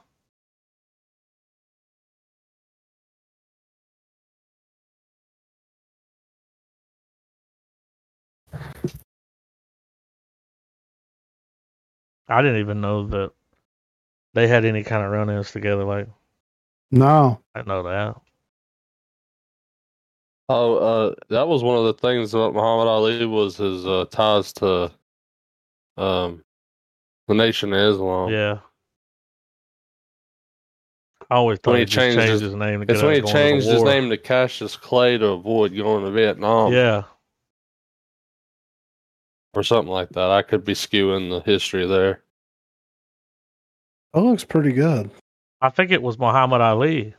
I didn't even know that they had any kind of run-ins together. Like No. I didn't know that. Oh, uh, that was one of the things about Muhammad Ali was his uh, ties to um, the Nation of Islam. Yeah. I always thought When he he just changed changed his- his, name to It's when he of going to the changed his name to Cassius Clay to avoid going to Vietnam Yeah. or something like that. I could be skewing the history there. That looks pretty good. I think it was Muhammad Ali.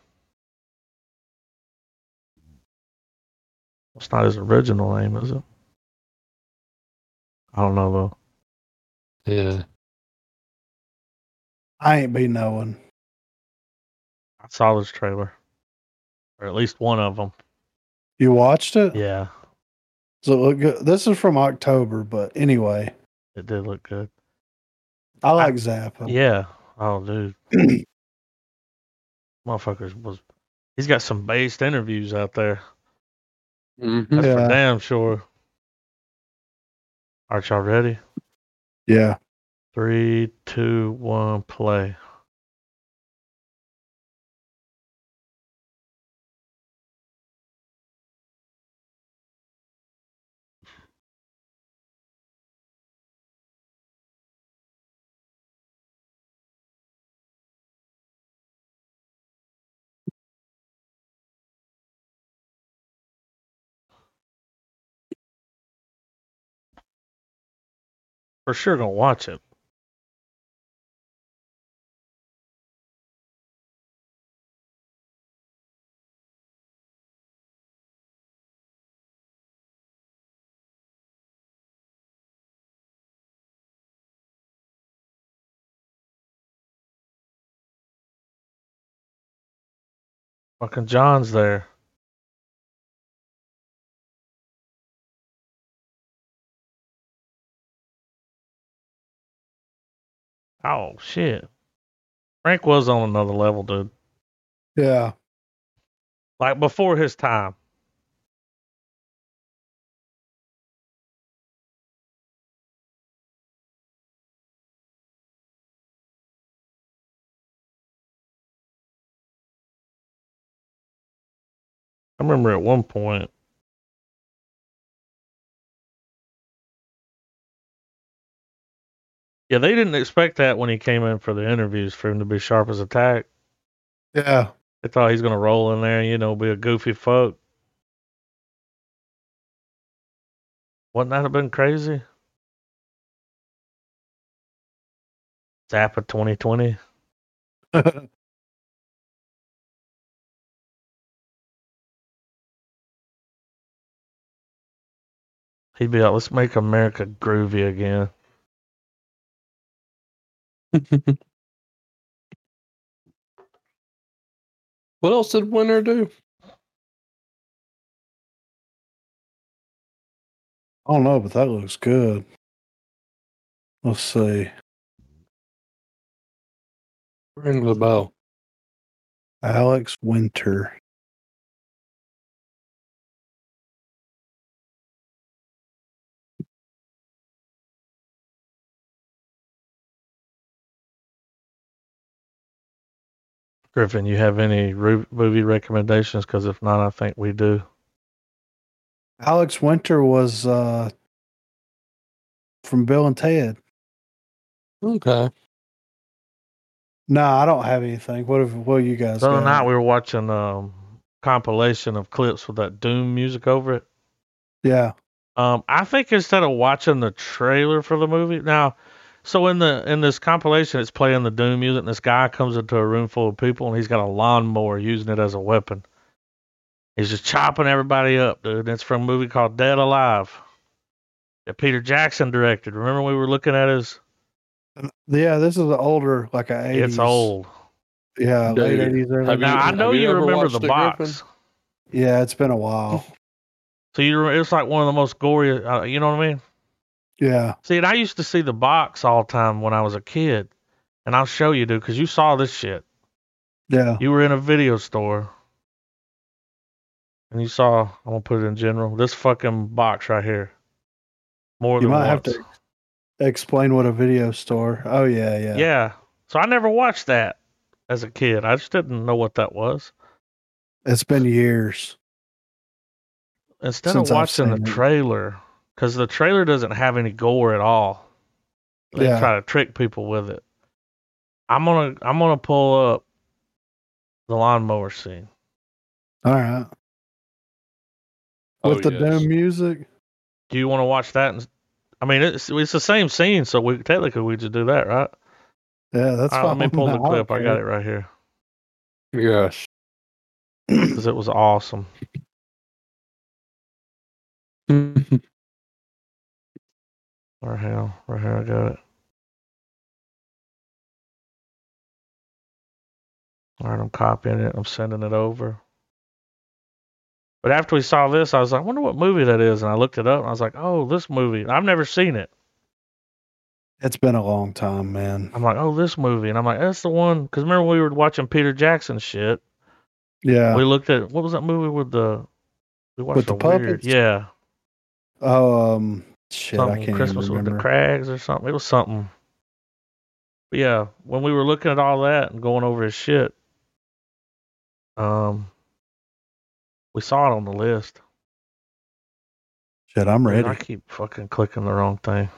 It's not his original name, is it? I don't know though. Yeah. I ain't be knowing. I saw this trailer, or at least one of them. You watched it? Yeah, So look good? This is from October, but anyway, it did look good. I like Zappa. Yeah. Oh, dude, (clears throat) motherfuckers was. He's got some based interviews out there. Mm-hmm. That's Yeah. for damn sure. Aren't y'all ready? Yeah. Three, two, one, play. For sure gonna watch it. Fucking John's there. Oh shit. Frank was on another level, dude. Yeah. Like before his time. I remember at one point Yeah, they didn't expect that when he came in for the interviews for him to be sharp as a tack. Yeah. They thought he's gonna roll in there, you know, be a goofy fuck. Wouldn't that have been crazy? Zappa 2020. (laughs) He'd be like, let's make America groovy again. (laughs) What else did Winter do? I don't know, but that looks good. Let's see. Ring the bell. Alex Winter. Griffin, you have any ru- movie recommendations? Because if not, I think we do. Alex Winter was uh from Bill and Ted. Okay. No, I don't have anything. What have what you guys The other night we were watching um compilation of clips with that Doom music over it. yeah. Um, I think instead of watching the trailer for the movie now, so in the in this compilation, it's playing the Doom music, and this guy comes into a room full of people, and he's got a lawnmower using it as a weapon. He's just chopping everybody up, dude. It's from a movie called Dead Alive that Peter Jackson directed. Remember we were looking at his? Yeah, this is an older, like a 80s. It's old. Yeah, late 80s, early have you- Now I 90s. know you you, remember watched the box. Griffin? Yeah, it's been a while. (laughs) So you, it's like one of the most gory. Uh, you know what I mean? Yeah. See, and I used to see the box all the time when I was a kid, and I'll show you, dude, because you saw this shit. Yeah. You were in a video store, and you saw. I'm gonna put it in general. This fucking box right here. More You than might have to explain what a video store. Oh yeah, yeah. Yeah. So I never watched that as a kid. I just didn't know what that was. It's been years. Instead Since of watching the trailer, it. Trailer, because the trailer doesn't have any gore at all. They Yeah. try to trick people with it. I'm gonna I'm gonna pull up the lawnmower scene. All right. Oh, with Oh, the yes. Doom music. Do you want to watch that? And, I mean, it's it's the same scene, so we technically we just do that, right? Yeah, that's All right, let me pull the (laughs) I don't clip. I got it right here Yes. (clears throat) because it was awesome. (laughs) Or hell, right here I got it. All right, I'm copying it. I'm sending it over. But after we saw this, I was like, I wonder what movie that is. And I looked it up and I was like, oh, this movie. I've never seen it. It's been a long time, man. I'm like, oh, this movie. And I'm like, that's the one. Because remember, we were watching Peter Jackson shit. Yeah. We looked at, what was that movie with the, we watched With the weird, puppets? yeah. Oh, um, shit, I something can't Christmas with the. Crags or something. It was something. But yeah, when we were looking at all that and going over his shit, um, we saw it on the list. Shit, I'm ready. I keep fucking clicking the wrong thing.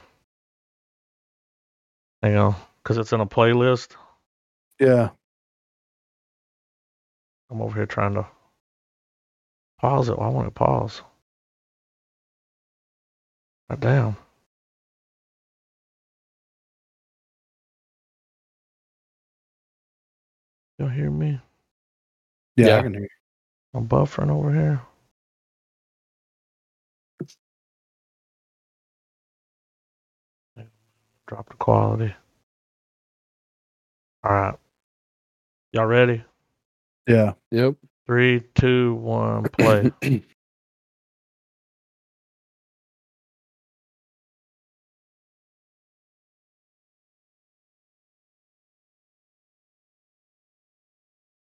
Hang on, because it's in a playlist. Yeah. I'm over here trying to pause it. Well, I want to pause. God damn. Y'all hear me? Yeah, Yeah. I can hear you. I'm buffering over here. Drop the quality. All right. Y'all ready? Yeah. Yep. Three, two, one, play. (clears throat)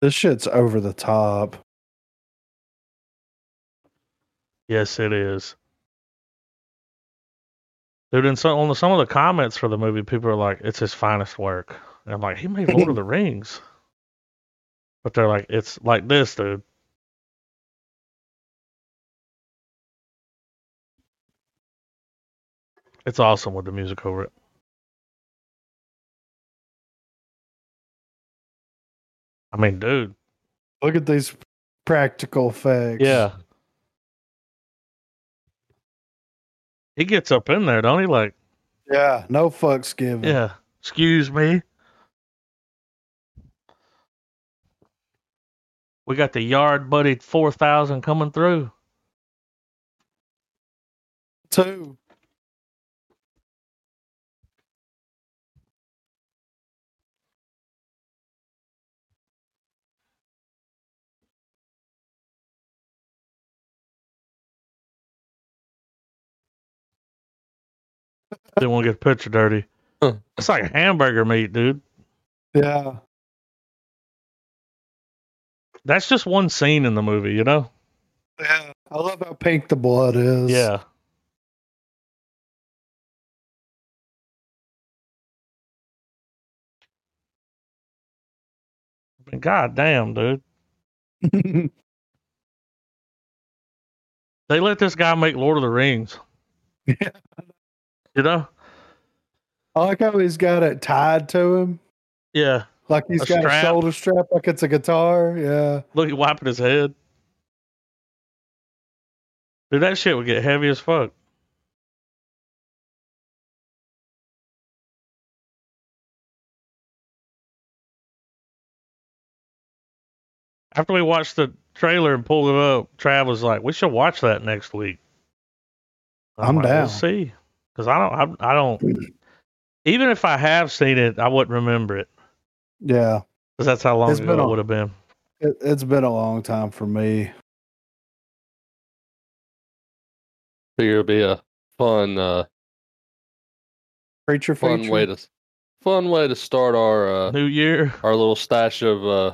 This shit's over the top. yes, it is. Dude, in some, on the, some of the comments for the movie, people are like, it's his finest work. And I'm like, he made Lord of the (laughs) Rings. But they're like, it's like this, dude. It's awesome with the music over it. I mean, dude. Look at these practical effects. Yeah. He gets up in there, don't he? Like, Yeah. No fucks given. yeah. Excuse me. We got the yard buddy 4000 coming through. Two. Didn't want to get a picture dirty. Huh. It's like hamburger meat, dude. Yeah. That's just one scene in the movie, you know? Yeah. I love how pink the blood is. Yeah. God damn, dude. (laughs) They let this guy make Lord of the Rings. Yeah. You know? I like how he's got it tied to him. Yeah. Like he's A got strap. a shoulder strap like it's a guitar. Yeah. Look, he wiping his head. Dude, that shit would get heavy as fuck. After we watched the trailer and pulled it up, Trav was like, "We should watch that next week." I'm like, down. We'll see, because I don't, I, I don't. Even if I have seen it, I wouldn't remember it, Yeah. because that's how long It's ago been it would have been. It, it's been a long time for me. Figure it'd be a fun, uh, Creature fun feature. way to, fun way to start our, uh, New Year our little stash of uh,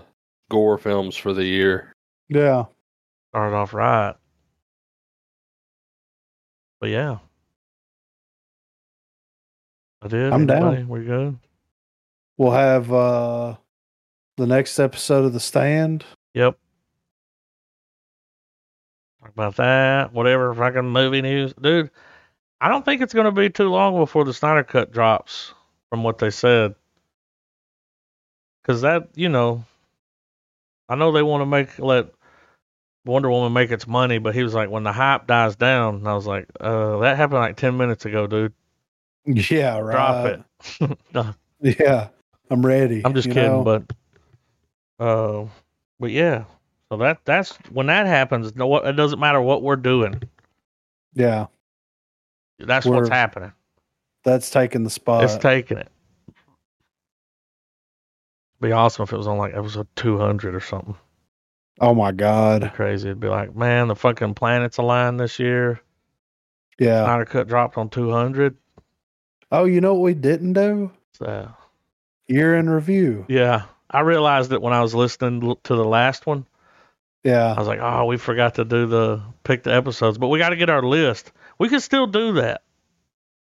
gore films for the year. Yeah. start off right, but yeah, I did. I'm down. Anybody? We good? We'll have uh the next episode of The Stand. Yep. Talk about that. Whatever fucking movie news, dude. I don't think it's gonna be too long before the Snyder Cut drops, from what they said. Cause that, you know, I know they want to make let Wonder Woman make its money, but he was like, when the hype dies down, and I was like, uh, that happened like ten minutes ago, dude. Yeah, right. Drop it. (laughs) Yeah. I'm ready. I'm just kidding, know? but uh, but yeah. So that that's when that happens. No, it doesn't matter what we're doing. Yeah. That's what's We're- happening. That's taking the spot. it's taking it. Be awesome if it was on like episode 200 or something oh my god. crazy. It'd be like, man, the fucking planets aligned this year. Yeah. Snyder Cut dropped on 200. Oh, you know what we didn't do? So Year in review. yeah, I realized it when I was listening to the last one. Yeah, I was like, oh, we forgot to do the pick the episodes, but we got to get our list. We can still do that.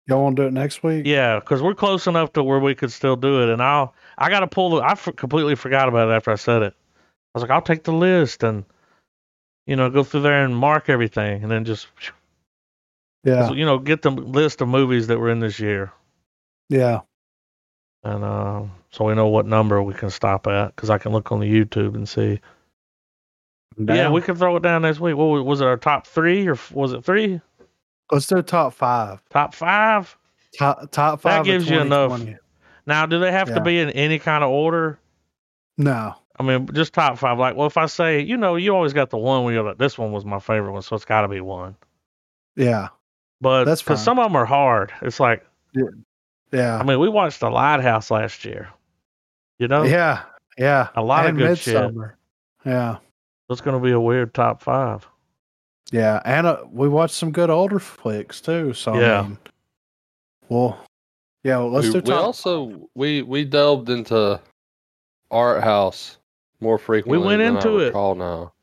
Y'all want to do it next week? Yeah, because we're close enough to where we could still do it. And I'll, I got to pull the, I f- completely forgot about it after I said it. I was like, I'll take the list and, you know, go through there and mark everything and then just, Yeah. you know, get the list of movies that were in this year. Yeah. And uh, so we know what number we can stop at because I can look on the YouTube and see. Yeah, we can throw it down next week. What was- was it? Our top three or was it three? Let's do top five. Top five? Top top five. That gives you enough. Now, do they have Yeah. to be in any kind of order? No. I mean, just top five. Like, well, if I say, you know, you always got the one where you're like, this one was my favorite one, so it's got to be one. Yeah. But That's because some of them are hard. It's like, Yeah. I mean, we watched The Lighthouse last year. You know, yeah. Yeah. A lot of and good shit. Yeah. it's going to be a weird top five. Yeah. And uh, we watched some good older flicks too. So Yeah. I mean, well, yeah. Well, let's we, do we also we we delved into art house more frequently. We went than into I it. recall now.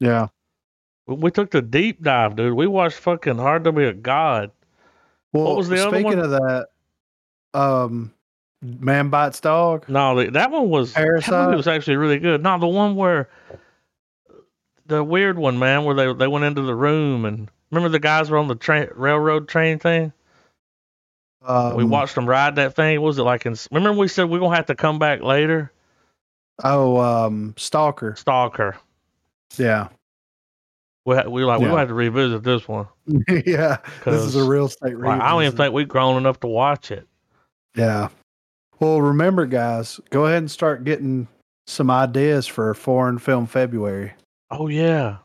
yeah. We, took the deep dive, dude. We watched fucking Hard to Be a God. Well, was the other speaking one? of that, um, man bites dog. No, that one was that Parasite? movie was actually really good. No, the one where the weird one, man, where they they went into the room and remember the guys were on the train railroad train thing. Um, we watched them ride that thing. What was it like? In, remember we said we're gonna have to come back later. Oh, um, Stalker. Stalker. Yeah. We ha- we like we Yeah. gonna have to revisit this one. (laughs) yeah. This is a real estate. Like, I don't even think we've grown enough to watch it. Yeah. Well, remember, guys, go ahead and start getting some ideas for foreign film February Oh yeah,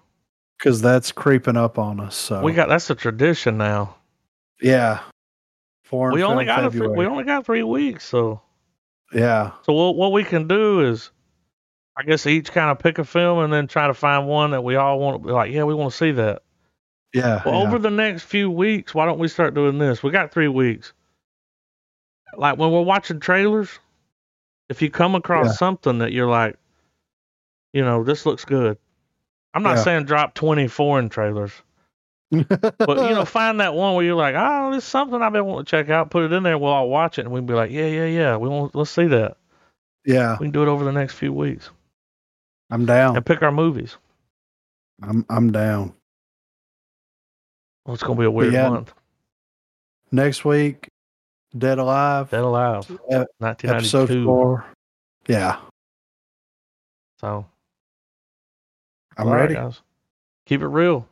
because that's creeping up on us. So we got that's a tradition now. yeah. Foreign we film only got a, we only got three weeks, so yeah. so what what we can do is, I guess each kind of pick a film and then try to find one that we all want to be like, yeah, we want to see that. Yeah. Well, yeah. over the next few weeks, why don't we start doing this? We got three weeks. Like when we're watching trailers, if you come across Yeah. something that you're like, you know, this looks good. I'm not Yeah. saying drop 20 foreign trailers, (laughs) but you know, find that one where you're like, oh, this is something I've been wanting to check out. Put it in there. We'll all watch it, and we can be like, yeah, yeah, yeah. We want, let's see that. yeah, We can do it over the next few weeks I'm down. and pick our movies. I'm I'm down. Well, it's gonna be a weird yeah. month. Next week, Dead Alive, Dead Alive, Ep- 1992. episode four. Yeah, So I'm all right, ready. guys. Keep it real.